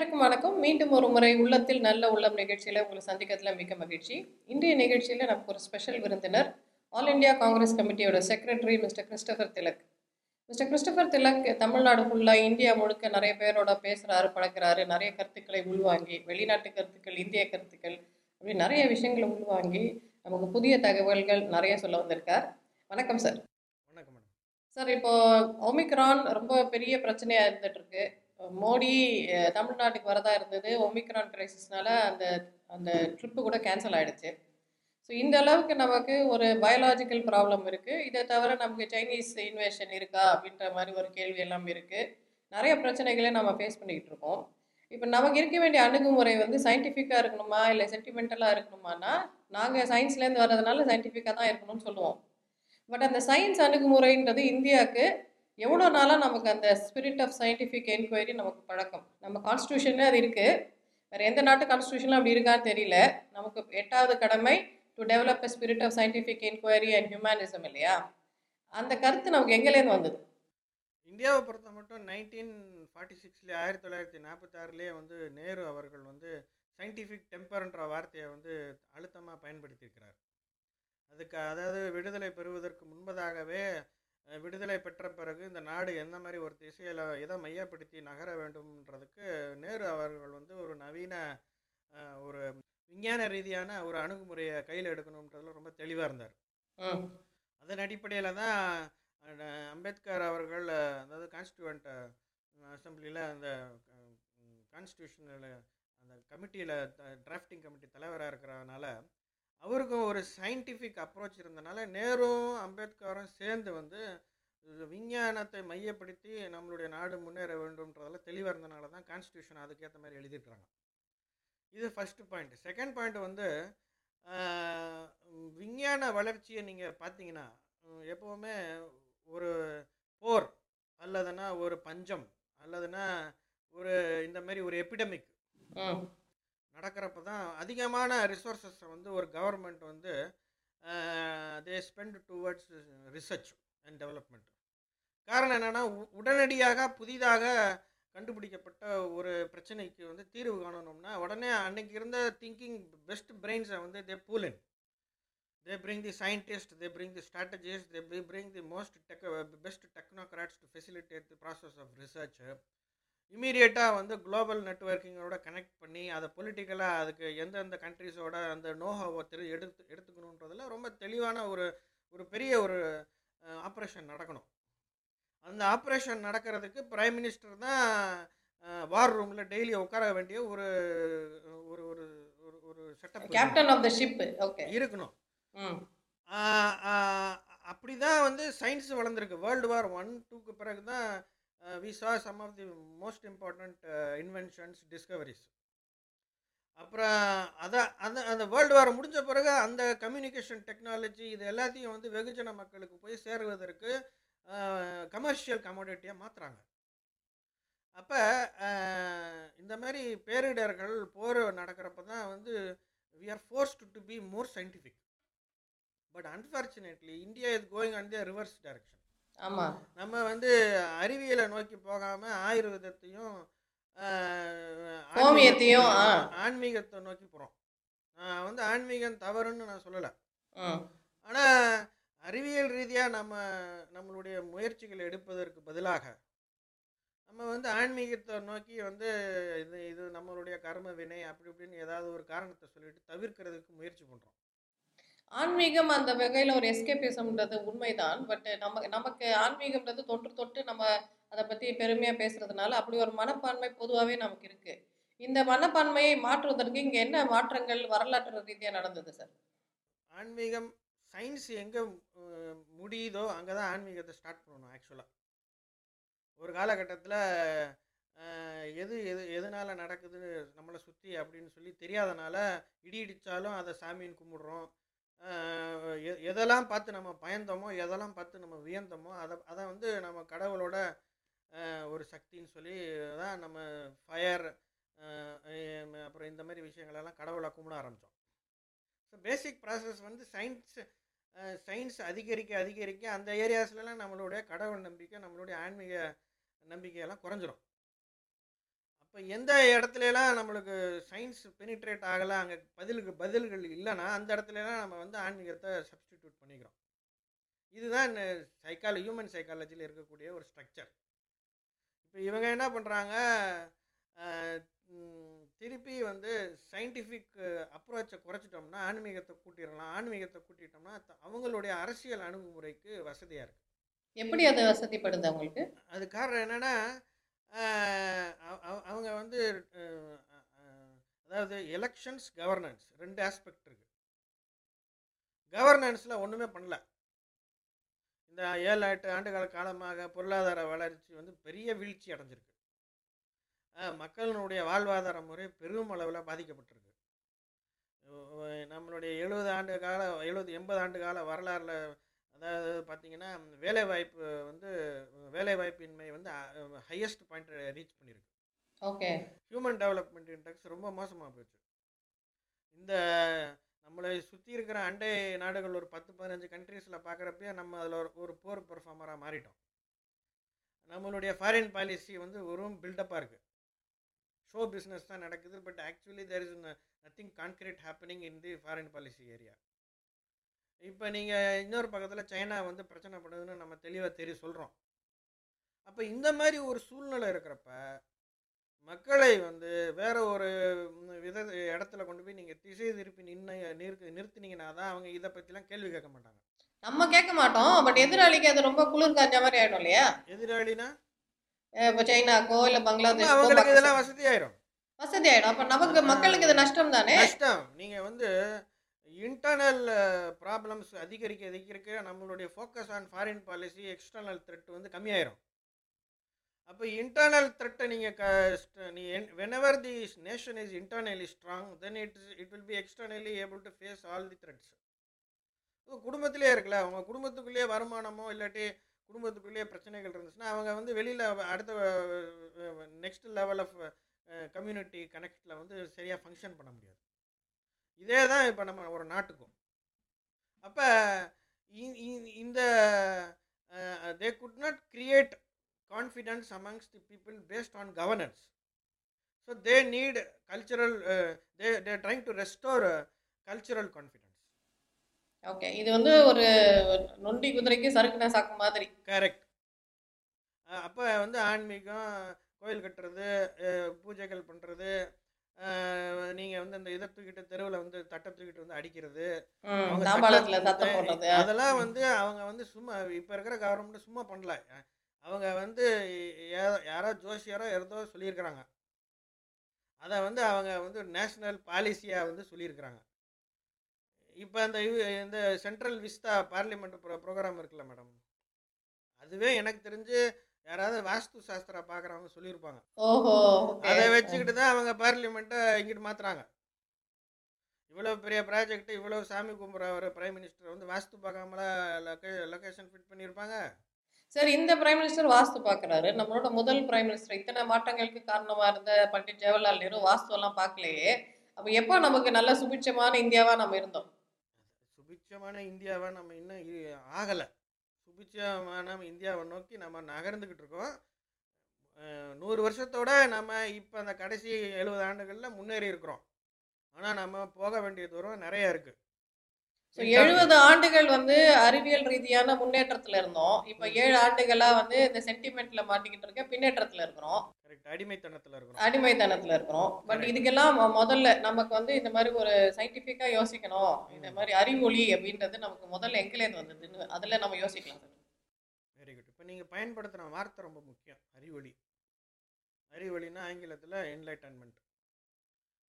அனைவருக்கும் வணக்கம். மீண்டும் ஒரு முறை உள்ளத்தில் நல்ல உள்ளம் நிகழ்ச்சியில் உங்களை சந்திக்கிறதுல மிக்க மகிழ்ச்சி. இன்றைய நிகழ்ச்சியில் நமக்கு ஒரு ஸ்பெஷல் விருந்தினர் all India Congress கமிட்டியோட secretary mister Christopher Tilak. Mister Christopher Tilak Tamil Nadu ஃபுல்லாக இந்தியா முழுக்க நிறைய பேரோட பேசுகிறாரு பழக்கிறாரு நிறைய கருத்துக்களை உள்வாங்கி வெளிநாட்டு கருத்துக்கள் இந்திய கருத்துக்கள் அப்படி நிறைய விஷயங்களை உள்வாங்கி நமக்கு புதிய தகவல்கள் நிறைய சொல்ல வந்திருக்கார். வணக்கம் சார். வணக்கம் மேடம். சார் இப்போ ஒமிக்ரான் ரொம்ப பெரிய பிரச்சனையாக இருந்துட்டு இருக்கு. மோடி தமிழ்நாட்டுக்கு வரதா இருந்தது. ஒமிக்ரான் கிரைசிஸ்னால அந்த அந்த ட்ரிப்பு கூட கேன்சல் ஆயிடுச்சு. ஸோ இந்த அளவுக்கு நமக்கு ஒரு பயாலாஜிக்கல் ப்ராப்ளம் இருக்குது இதை தவிர நமக்கு சைனீஸ் இன்வேஷன் இருக்கா அப்படின்ற மாதிரி ஒரு கேள்வி எல்லாம் இருக்குது நிறைய பிரச்சனைகளை நம்ம ஃபேஸ் பண்ணிக்கிட்டு இருக்கோம். இப்போ நமக்கு இருக்க வேண்டிய அணுகுமுறை வந்து சயின்டிஃபிக்காக இருக்கணுமா? இல்லை சென்டிமெண்டலாக இருக்கணுமானா நாங்கள் சயின்ஸ்லேருந்து வர்றதுனால சயின்டிஃபிக்காக தான் இருக்கணும்னு சொல்லுவோம். பட் அந்த சயின்ஸ் அணுகுமுறைன்றது இந்தியாவுக்கு எவ்வளோ நாளாக நமக்கு அந்த ஸ்பிரிட் ஆஃப் சயின்டிஃபிக் என்கொயரி நமக்கு பழக்கம்? நம்ம கான்ஸ்டியூஷனே அது இருக்குது வேறு எந்த நாட்டு கான்ஸ்டியூஷனில் அப்படி இருக்கான்னு தெரியல. நமக்கு எட்டாவது கடமை to develop a spirit of scientific enquiry and humanism இல்லையா? அந்த கருத்து நமக்கு எங்கேலேருந்து வந்தது? இந்தியாவை பொறுத்த மட்டும் நைன்டீன் ஃபார்ட்டி சிக்ஸ்லேயே ஆயிரத்தி தொள்ளாயிரத்தி நாற்பத்தாறுலேயே வந்து நேரு அவர்கள் வந்து சயின்டிஃபிக் டெம்பர்ன்ற வார்த்தையை வந்து அழுத்தமாக பயன்படுத்தியிருக்கிறார். அதுக்கு அதாவது விடுதலை பெறுவதற்கு முன்பதாகவே விடுதலை பெற்ற பிறகு இந்த நாடு எந்த மாதிரி ஒரு திசையில் எதை மையப்படுத்தி நகர வேண்டும்ன்றதுக்கு நேரு அவர்கள் வந்து ஒரு நவீன ஒரு விஞ்ஞான ரீதியான ஒரு அணுகுமுறையை கையில் எடுக்கணுன்றதுல ரொம்ப தெளிவாக இருந்தார். அதன் அடிப்படையில் தான் அம்பேத்கர் அவர்கள் அதாவது கான்ஸ்டியூவன்ட் அசம்பிளியில் அந்த கான்ஸ்டியூஷனில் அந்த கமிட்டியில் டிராஃப்டிங் கமிட்டி தலைவராக இருக்கிறதுனால அவருக்கும் ஒரு சயின்டிஃபிக் அப்ரோச் இருந்தனால நேரும் அம்பேத்கரும் சேர்ந்து வந்து விஞ்ஞானத்தை மையப்படுத்தி நம்மளுடைய நாடு முன்னேற வேண்டும்ன்றதில் தெளிவாக இருந்தனால தான் கான்ஸ்டியூஷன் அதுக்கேற்ற மாதிரி எழுதிட்டுறாங்க இது ஃபஸ்ட்டு பாயிண்ட் செகண்ட் பாயிண்ட் வந்து விஞ்ஞான வளர்ச்சியை நீங்கள் பார்த்தீங்கன்னா எப்போவுமே ஒரு போர் அல்லதுன்னா ஒரு பஞ்சம் அல்லதுன்னா ஒரு இந்த மாதிரி ஒரு எபிடமிக் நடக்கிறப்ப தான் அதிகமான ரிசோர்ஸஸை வந்து ஒரு கவர்மெண்ட் வந்து they spend towards research and development காரணம் என்னென்னா உடனடியாக புதிதாக கண்டுபிடிக்கப்பட்ட ஒரு பிரச்சனைக்கு வந்து தீர்வு காணணும்னா உடனே அன்னைக்கு இருந்த திங்கிங் பெஸ்ட் பிரெயின்ஸை வந்து they pool in they bring the scientist they bring the strategist they bring the most tech best technocrats to facilitate the process of research இமீடியட்டாக வந்து குளோபல் நெட்ஒர்க்கிங்கோட கனெக்ட் பண்ணி அதை பொலிட்டிக்கலாக அதுக்கு எந்தெந்த கண்ட்ரிஸோட அந்த நோஹாவை தெரி எடுத்து எடுத்துக்கணுன்றதுல ரொம்ப தெளிவான ஒரு ஒரு பெரிய ஒரு ஆப்ரேஷன் நடக்கணும். அந்த ஆப்ரேஷன் நடக்கிறதுக்கு பிரைம் மினிஸ்டர் தான் வார் ரூமில் டெய்லி உட்கார வேண்டிய ஒரு ஒரு ஒரு ஒரு ஒரு setup captain of the ship okay இருக்கணும். அப்படி தான் வந்து சயின்ஸ் வளர்ந்துருக்கு. வேர்ல்டு வார் ஒன் டூக்கு பிறகு தான் we saw some of the most important inventions discoveries அப்புறம் அதை அந்த அந்த வேர்ல்டு வார் முடிஞ்ச பிறகு அந்த கம்யூனிகேஷன் டெக்னாலஜி இது எல்லாத்தையும் வந்து வெகுஜன மக்களுக்கு போய் சேருவதற்கு கமர்ஷியல் கமோடிட்டியாக மாற்றுறாங்க அப்போ இந்த மாதிரி பேரிடர்கள் போர் நடக்கிறப்ப தான் வந்து we are forced to be more scientific but unfortunately India is going on the reverse direction ஆமாம் நம்ம வந்து அறிவியலை நோக்கி போகாமல் ஆயுர்வேதத்தையும் ஹோமியத்தையும். ஆன்மீகத்தை நோக்கி போகிறோம் நான் வந்து ஆன்மீகம் தவறுன்னு நான் சொல்லலை. ஆனால் அறிவியல் ரீதியாக நம்ம நம்மளுடைய முயற்சிகளை எடுப்பதற்கு பதிலாக நம்ம வந்து ஆன்மீகத்தை நோக்கி வந்து இது இது நம்மளுடைய கர்ம வினை அப்படி இப்படின்னு ஏதாவது ஒரு காரணத்தை சொல்லிட்டு தவிர்க்கிறதுக்கு முயற்சி பண்ணுறோம் ஆன்மீகம் அந்த வகையில் ஒரு எஸ்கேபிசம்ன்றது உண்மைதான். பட் நம்ம நமக்கு ஆன்மீகம்ன்றது தொன்று தொட்டு நம்ம அதை பற்றி பெருமையாக பேசுகிறதுனால அப்படி ஒரு மனப்பான்மை பொதுவாகவே நமக்கு இருக்குது இந்த மனப்பான்மையை மாற்றுவதற்கு இங்கே என்ன மாற்றங்கள் வரலாற்று ரீதியாக நடந்தது சார்? ஆன்மீகம் சயின்ஸ் எங்கே முடியுதோ அங்கே தான் ஆன்மீகத்தை ஸ்டார்ட் பண்ணணும் ஆக்சுவலாக ஒரு காலகட்டத்தில் எது எது எதனால் நடக்குது நம்மளை சுற்றி அப்படின்னு சொல்லி தெரியாதனால இடி இடித்தாலும் அதை சாமின்னு கும்பிடுறோம். எதெல்லாம் பார்த்து நம்ம பயந்தோமோ எதெல்லாம் பார்த்து நம்ம வியந்தோமோ அதை அதை வந்து நம்ம கடவுளோட ஒரு சக்தின்னு சொல்லி தான் நம்ம ஃபயர் அப்புறம் இந்த மாதிரி விஷயங்களெல்லாம் கடவுளை கும்பிட ஆரம்பித்தோம் ஸோ பேசிக் ப்ராசஸ் வந்து சயின்ஸ் சயின்ஸ் அதிகரிக்க அதிகரிக்க அந்த ஏரியாஸ்லலாம் நம்மளுடைய கடவுள் நம்பிக்கை நம்மளுடைய ஆன்மீக நம்பிக்கையெல்லாம் குறைஞ்சிரும். அப்போ எந்த இடத்துலலாம் நம்மளுக்கு சயின்ஸ் பெனிட்ரேட் ஆகலை அங்கே பதிலுக்கு பதில்கள் இல்லைன்னா அந்த இடத்துலலாம் நம்ம வந்து ஆன்மீகத்தை சப்ஸ்டிடியூட் பண்ணிக்கிறோம். இதுதான் சைக்காலஜி ஹியூமன் சைக்காலஜியில் இருக்கக்கூடிய ஒரு ஸ்ட்ரக்சர் இப்போ இவங்க என்ன பண்ணுறாங்க திருப்பி வந்து சயின்டிஃபிக் அப்ரோச்சை குறைச்சிட்டோம்னா ஆன்மீகத்தை கூட்டிடலாம். ஆன்மீகத்தை கூட்டிட்டோம்னா அவங்களுடைய அரசியல் அணுகுமுறைக்கு வசதியாக இருக்குது எப்படி அது வசதிப்படுது அவங்களுக்கு? அது காரணம் என்னென்னா அவங்க வந்து அதாவது எலெக்ஷன்ஸ் கவர்னன்ஸ் ரெண்டு ஆஸ்பெக்ட் இருக்குது கவர்னன்ஸில் ஒன்றுமே பண்ணல. இந்த ஏழு எட்டு ஆண்டுகால காலமாக பொருளாதார வளர்ச்சி வந்து பெரிய வீழ்ச்சி அடைஞ்சிருக்கு. மக்களினுடைய வாழ்வாதார முறை பெரும் அளவில் பாதிக்கப்பட்டிருக்கு நம்மளுடைய எழுபது ஆண்டு கால எழுபது எண்பது ஆண்டு கால வரலாறில் அதாவது பார்த்தீங்கன்னா வேலைவாய்ப்பு வந்து வேலைவாய்ப்பின்மை வந்து ஹையஸ்ட் பாயிண்ட் ரீச் பண்ணியிருக்கு ஓகே. ஹியூமன் டெவலப்மெண்ட் இண்டெக்ஸ் ரொம்ப மோசமாக போச்சு. இந்த நம்மளை சுற்றி இருக்கிற அண்டை நாடுகள் ஒரு பத்து பதினஞ்சு கண்ட்ரீஸில் பார்க்குறப்பயே நம்ம அதில் ஒரு ஒரு போர் பெர்ஃபார்மராக மாறிட்டோம். நம்மளுடைய ஃபாரின் பாலிசி வந்து வெறும் பில்டப்பாக இருக்குது ஷோ பிஸ்னஸ் தான் நடக்குது but actually there is nothing concrete happening in the foreign policy area இப்போ நீங்கள் இன்னொரு பக்கத்தில் சைனா வந்து பிரச்சனை பண்ணுதுன்னு நம்ம தெளிவாக தெரிய சொல்கிறோம் அப்போ இந்த மாதிரி ஒரு சூழ்நிலை இருக்கிறப்ப மக்களை வந்து வேற ஒரு வித இடத்துல கொண்டு போய் நீங்கள் திசை திருப்பி நின்று நிறுத்து நிறுத்தினீங்கன்னா தான் அவங்க இதை பற்றிலாம் கேள்வி கேட்க மாட்டாங்க. நம்ம கேட்க மாட்டோம். பட் எதிராளிக்கு அது ரொம்ப குளிர் காஞ்ச மாதிரி ஆயிடும் இல்லையா? எதிராளினா? இப்ப சைனாக்கோ இல்ல ஆமா, பங்களாதேஷ்கோ அவங்களுக்கு இதெல்லாம். வசதி ஆயிரும் வசதி ஆயிடும் அப்ப நமக்கு மக்களுக்கு இது நஷ்டம் தானே நஷ்டம். நீங்கள் வந்து இன்டர்னல் ப்ராப்ளம்ஸ் uh, அதிகரிக்க அதிகரிக்க நம்மளுடைய focus on foreign policy external threat வந்து கம்மியாயிரும். அப்போ இன்டர்னல் த்ரெட்டை நீங்கள் க நீ whenever the nation is internally strong then it it will be externally able to face all the threats குடும்பத்திலே இருக்குல்ல அவங்க குடும்பத்துக்குள்ளேயே வருமானமோ இல்லாட்டி குடும்பத்துக்குள்ளேயே பிரச்சனைகள் இருந்துச்சுன்னா அவங்க வந்து வெளியில் அடுத்த நெக்ஸ்ட் லெவல் ஆஃப் கம்யூனிட்டி கனெக்டில் வந்து சரியாக ஃபங்க்ஷன் பண்ண முடியாது. இதே தான் இப்போ நம்ம ஒரு நாட்டுக்கும். அப்போ இந்த they could not create confidence amongst the people based on governance so they need cultural they they trying to restore cultural confidence okay இது வந்து ஒரு நொண்டி குதிரைக்கு சறுக்குன சாக்கு மாதிரி. கரெக்ட் அப்போ வந்து ஆன்மீகம் கோயில் கட்டுறது பூஜைகள் பண்ணுறது நீங்கள் வந்து இந்த இதை தூக்கிட்டு தெருவில் வந்து தட்டை தூக்கிட்டு வந்து அடிக்கிறது. அதெல்லாம் வந்து அவங்க வந்து சும்மா இப்போ இருக்கிற கவர்மெண்ட் சும்மா பண்ணல. அவங்க வந்து யாரோ ஜோசியாரோ ஏதோ சொல்லியிருக்கிறாங்க. அதை வந்து அவங்க வந்து நேஷ்னல் பாலிசியாக வந்து சொல்லியிருக்கிறாங்க. இப்போ அந்த இந்த central Vista parliament pro programme இருக்குல்ல மேடம் அதுவே எனக்கு தெரிஞ்சு யாராவது வாஸ்து சாஸ்திரா பார்க்குறவங்க சொல்லியிருப்பாங்க. அதை வச்சுக்கிட்டு தான் அவங்க பார்லிமெண்ட்டை இங்கிட்டு மாற்றுறாங்க இவ்வளோ பெரிய ப்ராஜெக்ட் இவ்வளோ சாமி கும்பிட்ற ஒரு பிரைம் மினிஸ்டர் வந்து வாஸ்து பார்க்காமல லொக்கே லொக்கேஷன் ஃபிட் பண்ணியிருப்பாங்க. சரி இந்த பிரைம் மினிஸ்டர் வாஸ்து பார்க்கறாரு நம்மளோட முதல் பிரைம் மினிஸ்டர் இத்தனை மாற்றங்களுக்கு காரணமா இருந்த பண்டிட் ஜவஹர்லால் நேரு வாஸ்து எல்லாம் பார்க்கலையே. அப்ப எப்போ நமக்கு நல்ல சுபிட்சமான இந்தியாவா நம்ம இருந்தோம்? சுபிட்சமான இந்தியாவை நம்ம இன்னும் ஆகலை. சுபிட்சமான இந்தியாவை நோக்கி நம்ம நகர்ந்துக்கிட்டு இருக்கோம். நூறு வருஷத்தோட நம்ம இப்போ அந்த கடைசி எழுபது ஆண்டுகளில் முன்னேறி இருக்கிறோம். ஆனால் நம்ம போக வேண்டிய தூரம் நிறைய இருக்குது ஸோ எழுபது ஆண்டுகள் வந்து அறிவியல் ரீதியான முன்னேற்றத்துல இருந்தோம். இப்போ ஏழு ஆண்டுகளா வந்து இந்த சென்டிமெண்ட்ல மாட்டிக்கிட்டு இருக்க பின்னேற்றத்துல இருக்கிறோம். அடிமைத்தனத்தில் இருக்கிறோம் அடிமைத்தனத்துல இருக்கிறோம் பட். இதுக்கெல்லாம் முதல்ல நமக்கு வந்து இந்த மாதிரி ஒரு சயின்டிஃபிக்கா யோசிக்கணும். இந்த மாதிரி அறிவொளி அப்படின்றது நமக்கு முதல்ல எங்கேருந்து வந்ததுன்னு அதுல நம்ம யோசிக்கலாம் வெரி குட் இப்போ நீங்கள் பயன்படுத்துகிற வார்த்தை ரொம்ப முக்கியம். அறிவொளி. அறிவொளினா ஆங்கிலத்தில் என்லைட்டன்மெண்ட்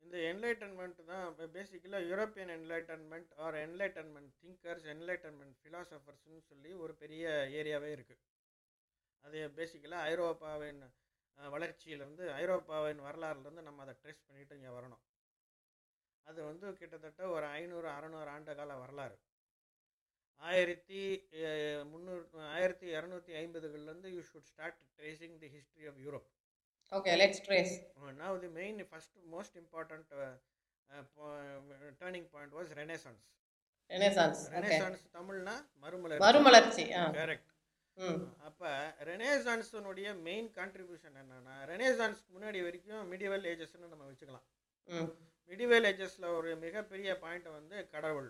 இந்த என்லைட்டன்மெண்ட் தான் பேசிக்கலாக European enlightenment or enlightenment thinkers enlightenment ஃபிலாசபர்ஸ்னு சொல்லி ஒரு பெரிய ஏரியாவே இருக்குது அது பேசிக்கலாக ஐரோப்பாவின் வளர்ச்சியிலேருந்து ஐரோப்பாவின் வரலாறுலேருந்து நம்ம அதை ட்ரேஸ் பண்ணிட்டு இங்கே வரணும். அது வந்து கிட்டத்தட்ட ஒரு ஐநூறு அறநூறு ஆண்டு கால வரலாறு. ஆயிரத்தி முந்நூறு ஆயிரத்தி இரநூத்தி ஐம்பதுகள்லேருந்து you should start tracing the history of Europe okay let's trace now the main first most important uh, uh, po- turning point was renaissance. Renaissance okay renaissance தமிழ்னா மறுமலர்ச்சி மறுமலர்ச்சி கரெக்ட் அப்போ ரெனேசான்ஸனுடைய மெயின் கான்ட்ரிபியூஷன் என்னன்னா ரெனேசான்ஸ்க்கு முன்னாடி வரைக்கும் மிடிவல் ஏஜஸ்னு நம்ம வச்சுக்கலாம். Medieval ஏஜஸில் ஒரு மிகப்பெரிய பாயிண்ட் வந்து கடவுள்.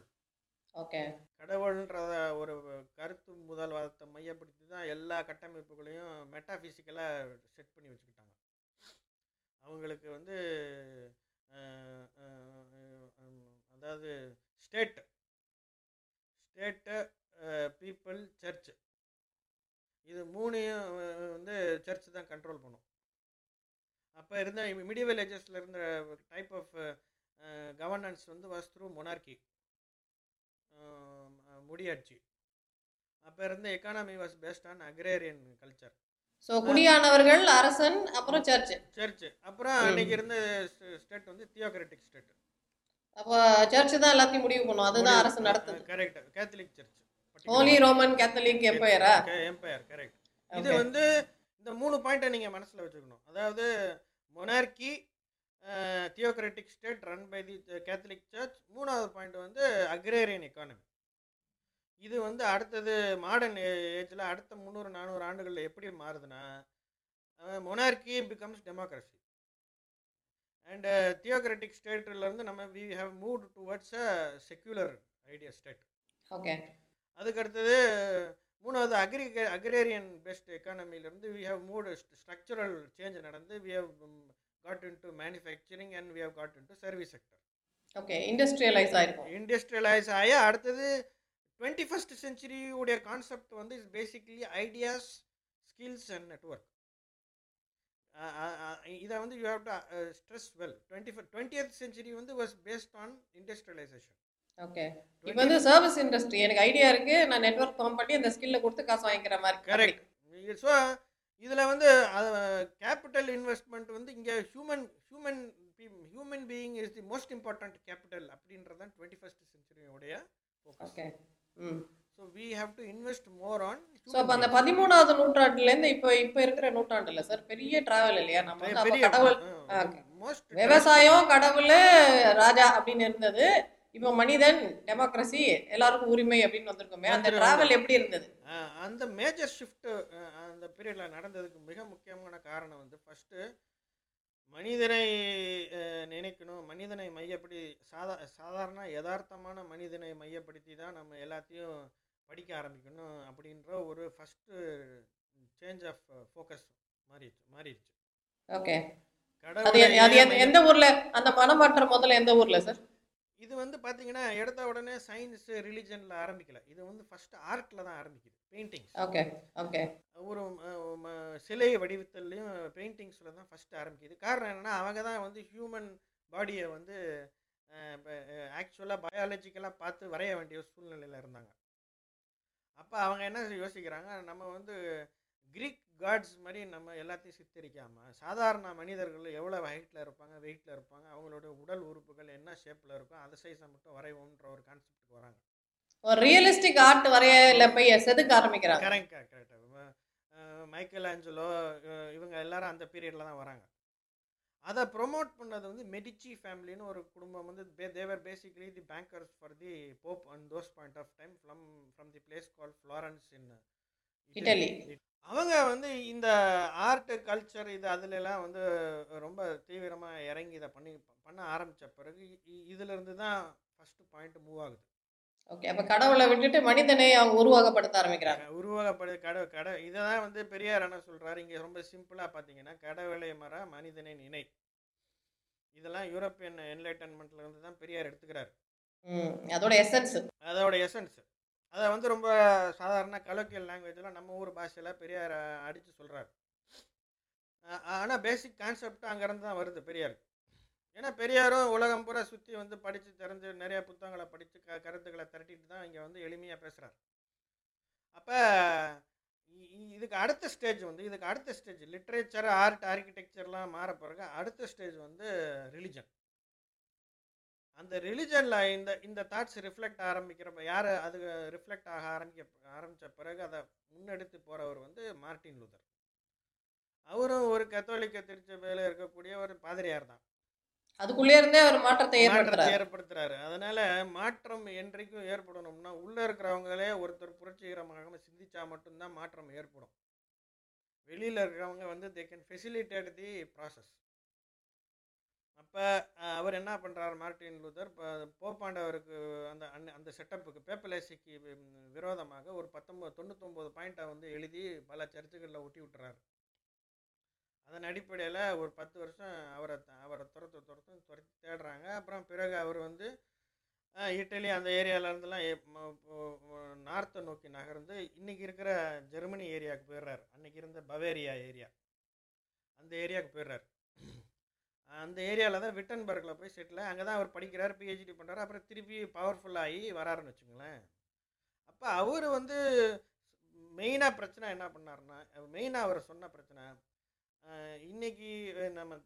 ஓகே. கடவுள்ன்றத ஒரு கருத்து முதல்வாதத்தை மையப்படுத்தி தான் எல்லா கட்டமைப்புகளையும் மெட்டாஃபிசிக்கலாக செட் பண்ணி வச்சுக்கிட்டாங்க. அவங்களுக்கு வந்து அதாவது ஸ்டேட் ஸ்டேட்டு பீப்புள் சர்ச் இது மூணையும் வந்து சர்ச் தான் கண்ட்ரோல் பண்ணும். அப்போ இருந்த மிடிவல் ஏஜஸில் இருந்த டைப் ஆஃப் கவர்னன்ஸ் வந்து வாஸ் த்ரூ மொனார்கி முடியாட்சி அப்போ இருந்த economy was based on agrarian culture so குடியானவர்கள் அரசன் அப்புறம் சர்ச் சர்ச் அப்புறம். அன்னைக்கு இருந்த ஸ்டேட் வந்து தியோக்ராட்டிக் ஸ்டேட் அப்போ சர்ச் தான் எல்லாத்தையும் முடிவு பண்ணும். அதுதான் அரசு நடத்துது. Correct Catholic church holy Roman Catholic எப்பயரா empire correct இது வந்து இந்த மூணு பாயிண்ட்டை நீங்கள் மனசில் வச்சுக்கணும். அதாவது monarchy theocratic state run by the Catholic church மூணாவது பாயிண்ட் வந்து அக்ரேரியன் எக்கானமி இது வந்து அடுத்தது மாடர்ன் ஏஜில் அடுத்த முந்நூறு நானூறு ஆண்டுகளில் எப்படி மாறுதுன்னா monarchy becomes democracy and theocratic ஸ்டேட்லேருந்து நம்ம we have move towards a secular idea state okay அதுக்கு அடுத்தது மூணாவது agri agrarian best எக்கானமிலேருந்து we have moved structural change நடந்து we have got into manufacturing and we have got into service sector okay industrialise ஆயிருக்கும். Industrialise ஆகி அடுத்தது twenty first செஞ்சுரியுடைய concept வந்து is basically ideas skills and network இதை வந்து you have to stress well twenty twentieth century வந்து was based on industrialisation okay இப்போ வந்து சர்வீஸ் இண்டஸ்ட்ரி எனக்கு ஐடியா இருக்கு. நான் நெட்வொர்க் ஃபார்ம் பண்ணி அந்த ஸ்கில்ல கொடுத்து காசு வாங்கிக்கிற மாதிரி கரெக்ட் ஸோ இதில் வந்து கேபிட்டல் இன்வெஸ்ட்மெண்ட் வந்து இங்கே human human human being is the most important capital அப்படின்றது தான் twenty first செஞ்சுரியோடைய okay hmm so we have to invest more on so அப்போ அந்த பதிமூணாவது நூற்றாண்டுலேருந்து இப்போ இப்போ இருக்கிற நூற்றாண்டுல சார் பெரிய டிராவல் இல்லையா? நம்ம வந்து கடவுள். மோஸ்ட் விவசாயம் கடவுள் ராஜா அப்படின்னு இருந்தது. இப்போ மனிதன் டெமோக்ரஸி எல்லாருக்கும் உரிமை அப்படின்னு வந்திருக்கோமே அந்த. டிராவல் எப்படி இருந்தது? அந்த மேஜர் ஷிஃப்ட் அந்த பீரியடில் நடந்ததுக்கு மிக முக்கியமான காரணம் வந்து ஃபஸ்ட்டு மனிதனை நினைக்கணும். மனிதனை மையப்படி சாதா சாதாரண யதார்த்தமான மனிதனை மையப்படுத்தி தான் நம்ம எல்லாத்தையும் படிக்க ஆரம்பிக்கணும் அப்படின்ற ஒரு ஃபஸ்ட்டு சேஞ்ச் ஆஃப் ஃபோக்கஸ் மாறிடுச்சு மாறிடுச்சு. ஓகே கடவுளை எந்த ஊர்ல அந்த மனமாற்றம் முதல்ல எந்த ஊர்ல சார் இது வந்து பார்த்தீங்கன்னா எடுத்த உடனே சயின்ஸ் ரிலிஜனில் ஆரம்பிக்கல. இது வந்து ஃபஸ்ட்டு ஆர்ட்டில் தான் ஆரம்பிக்குது பெயிண்டிங்ஸ் ஓகே ஓகே ஒரு சிலை வடிவத்திலையும் பெயிண்டிங்ஸில் தான் ஃபஸ்ட்டு ஆரம்பிக்குது. காரணம் என்னென்னா அவங்க தான் வந்து ஹியூமன் பாடியை வந்து ஆக்சுவலாக பயாலஜிக்கலாக பார்த்து வரைய வேண்டிய சூழ்நிலையில் இருந்தாங்க. அப்போ அவங்க என்ன யோசிக்கிறாங்க நம்ம வந்து கிரீக் காட்ஸ் மாதிரி நம்ம எல்லாத்தையும் சித்தரிக்காமல் சாதாரண மனிதர்கள் எவ்வளோ ஹைட்டில் இருப்பாங்க வெயிட்டில் இருப்பாங்க அவங்களோட உடல் உறுப்புகள் என்ன ஷேப்பில் இருக்கும் அதை சைஸை மட்டும் வரைவோன்ற ஒரு கான்செப்ட்டுக்கு வராங்க. ஒரு ரியலிஸ்டிக் ஆர்ட் வரையல போய் செதுக்க ஆரம்பிக்கிறாங்க? கரெக்ட் கரெக்ட் மைக்கேல் ஆஞ்சலோ இவங்க எல்லாரும் அந்த பீரியடில் தான் வராங்க. அதை ப்ரொமோட் பண்ணது வந்து மெடிச்சி ஃபேமிலின்னு ஒரு குடும்பம் வந்து they were basically the bankers for the pope and those point of time from from the place call Florence in Italy. அவங்க வந்து இந்த ஆர்ட் கல்ச்சர் இது அதுல எல்லாம் வந்து ரொம்ப தீவிரமாக இறங்கி இதை பண்ணி பண்ண ஆரம்பித்த பிறகு இ- இதுல இருந்து தான் ஃபஸ்ட்டு பாயிண்ட் மூவ் ஆகுது. ஓகே அப்ப கடவுளை விட்டுட்டு மனிதனை அவங்க உருவகப்படுத்த ஆரம்பிக்கிறாங்க. உருவகப்படு கடை கடை இதை தான் வந்து பெரியார் என்ன சொல்கிறாரு இங்கே ரொம்ப சிம்பிளாக பார்த்தீங்கன்னா கடவுளை மர மனிதனை நினை இதெல்லாம் யூரோப்பியன் என்லைட்டன்மெண்ட்ல இருந்து தான் பெரியார் எடுத்துக்கிறார். அதோட எசன்ஸ் அதோட எசன்ஸ் அதை வந்து ரொம்ப சாதாரண கலோக்கியல் லாங்குவேஜில் நம்ம ஊர் பாஷையில் பெரியார் அடித்து சொல்கிறார் ஆனால் பேசிக் கான்செப்ட் அங்கேருந்து தான் வருது பெரியார் ஏன்னா பெரியாரும் உலகம் பூரா சுற்றி வந்து படித்து தெரிஞ்சு நிறைய புத்தகங்களை படித்து க கருத்துக்களை திரட்டிட்டு தான் இங்கே வந்து எளிமையாக பேசுகிறார் அப்போ இதுக்கு அடுத்த ஸ்டேஜ் வந்து இதுக்கு அடுத்த ஸ்டேஜ் லிட்ரேச்சர் ஆர்ட் ஆர்கிடெக்சர்லாம் மாற பிறகு அடுத்த ஸ்டேஜ் வந்து ரிலிஜன் அந்த ரிலிஜனில் இந்த இந்த தாட்ஸ் ரிஃப்ளெக்ட் ஆரம்பிக்கிறப்ப யார் அது ரிஃப்ளெக்ட் ஆக ஆரம்பிக்க ஆரம்பித்த பிறகு அதை முன்னெடுத்து போகிறவர் வந்து மார்ட்டின் லூதர். அவரும் ஒரு கத்தோலிக்க திருச்சபையில் இருக்கக்கூடிய ஒரு பாதிரியார் தான். அதுக்குள்ளே இருந்தே ஒரு மாற்றத்தை மாற்றத்தை ஏற்படுத்துறாரு. அதனால மாற்றம் என்றைக்கும் ஏற்படணும்னா உள்ள இருக்கிறவங்களே ஒருத்தர் புரட்சிகரமாக சிந்திச்சா மட்டும்தான் மாற்றம் ஏற்படும். வெளியில இருக்கிறவங்க வந்து they can facilitate the process அப்போ அவர் என்ன பண்ணுறாரு மார்ட்டின் லூதர் இப்போ போப்பாண்டவருக்கு அந்த அந் அந்த செட்டப்புக்கு பேப்பலேசிக்கு விரோதமாக ஒரு பத்தொம்பது தொண்ணூத்தொம்பது பாயிண்ட்டை வந்து எழுதி பல சர்ச்சுகளில் ஒட்டி விட்டுறாரு. அதன் அடிப்படையில் ஒரு பத்து வருஷம் அவரை அவரை துரத்து துரத்து துரத்தி தேடுறாங்க. அப்புறம் பிறகு அவர் வந்து இட்டலி அந்த ஏரியாவிலேருந்துலாம் நார்த்தை நோக்கி நகர்ந்து இன்றைக்கி இருக்கிற ஜெர்மனி ஏரியாவுக்கு போயிடுறாரு. அன்றைக்கி இருந்த பவேரியா ஏரியா. அந்த ஏரியாவுக்கு போயிடுறாரு. அந்த ஏரியாவில் தான் விட்டன்பர்கில் போய் செட்டில் அங்கே தான் அவர் படிக்கிறார் பிஹெச்டி பண்ணுறாரு அப்புறம் திருப்பி பவர்ஃபுல்லாகி வராருன்னு வச்சுங்களேன் அப்போ அவர் வந்து மெயினாக பிரச்சனை என்ன பண்ணாருன்னா மெயினாக அவர் சொன்ன பிரச்சனை இன்றைக்கி நம்ம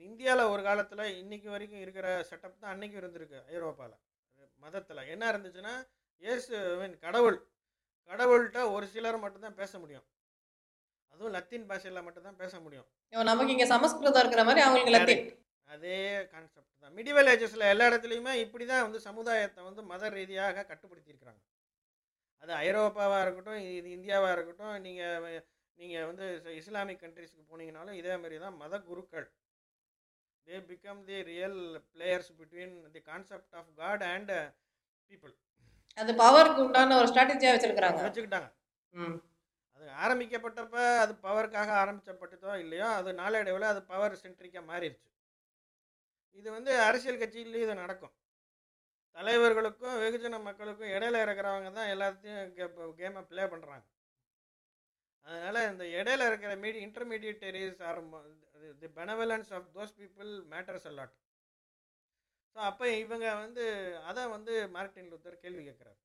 இந்தியாவில் ஒரு காலத்தில் இன்னைக்கு வரைக்கும் இருக்கிற செட்டப் தான் அன்னைக்கும் இருந்திருக்கு ஐரோப்பாவில் மதத்தில் என்ன இருந்துச்சுன்னா இயேசு மீன் கடவுள் கடவுள்கிட்ட ஒரு சிலர் மட்டும்தான் பேச முடியும். அதுவும் லத்தீன் பாஷையில் மட்டும்தான் பேச முடியும். நமக்கு இங்க சமஸ்கிருதம் இருக்கிற மாதிரி அவங்களுக்கு லத்தீன். அதே கான்செப்ட் தான். மிடிவல் ஏஜஸில் எல்லா இடத்துலையுமே இப்படி தான் வந்து சமுதாயத்தை வந்து மத ரீதியாக கட்டுப்படுத்தியிருக்கிறாங்க. அது ஐரோப்பாவாக இருக்கட்டும் இது இந்தியாவாக இருக்கட்டும் நீங்கள் நீங்கள் வந்து இஸ்- இஸ்லாமிக் கண்ட்ரிஸ்க்கு போனீங்கனாலும் இதே மாதிரி தான் மத குருக்கள். They become the real players between the concept of god and people அது பவருக்கு உண்டான ஒரு ஸ்ட்ராட்டஜியா வச்சிருக்காங்க வச்சுக்கிட்டாங்க. ம். அது ஆரம்பிக்கப்பட்டப்ப அது பவருக்காக ஆரம்பிச்சப்பட்டதோ இல்லையோ அது நாளடைவில் அது பவர் சென்ட்ரிக்காக மாறிடுச்சு இது வந்து அரசியல் கட்சியிலையும் இது நடக்கும். தலைவர்களுக்கும் வெகுஜன மக்களுக்கும் இடையில இருக்கிறவங்க தான் எல்லாத்தையும் கேமை ப்ளே பண்ணுறாங்க அதனால் இந்த இடையில இருக்கிற மீடி இன்டர்மீடியட்டரிஸ் ஆரம்பம் the benevolence of those people matters a lot so அப்போ இவங்க வந்து அதை வந்து மார்ட்டின் லூத்தர் கேள்வி கேட்குறாரு.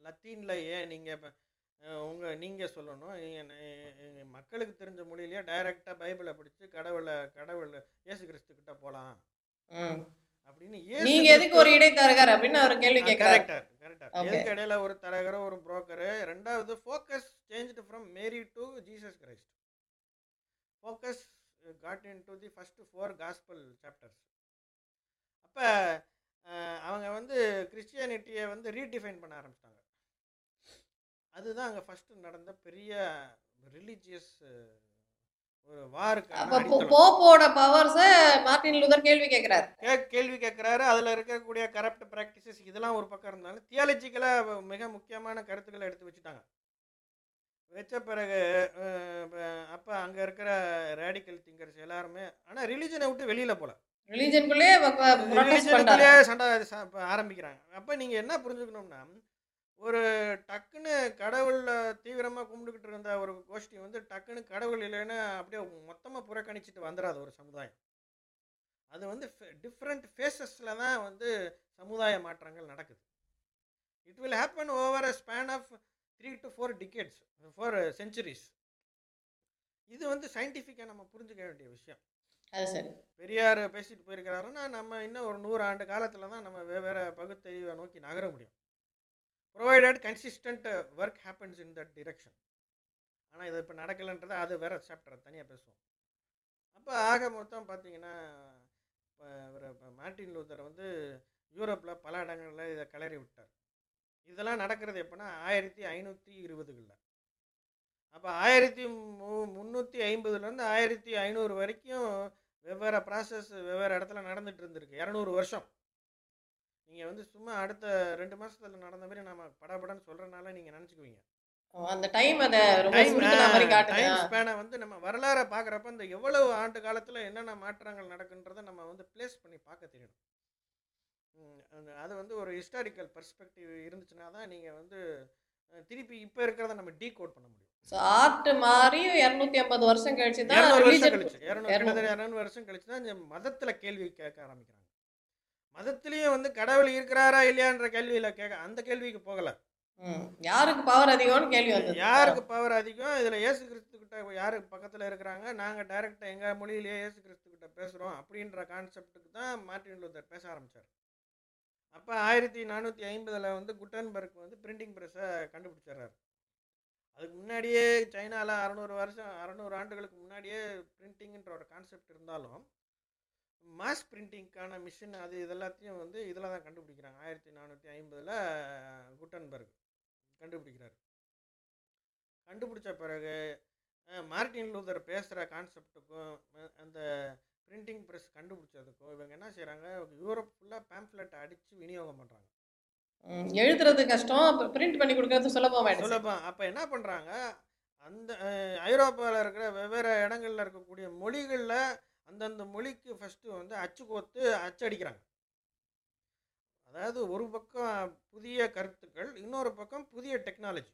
லத்தீனில் ஏன் நீங்கள் இப்போ உங்கள் நீங்கள் சொல்லணும். நீங்கள் மக்களுக்கு தெரிஞ்ச மொழியிலேயே டைரெக்டாக பைபிளை பிடிச்சி கடவுளை கடவுள் இயேசு கிறிஸ்துக்கிட்ட போகலாம் அப்படின்னு நீங்க எதுக்கு ஒரு இடைத்தரகர் அப்படின்னு அவர் கேள்வி கரெக்டர் Okay. எதுக்கு இடையில ஒரு தரகர் ஒரு புரோக்கரு? ரெண்டாவது focus changed from Mary to Jesus Christ focus got into the first four gospel chapters அப்போ அவங்க வந்து கிறிஸ்டியானிட்டியை வந்து ரீடிஃபைன் பண்ண ஆரம்பிச்சிட்டாங்க. அதுதான் அங்கே ஃபஸ்ட்டு நடந்த பெரிய ரிலீஜியஸ் ஒரு வாருக்கு போப்போட பவர்ஸ மார்ட்டின் லூதர் கேள்வி கேட்கிறாரு கேள்வி கேட்குறாரு அதில் இருக்கக்கூடிய கரப்ட் ப்ராக்டிசஸ் இதெல்லாம் ஒரு பக்கம் இருந்தாலும் தியாலஜிக்கலாக மிக முக்கியமான கருத்துக்களை எடுத்து வச்சுட்டாங்க. வச்ச பிறகு அப்போ அங்கே இருக்கிற ரேடிக்கல் திங்கர்ஸ் எல்லாருமே ஆனால் ரிலீஜனை விட்டு வெளியில் போல. ரிலீஜனுக்குள்ளே சண்டை ஆரம்பிக்கிறாங்க. அப்போ நீங்கள் என்ன புரிஞ்சுக்கணும்னா ஒரு டக்குன்னு கடவுளில் தீவிரமாக கும்பிட்டுக்கிட்டு இருந்த ஒரு கோஷ்டி வந்து டக்குன்னு கடவுள் இல்லைன்னு அப்படியே மொத்தமாக புறக்கணிச்சிட்டு வந்துடாது ஒரு சமுதாயம். அது வந்து டிஃப்ரெண்ட் ஃபேஸஸில் தான் வந்து சமுதாய மாற்றங்கள் நடக்குது. It will happen over a span of three to four decades four centuries இது வந்து சயின்டிஃபிக்காக நம்ம புரிஞ்சுக்க வேண்டிய விஷயம். பெரியார் பேசிட்டு போயிருக்கிறாருன்னா நம்ம இன்னும் ஒரு நூறு ஆண்டு காலத்தில் தான் நம்ம வெவ்வேறு பகுத்தறிவை நோக்கி நகர முடியும். Provided consistent work happens in that direction. ஆனால் இது இப்போ நடக்கலைன்றது அது வேறு சாப்டர் தனியாக பேசுவோம். அப்போ ஆக மொத்தம் பார்த்தீங்கன்னா இப்போ இவர் இப்போ மார்ட்டின் லூத்தர் வந்து யூரோப்பில் பல இடங்களில் இதை கிளறி விட்டார். இதெல்லாம் நடக்கிறது எப்போனா ஆயிரத்தி ஐநூற்றி இருபதுகளில். அப்போ ஆயிரத்தி மு முந்நூற்றி ஐம்பதுலேருந்து ஆயிரத்தி ஐநூறு வரைக்கும் வெவ்வேறு ப்ராசஸ் வெவ்வேறு இடத்துல நடந்துகிட்டு இருந்திருக்கு. இரநூறு வருஷம். நீங்கள் வந்து சும்மா அடுத்த ரெண்டு மாதத்தில் நடந்த மாதிரி நம்ம படபடன்னு சொல்கிறனால நீங்கள் நினச்சிக்குவீங்க. அந்த டைம் அத டைம் மாதிரி. ஸ்பேனை வந்து நம்ம வரலாறை பார்க்குறப்ப இந்த எவ்வளவு ஆண்டு காலத்தில் என்னென்ன மாற்றங்கள் நடக்குன்றதை நம்ம வந்து ப்ளேஸ் பண்ணி பார்க்க தெரியணும். அது வந்து ஒரு ஹிஸ்டாரிக்கல் பெர்ஸ்பெக்டிவ் இருந்துச்சுன்னா தான் நீங்கள் வந்து திருப்பி இப்போ இருக்கிறத நம்ம டீ கோட் பண்ண முடியும். ஸோ ஆர்ட் மாறி இரநூத்தி ஐம்பது வருஷம் கழிச்சு தான் இரநூறு வருஷம் கழிச்சு. இரநூறு. வருஷம் கழிச்சு தான் இந்த மதத்தில் கேள்வி கேட்க ஆரம்பிக்கிறாங்க. மதத்திலையும் வந்து கடவுள் இருக்கிறாரா இல்லையான்ற கேள்வியில் கேட்க அந்த கேள்விக்கு போகலை. யாருக்கு பவர் அதிகம்னு கேள்வி வந்தது? யாருக்கு பவர் அதிகம்? இதில் இயேசு கிறிஸ்து கிட்ட யாரு பக்கத்தில் இருக்கிறாங்க? நாங்கள் டைரெக்டாக எங்கள் மொழியிலேயே இயேசு கிறிஸ்து கிட்ட பேசுகிறோம் அப்படின்ற கான்செப்ட்டுக்கு தான் மார்ட்டின் லூத்தர் பேச ஆரம்பித்தார் அப்போ ஆயிரத்தி நானூற்றி ஐம்பதில் வந்து குட்டன்பர்க் வந்து பிரிண்டிங் ப்ரெஸ்ஸை கண்டுபிடிச்சிடுறாரு. அதுக்கு முன்னாடியே சைனாவில் அறநூறு வருஷம் அறநூறு ஆண்டுகளுக்கு முன்னாடியே பிரிண்டிங்ன்ற ஒரு கான்செப்ட் இருந்தாலும் மாஸ் பிரிண்டிங்க்கான மிஷின் அது இதெல்லாத்தையும் வந்து இதில் தான் கண்டுபிடிக்கிறாங்க. ஆயிரத்தி நானூற்றி ஐம்பதில் குட்டன்பர்க் கண்டுபிடிக்கிறார். கண்டுபிடிச்ச பிறகு அஹ், மார்ட்டின் லூதர் பேசுகிற கான்செப்டுக்கும் அந்த பிரிண்டிங் ப்ரெஸ் கண்டுபிடிச்சதுக்கும் இவங்க என்ன செய்கிறாங்க யூரோப் ஃபுல்லாக பேம்ப்ளெட் அடித்து விநியோகம் பண்ணுறாங்க எழுதுறது கஷ்டம் பிரிண்ட் பண்ணி கொடுக்கறது சுலபமாயிடுச்சு. சுலபம். அப்போ என்ன பண்ணுறாங்க அந்த ஐரோப்பாவில் இருக்கிற வெவ்வேறு இடங்கள்ல இருக்கக்கூடிய மொழிகளில் அந்தந்த மொழிக்கு ஃபஸ்ட்டு வந்து அச்சு கோத்து அச்சடிக்கிறாங்க. அதாவது ஒரு பக்கம் புதிய கருத்துக்கள் இன்னொரு பக்கம் புதிய டெக்னாலஜி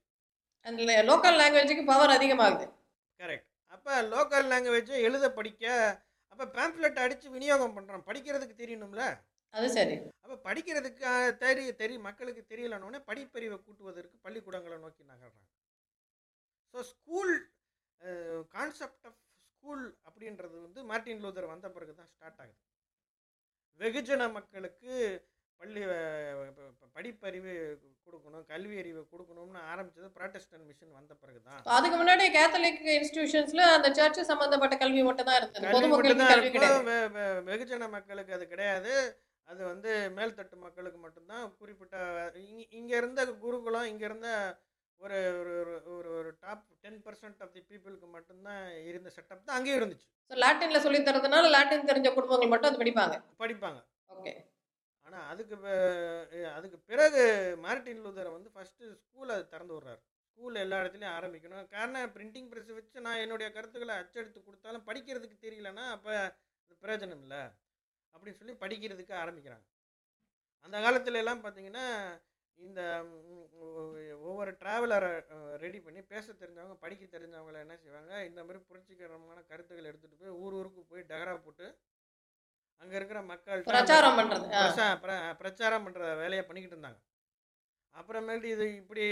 அந்த லோக்கல் லாங்குவேஜுக்கு பவர் அதிகமாகுது. கரெக்ட் அப்போ லோக்கல் லாங்குவேஜை எழுத படிக்க அப்போ பேம்ப்ளெட் அடித்து விநியோகம் பண்ணுறோம் படிக்கிறதுக்கு தெரியணும்ல? அது சரி. அப்போ படிக்கிறதுக்கு தெரிய தெரிய மக்களுக்கு தெரியலனோடனே படிப்பறிவை கூட்டுவதற்கு பள்ளிக்கூடங்களை நோக்கி நகர்றாங்க. So school concept of school அப்படின்றது வந்து மார்ட்டின் லூதர் வந்த பிறகு தான் ஸ்டார்ட் ஆகுது. வெகுஜன மக்களுக்கு பள்ளி படிப்பறிவு கொடுக்கணும் கல்வி அறிவு கொடுக்கணும்னு ஆரம்பிச்சது ப்ராட்டஸ்டன் மிஷன் வந்த பிறகு தான் அதுக்கு முன்னாடி கேத்தலிக் இன்ஸ்டிடியூஷன்ஸ்ல அந்த சர்ச் சம்பந்தப்பட்ட கல்வி மட்டும் தான் இருந்தது வெகுஜன மக்களுக்கு அது கிடையாது. அது வந்து மேல்தட்டு மக்களுக்கு மட்டும்தான் குறிப்பிட்ட இங்க இருந்த குருகுலம் இங்க இருந்த ஒரு ஒரு ஒரு- ஒரு top ten percent of the பீப்புளுக்கு மட்டும்தான் இருந்த செட்டப் தான் அங்கேயும் இருந்துச்சு. ஸோ லாட்டின்ல சொல்லி தரதுனால லாட்டின் தெரிஞ்ச குடும்பங்கள் மட்டும் அது படிப்பாங்க? படிப்பாங்க. ஓகே ஆனால் அதுக்கு அதுக்கு பிறகு மார்ட்டின் லூதர் வந்து ஃபஸ்ட்டு ஸ்கூலை திறந்து விட்றாரு. ஸ்கூல் எல்லா இடத்துலையும் ஆரம்பிக்கணும். காரணம் பிரிண்டிங் ப்ரெஸ் வச்சு நான் என்னுடைய கருத்துக்களை அச்சடித்து கொடுத்தாலும் படிக்கிறதுக்கு தெரியலன்னா அப்போ பிரயோஜனம் இல்லை. அப்படின்னு சொல்லி படிக்கிறதுக்கு ஆரம்பிக்கிறாங்க. அந்த காலத்துல எல்லாம் பார்த்தீங்கன்னா இந்த ஒவ்வொரு ட்ராவலரை ரெடி பண்ணி பேச தெரிஞ்சவங்க படிக்க தெரிஞ்சவங்கள என்ன செய்வாங்க இந்த மாதிரி புரட்சிகரமான கருத்துக்களை எடுத்துகிட்டு போய் ஊர் ஊருக்கு போய் டகரா போட்டு அங்கே இருக்கிற மக்கள் பிரச்சாரம் பிர- பிரச்சாரம் பண்ணுற வேலையை பண்ணிக்கிட்டு இருந்தாங்க. அப்புறமேட்டு இது இப்படி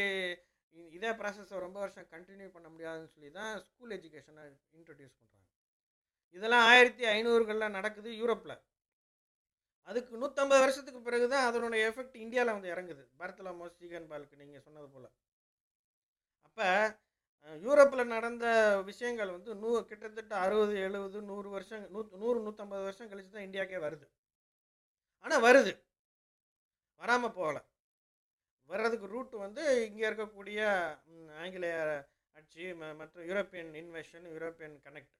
இதே ப்ராசஸை ரொம்ப வருஷம் கண்டினியூ பண்ண முடியாதுன்னு சொல்லி தான் ஸ்கூல் எஜுகேஷனை இன்ட்ரடியூஸ் பண்ணுறாங்க இதெல்லாம் ஆயிரத்தி ஐநூறுகளில் நடக்குது யூரோப்பில் அதுக்கு நூற்றம்பது வருஷத்துக்கு பிறகு தான் அதனுடைய எஃபெக்ட் இந்தியாவில் வந்து இறங்குது. பரத்லமோ ஸ்டீகன் பாலுக்கு நீங்கள் சொன்னது போல். அப்போ யூரோப்பில் நடந்த விஷயங்கள் வந்து நூ கிட்டத்தட்ட அறுபது எழுபது நூறு வருஷம் நூ நூறு நூற்றம்பது வருஷம் கழிச்சு தான் இந்தியாக்கே வருது. ஆனால் வருது. வராமல் போகலை. வர்றதுக்கு ரூட் வந்து இங்கே இருக்கக்கூடிய ஆங்கிலேய ஆட்சி ம- மற்ற யூரோப்பியன் இன்வெஷன் யூரோப்பியன் கனெக்ட்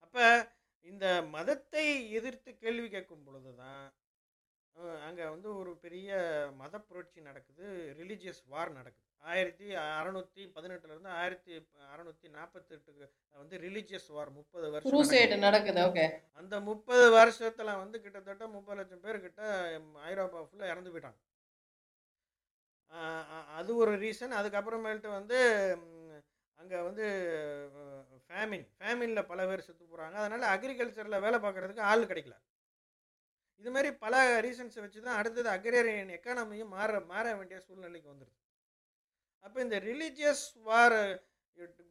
அப்போ இந்த மதத்தை எதிர்த்து கேள்வி கேட்கும் பொழுது தான் அங்கே வந்து ஒரு பெரிய மத புரட்சி நடக்குது. ரிலீஜியஸ் வார் நடக்குது. ஆயிரத்தி அறநூற்றி பதினெட்டுலேருந்து ஆயிரத்தி அறநூற்றி நாற்பத்தெட்டுக்கு வந்து ரிலீஜியஸ் வார் முப்பது வருஷம் நடக்குது. ஓகே. அந்த முப்பது வருஷத்தில் வந்து கிட்டத்தட்ட முப்பது லட்சம் பேர் கிட்ட ஐரோப்பா ஃபுல்லாக இறந்து போயிட்டாங்க. அது ஒரு ரீசன் அதுக்கப்புறமேல்ட்டு வந்து அங்கே வந்து ஃபேமின் ஃபேமினில் பல பேர் செத்து போகிறாங்க அதனால் அக்ரிகல்ச்சரில் வேலை பார்க்குறதுக்கு ஆள் கிடைக்கல. இது மாதிரி பல ரீசன்ஸை வச்சு தான் அடுத்தது அக்ரேரியன் எக்கானமியும் மாற மாற வேண்டிய சூழ்நிலைக்கு வந்துடுது அப்போ இந்த ரிலீஜியஸ் வார்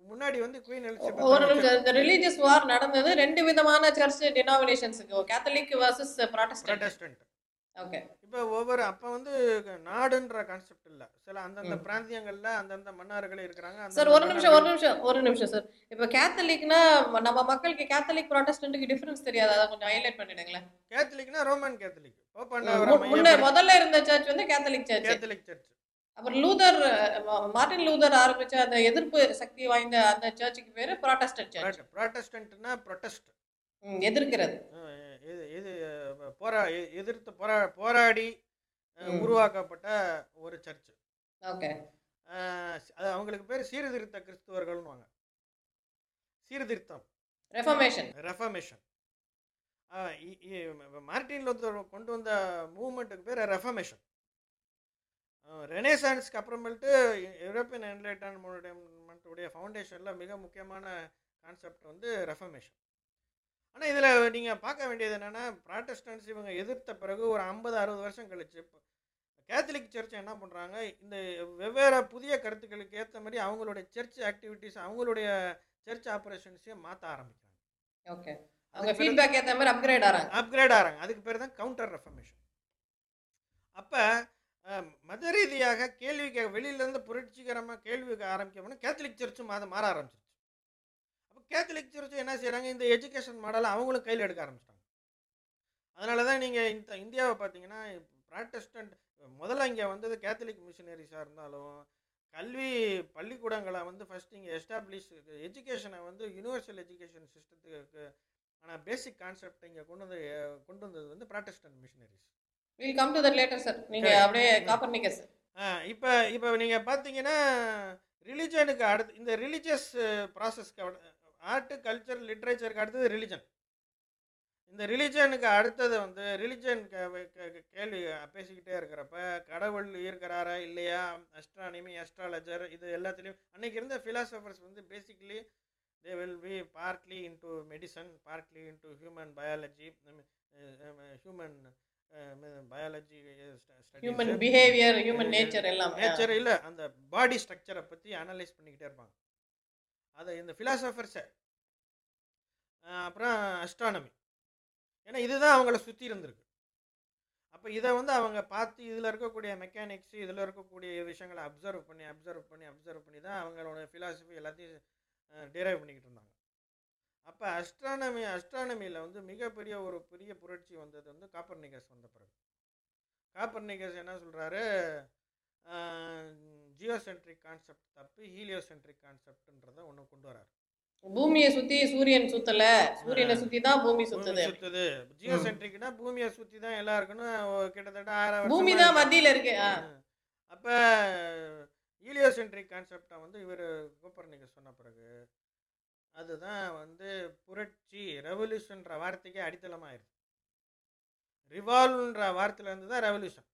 முன்னாடி வந்து குயின் நிமிஷம் இந்த ரிலீஜியஸ் வார் நடந்தது ரெண்டு விதமான சர்ச் டினாமினேஷன்ஸுக்கு கேத்தலிக் வர்சஸ் ப்ரொட்டஸ்டன்ட் ஓகே. இப்போ ஒவ்வொரு அப்போ வந்து நாடுன்ற கான்செப்ட் இல்லை. சில அந்தந்த. பிராந்தியங்கள்ல அந்தந்த மன்னர்கள் இருக்கிறாங்க சார் ஒரு நிமிஷம் ஒரு நிமிஷம் ஒரு நிமிஷம் சார். இப்போ கேத்தலிக்னா நம்ம மக்களுக்கு கேத்தலிக் ப்ராட்டஸ்டன்ட்டுக்கு டிஃபரன்ஸ் தெரியாது. அதை கொஞ்சம் ஹைலைட் பண்ணிடுங்களேன். கேத்தலிக்னா ரோமன் கேத்தலிக் முன்ன முதல்ல இருந்த சர்ச் வந்து கேத்தலிக் சர்ச் கேத்தலிக் சர்ச் அப்புறம் லூதர் அஹ், மார்ட்டின் லூதர் ஆரம்பிச்ச அந்த எதிர்ப்பு சக்தி வாய்ந்த அந்த சர்ச்சுக்கு பேரு ப்ராட்டஸ்டன்ட் சர்ச் ப்ராட்டஸ்டன்ட்னா ப்ரொட்டஸ்ட் எதிர்க்கிறது. போரா எதிர்த்து போரா போராடி. உருவாக்கப்பட்ட ஒரு சர்ச் ஓகே. அது அவங்களுக்கு பேர் சீர்திருத்த கிறிஸ்துவர்கள்னுவாங்க. சீர்திருத்தம். ரெஃபர்மேஷன் ரெஃபர்மேஷன் மார்ட்டின் லூத்தர் கொண்டு வந்த மூவ்மெண்ட்டுக்கு பேர் ரெஃபர்மேஷன் ரெனேசான்ஸ்க்கு அப்புறமேல்ட்டு யூரோப்பியன் என்லைட்டன்மெண்ட்டுடைய ஃபவுண்டேஷனில் மிக முக்கியமான கான்செப்ட் வந்து ரெஃபர்மேஷன் ஆனால் இதில் நீங்கள் பார்க்க வேண்டியது என்னென்னா ப்ராட்டஸ்டன்ஸ் இவங்க எதிர்த்த பிறகு ஒரு ஐம்பது அறுபது வருஷம் கழிச்சு இப்போ கேத்தலிக் சர்ச் என்ன பண்ணுறாங்க இந்த வெவ்வேறு புதிய கருத்துக்களுக்கு ஏற்ற மாதிரி அவங்களுடைய சர்ச் ஆக்டிவிட்டீஸ் அவங்களுடைய சர்ச் ஆப்ரேஷன்ஸையும் மாற்ற ஆரம்பிக்கிறாங்க. ஓகே அவங்க ஃபீட்பேக் ஏத்த மாதிரி அப்கிரேட் ஆறாங்க. அப்கிரேட் ஆகிறாங்க அதுக்கு பேர் தான் கவுண்டர் ரெஃபர்மேஷன் அப்போ மத ரீதியாக கேள்வி கே வெளியிலேருந்து புரட்சிகரமாக கேள்வி ஆரம்பிக்கணும்னா கேத்தலிக் சர்ச்சும் மாத மாற ஆரம்பிச்சிருச்சு. அப்போ கேத்தலிக் சர்ச் என்ன செய்கிறாங்க இந்த எஜுகேஷன் மாடலை அவங்களும் கையில் எடுக்க ஆரம்பிச்சிட்டாங்க. அதனால தான் நீங்கள் இந்த இந்தியாவை பார்த்தீங்கன்னா ப்ராட்டஸ்டன்ட் முதல்ல இங்கே வந்தது கேத்தலிக் மிஷினரிஸாக இருந்தாலும் கல்வி பள்ளிக்கூடங்களை வந்து ஃபஸ்ட் இங்கே எஸ்டாப்ளிஷ் எஜுகேஷனை வந்து யூனிவர்சல் எஜுகேஷன் சிஸ்டத்துக்கு ஆனால் பேசிக் கான்செப்ட் இங்கே கொண்டு வந்து கொண்டு வந்தது வந்து Protestant missionaries will come to that later sir நீங்க Correct. அப்படியே காப்பர்னிக்கஸ் இப்போ இப்போ நீங்கள் பார்த்தீங்கன்னா ரிலிஜனுக்கு அடுத்து இந்த ரிலீஜியஸ் ப்ராசஸ்க்கு ஆர்ட்டு கல்ச்சர் லிட்ரேச்சருக்கு அடுத்தது ரிலிஜன் இந்த ரிலிஜனுக்கு அடுத்தது வந்து ரிலிஜன் கேள்வி பேசிக்கிட்டே இருக்கிறப்ப கடவுள் இருக்கிறாரா இல்லையா? அஸ்ட்ரானமி அஸ்ட்ராலஜர் இது எல்லாத்துலேயும் அன்னைக்கு இருந்த ஃபிலாசபர்ஸ் வந்து basically they will be partly into medicine partly into human biology human biology human behaviour human nature எல்லாம் நேச்சர் இல்லை அந்த பாடி ஸ்ட்ரக்சரை பற்றி அனலைஸ் பண்ணிக்கிட்டே இருப்பாங்க. அதை இந்த ஃபிலாசபர்ஸை அப்புறம் அஸ்ட்ரானமி ஏன்னா இதுதான் அவங்கள சுற்றி இருந்திருக்கு. அப்போ இதை வந்து அவங்க பார்த்து இதில் இருக்கக்கூடிய மெக்கானிக்ஸ் இதில் இருக்கக்கூடிய விஷயங்களை அப்சர்வ் பண்ணி அப்சர்வ் பண்ணி அப்சர்வ் பண்ணி தான் அவங்களோட ஃபிலாசபி எல்லாத்தையும் டிரைவ் பண்ணிக்கிட்டு இருந்தாங்க. அப்போ அஸ்ட்ரானமி அஸ்ட்ரானமியில் வந்து மிகப்பெரிய ஒரு பெரிய புரட்சி வந்தது வந்து காப்பர்னிகஸ் வந்த பிறகு. காப்பர்னிகஸ் என்ன சொல்கிறாரு ஜியோசென்ட்ரிக் கான்செப்ட் தப்பு ஹீலியோசென்ட்ரிக் கான்செப்ட்ன்றத ஒன்று கொண்டு வராரு. பூமியை சுத்தி சூரியன் சுத்தல. சூரியனை சுத்தி தான் பூமி சுத்துது. சுத்துது. ஜியோசென்ட்ரிக்னா பூமியை சுற்றி தான் எல்லாம் கிட்டத்தட்ட ஆயிரம் பூமி தான் மத்தியில இருக்கு. அப்போ ஹீலியோசென்ட்ரிக் கான்செப்டை வந்து இவர் கோப்பர்னிகஸ் சொன்ன பிறகு அதுதான் வந்து புரட்சி ரெவல்யூஷன்ற வார்த்தைக்கே அடித்தளமாயிருது. ரிவால்வ்ன்ற வார்த்தையிலேருந்து தான் ரெவல்யூஷன்.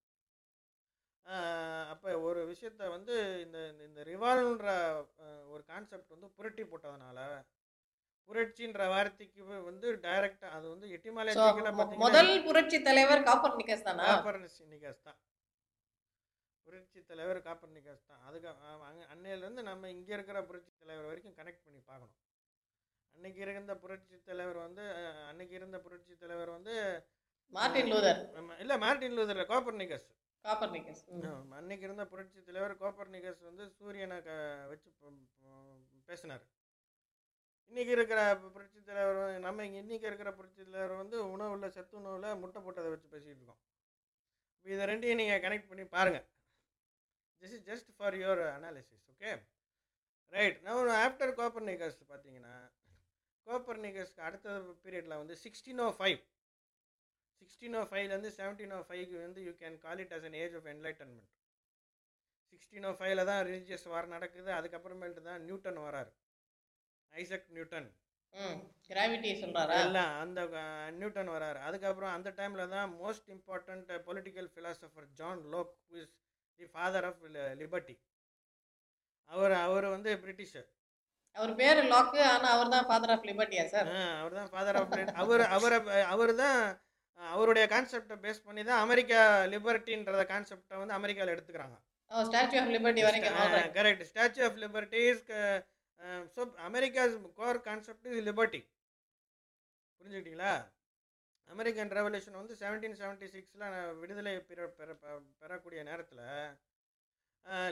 அப்போ ஒரு விஷயத்த வந்து இந்த இந்த- ரிவால்வ்ன்ற ஒரு கான்செப்ட் வந்து புரட்டி போட்டதுனால புரட்சின்ற வார்த்தைக்கு வந்து டைரக்டாக அது வந்து பார்த்தீங்கன்னா முதல் புரட்சி தலைவர் காப்பர்னிக்கஸ் தானா? காப்பர்னிகஸ் தான். புரட்சி தலைவர் காப்பர்னிகஸ் தான். அதுக்கு அன்னையிலேருந்து நம்ம இங்கே இருக்கிற புரட்சி தலைவர் வரைக்கும் கனெக்ட் பண்ணி பார்க்கணும். அன்னைக்கு இருந்த புரட்சி தலைவர் வந்து அன்னைக்கு இருந்த புரட்சி தலைவர் வந்து மார்ட்டின் லூதர். இல்லை Martin Luther Copernicus Copernicus hmm. ஆமா, அன்னைக்கு இருந்த புரட்சி தலைவர் கோப்பர்னிகஸ் வந்து சூரியனை க வச்சு பேசினார். இன்னைக்கு இருக்கிற புரட்சி தலைவர் நம்ம இங்கே இன்னைக்கு இருக்கிற புரட்சி தலைவர் வந்து உணவில் சத்து உணவில் முட்டை போட்டதை வச்சு பேசிகிட்டு இருக்கோம். இதை ரெண்டையும் நீங்கள் கனெக்ட் பண்ணி பாருங்கள் this is just for your analysis okay right நான் ஆஃப்டர் கோப்பர்னிகஸ் பார்த்தீங்கன்னா கோப்பர்னிகஸ்க்கு அடுத்த பீரியடில் வந்து sixteen o five sixteen o ஃபைவ்லேருந்து செவன்டீன் ஓ ஃபைவ்க்கு வந்து you can call it as an age of enlightenment sixteen o ஃபைவ்ல தான் ரிலீஜியஸ் வார் நடக்குது. அதுக்கப்புறமேட்டு தான் நியூட்டன் வராரு. Isaac Newton. கிராவிட்டி சொல்றாரா? எல்லாம் அந்த நியூட்டன் வராரு. அதுக்கப்புறம் அந்த டைமில் தான் most important political philosopher John Locke is the father of liberty அவர் அவர் வந்து பிரிட்டிஷர் அவர் பேரு லாக்கு ஆனா அவர் தான் ஃபாதர் ஆஃப் லிபர்ட்டியா சார் அவர் தான் ஃபாதர் ஆஃப் அவர் அவரை அவர் தான் அவருடைய கான்செப்டை பேஸ் பண்ணி தான் அமெரிக்கா லிபர்ட்டின்றத கான்செப்டை வந்து அமெரிக்காவில் எடுத்துக்கிறாங்க. ஸ்டாச்சு ஆஃப் லிபர்ட்டி வரைக்கும். Correct statue of liberty is so America's core concept is liberty புரிஞ்சுக்கிட்டீங்களா? அமெரிக்கன் ரெவல்யூஷன் வந்து செவன்டீன் செவன்ட்டி சிக்ஸில் விடுதலை பெற பெற பெறக்கூடிய நேரத்தில்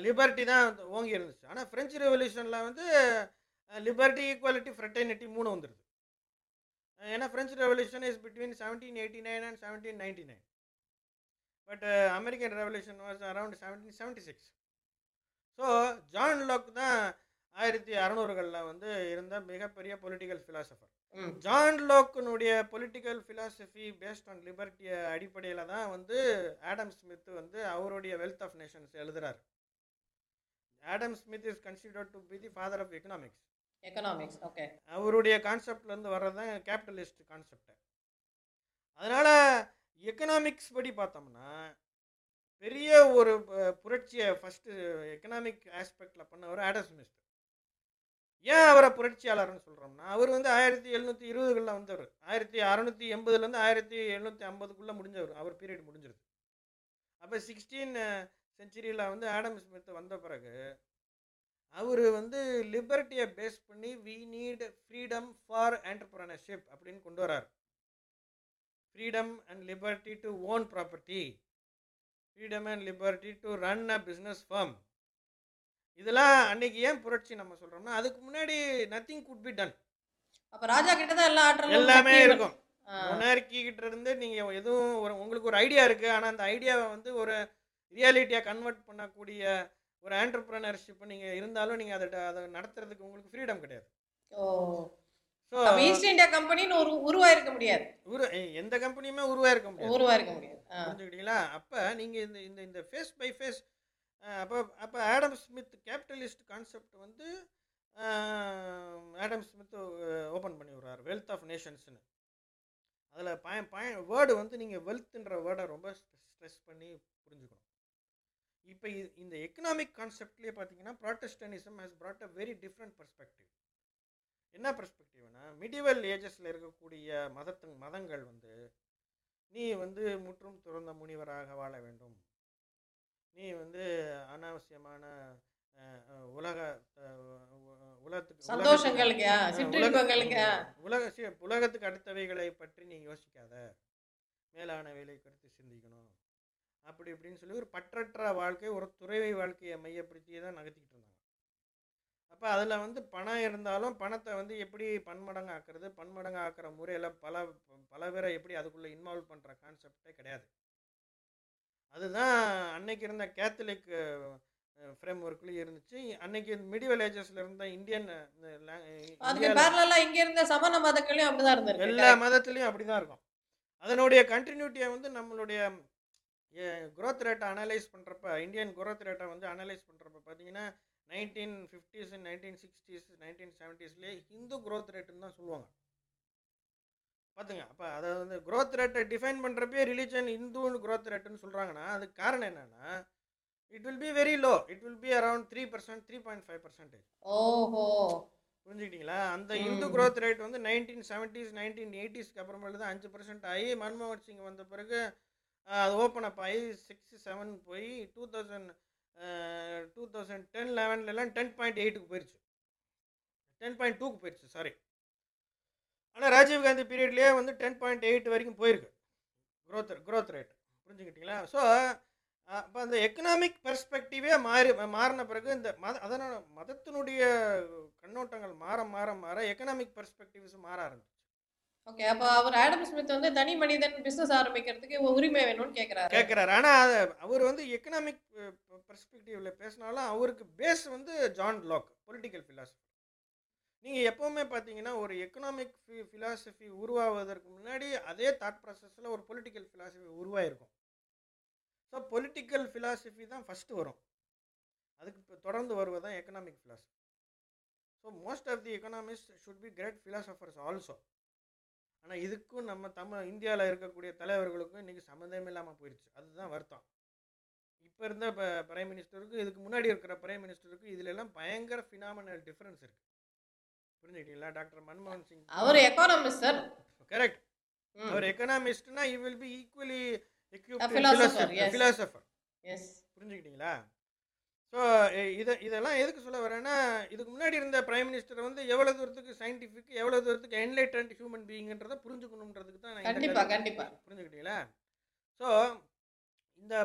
லிபர்ட்டி தான் ஓங்கி இருந்துச்சு. ஆனால் ஃப்ரெஞ்சு ரெவல்யூஷனில் வந்து லிபர்ட்டி ஈக்குவாலிட்டி ஃப்ரெட்டர்னிட்டி மூணு வந்துடுது ஏன்னா French revolution is between seventeen eighty nine and seventeen ninety nine but American revolution was around seventeen seventy six so John Locke தான் ஆயிரத்தி அறநூறுகளில் வந்து இருந்த மிகப்பெரிய பொலிட்டிக்கல் ஃபிலாசபர் ஜான் லோக்கினுடைய பொலிட்டிக்கல் ஃபிலாசபி பேஸ்ட் ஆன் லிபர்ட்டிய அடிப்படையில் தான் வந்து ஆடம் ஸ்மித் வந்து அவருடைய வெல்த் ஆஃப் நேஷன்ஸ் எழுதுறாரு. Adam Smith is considered to be the father of economics economics okay அவருடைய கான்செப்ட்லேருந்து வர்றது தான் கேபிட்டலிஸ்ட் கான்செப்ட் அதனால் எக்கனாமிக்ஸ் படி பார்த்தோம்னா பெரிய ஒரு புரட்சியை ஃபஸ்ட்டு எக்கனாமிக் ஆஸ்பெக்டில் பண்ணவர் ஆடம் ஸ்மித் ஏன் அவரை புரட்சியாளர்னு சொல்கிறோம்னா அவர் வந்து ஆயிரத்தி எழுநூற்றி இருபதுகளில் வந்தவர். ஆயிரத்தி அறநூற்றி எண்பதுலேருந்து ஆயிரத்தி எழுநூற்றி ஐம்பதுக்குள்ளே முடிஞ்சவர். அவர் பீரியட் முடிஞ்சிருது. அப்போ சிக்ஸ்டீன் செஞ்சுரியில் வந்து ஆடம் ஸ்மித் வந்த பிறகு அவர் வந்து லிபர்ட்டியை பேஸ் பண்ணி we need freedom for entrepreneurship அப்படின்னு கொண்டு வரார். Freedom and liberty to own property freedom and liberty to run a business firm. இதெல்லாம் அன்னைக்கு ஏன் புரட்சி நம்ம சொல்றோம்னா அதுக்கு முன்னாடி நத்திங் குட் பி டன் அப்ப ராஜா கிட்ட தான் எல்லா ஆற்றலும் எல்லாமே இருக்கும். மொனார்கி கிட்ட இருந்து நீங்கள் எதுவும் ஒரு உங்களுக்கு ஒரு ஐடியா இருக்குது ஆனால் அந்த ஐடியாவை வந்து ஒரு ரியாலிட்டியாக கன்வெர்ட் பண்ணக்கூடிய ஒரு ஆண்டர்பிரினர்ஷிப் நீங்கள் இருந்தாலும் நீங்கள் அதை அதை நடத்துறதுக்கு உங்களுக்கு ஃப்ரீடம் கிடையாது. ஸோ ஈஸ்ட் இந்தியா கம்பெனின்னு ஒரு உருவாயிருக்க முடியாது. உரு எந்த கம்பெனியுமே உருவாயிருக்க முடியாது. உருவாயிருக்க முடியாது. புரிஞ்சுக்கிட்டீங்களா? அப்போ நீங்கள் இந்த இந்த இந்த ஃபேஸ் பை ஃபேஸ் அப்போ அப்போ ஆடம் ஸ்மித் கேபிட்டலிஸ்ட் கான்செப்ட் வந்து ஆடம் ஸ்மித் ஓப்பன் பண்ணி விடுறாரு வெல்த் ஆஃப் நேஷன்ஸ்னு அதில் பய பய வேர்டு வந்து நீங்கள் வெல்த்ன்ற வேர்டை ரொம்ப ஸ்ட்ரெஸ் பண்ணி புரிஞ்சுக்கணும். இப்போ இந்த எக்கனாமிக் கான்செப்ட்லேயே பார்த்தீங்கன்னா protestantism has brought a very different perspective என்ன பர்ஸ்பெக்டிவ்னா மிடிவல் ஏஜஸில் இருக்கக்கூடிய மதத்தின் மதங்கள் வந்து நீ வந்து முற்றும் துறந்த முனிவராக வாழ வேண்டும். நீ வந்து அனாவசியமான உலக உலகத்துக்கு. உலக உலகத்துக்கு அடுத்தவைகளை பற்றி நீ யோசிக்காத. மேலானவைகளை குறித்து சிந்திக்கணும். அப்படி இப்படின்னு சொல்லி ஒரு பற்றற்ற வாழ்க்கை ஒரு துறைவை வாழ்க்கையை மையப்படுத்தியே தான் நகர்த்திக்கிட்டு இருந்தாங்க. அப்போ அதில் வந்து பணம் இருந்தாலும் பணத்தை வந்து எப்படி பன்மடங்கு ஆக்குறது? பன்மடங்கு ஆக்குற முறையில் பல பல பேரை எப்படி அதுக்குள்ளே இன்வால்வ் பண்ணுற கான்செப்டே கிடையாது. அதுதான் அன்னைக்கு இருந்த கேத்தலிக் ஃப்ரேம் ஒர்க்லேயும் இருந்துச்சு. அன்னைக்கு மிடிவல் ஏஜஸில் இருந்த இந்தியன் இங்க இருந்த சமண மதங்களையும் அப்படிதான் எல்லா மதத்துலேயும் அப்படி தான் இருக்கும். அதனுடைய கண்டினியூட்டியை வந்து நம்மளுடைய growth ரேட்டை அனலைஸ் பண்ணுறப்ப இந்தியன் growth ரேட்டை வந்து அனலைஸ் பண்ணுறப்ப பார்த்தீங்கன்னா nineteen fifties nineteen sixties nineteen செவன்ட்டீஸ்லேயே Hindu growth ரேட்டுன்னு தான் சொல்லுவாங்க. பார்த்துங்க அப்போ அதை வந்து growth ரேட்டை டிஃபைன் பண்ணுறப்பே ரிலீஜன் இந்துன்னு growth ரேட்டுன்னு சொல்கிறாங்கன்னா அதுக்கு காரணம் என்னென்னா it will be very low it will be around three percent three point five percentage ஓஹோ. புரிஞ்சுக்கிட்டீங்களா? அந்த. இந்து growth ரேட் வந்து நைன்டீன் செவன்ட்டீஸ் நைன்டீன் எயிட்டிஸ்க்கு அப்புறமேல தான் அஞ்சு பர்சன்ட் ஆகி மன்மோகன் சிங் வந்த பிறகு அது ஓப்பன் அப் ஆகி சிக்ஸ் செவன் போய் two thousand two thousand ten லெவன்லலாம் ten point எயிட்டுக்கு போயிடுச்சு டென் பாயிண்ட் டூக்கு போயிடுச்சு சாரி ஆனால் ராஜீவ்காந்தி பீரியட்லேயே வந்து டென் பாயிண்ட் எயிட் வரைக்கும் போயிருக்கு. க்ரோத் க்ரோத் ரேட் புரிஞ்சுக்கிட்டீங்களா? ஸோ அப்போ அந்த எக்கனாமிக் பெர்ஸ்பெக்டிவே மாறி மாறின பிறகு இந்த மத அதனால் மதத்தினுடைய கண்ணோட்டங்கள் மாற மாற மாற எக்கனாமிக் பெர்ஸ்பெக்டிவ்ஸ் மாற ஆரம்பிச்சு. ஓகே அப்போ அவர் ஆடம் ஸ்மித் வந்து தனி மனிதன் பிஸ்னஸ் ஆரம்பிக்கிறதுக்கு உரிமை வேணும்னு கேட்குறாரு கேட்குறாரு ஆனால் அவர் வந்து எக்கனாமிக் பெர்ஸ்பெக்டிவில் பேசினாலும் அவருக்கு பேஸ் வந்து ஜான் லாக் பொலிட்டிக்கல் ஃபிலாசபி நீங்கள் எப்போவுமே பார்த்தீங்கன்னா ஒரு எக்கனாமிக் ஃபிலாசபி உருவாவதற்கு முன்னாடி அதே தாட் ப்ராசஸில் ஒரு பொலிட்டிக்கல் ஃபிலாசபி உருவாயிருக்கும். ஸோ பொலிட்டிக்கல் ஃபிலாசபி தான் ஃபஸ்ட்டு வரும். அதுக்கு தொடர்ந்து வருவது தான் economic philosophy so most of the economist should be great philosophers also ஆனால் இதுக்கும் நம்ம தமிழ் இந்தியாவில் இருக்கக்கூடிய தலைவர்களுக்கும் இன்றைக்கி சம்மந்தமே இல்லாமல் போயிடுச்சு அதுதான் வருத்தம். இப்போ இருந்த இப்போ பிரைம் மினிஸ்டருக்கு இதுக்கு முன்னாடி இருக்கிற பிரைம் மினிஸ்டருக்கு இதுல எல்லாம் பயங்கர ஃபினாமினல் டிஃப்ரென்ஸ் இருக்குது புரிஞ்சுக்கிட்டீங்களா? டாக்டர் மன்மோகன் சிங் அவர் எக்கானமிஸ்ட் சார் கரெக்ட் அவர் எக்கனாமிஸ்ட்னா he will be equally philosopher, yes. Philosopher புரிஞ்சுக்கிட்டீங்களா? ஸோ இதை இதெல்லாம் எதுக்கு சொல்ல வரேன்னா இதுக்கு முன்னாடி இருந்த பிரைம் மினிஸ்டர் வந்து எவ்வளோ தூரத்துக்கு சயின்டிஃபிக் எவ்வளோ தூரத்துக்கு என்லைட்டன்ட் ஹியூமன் பீயிங்ன்றதை புரிஞ்சுக்கணுன்றதுக்கு தான் நான் இந்த கண்டிப்பா கருத்து- கண்டிப்பா. புரிஞ்சுக்கிட்டீங்களா? ஸோ இந்த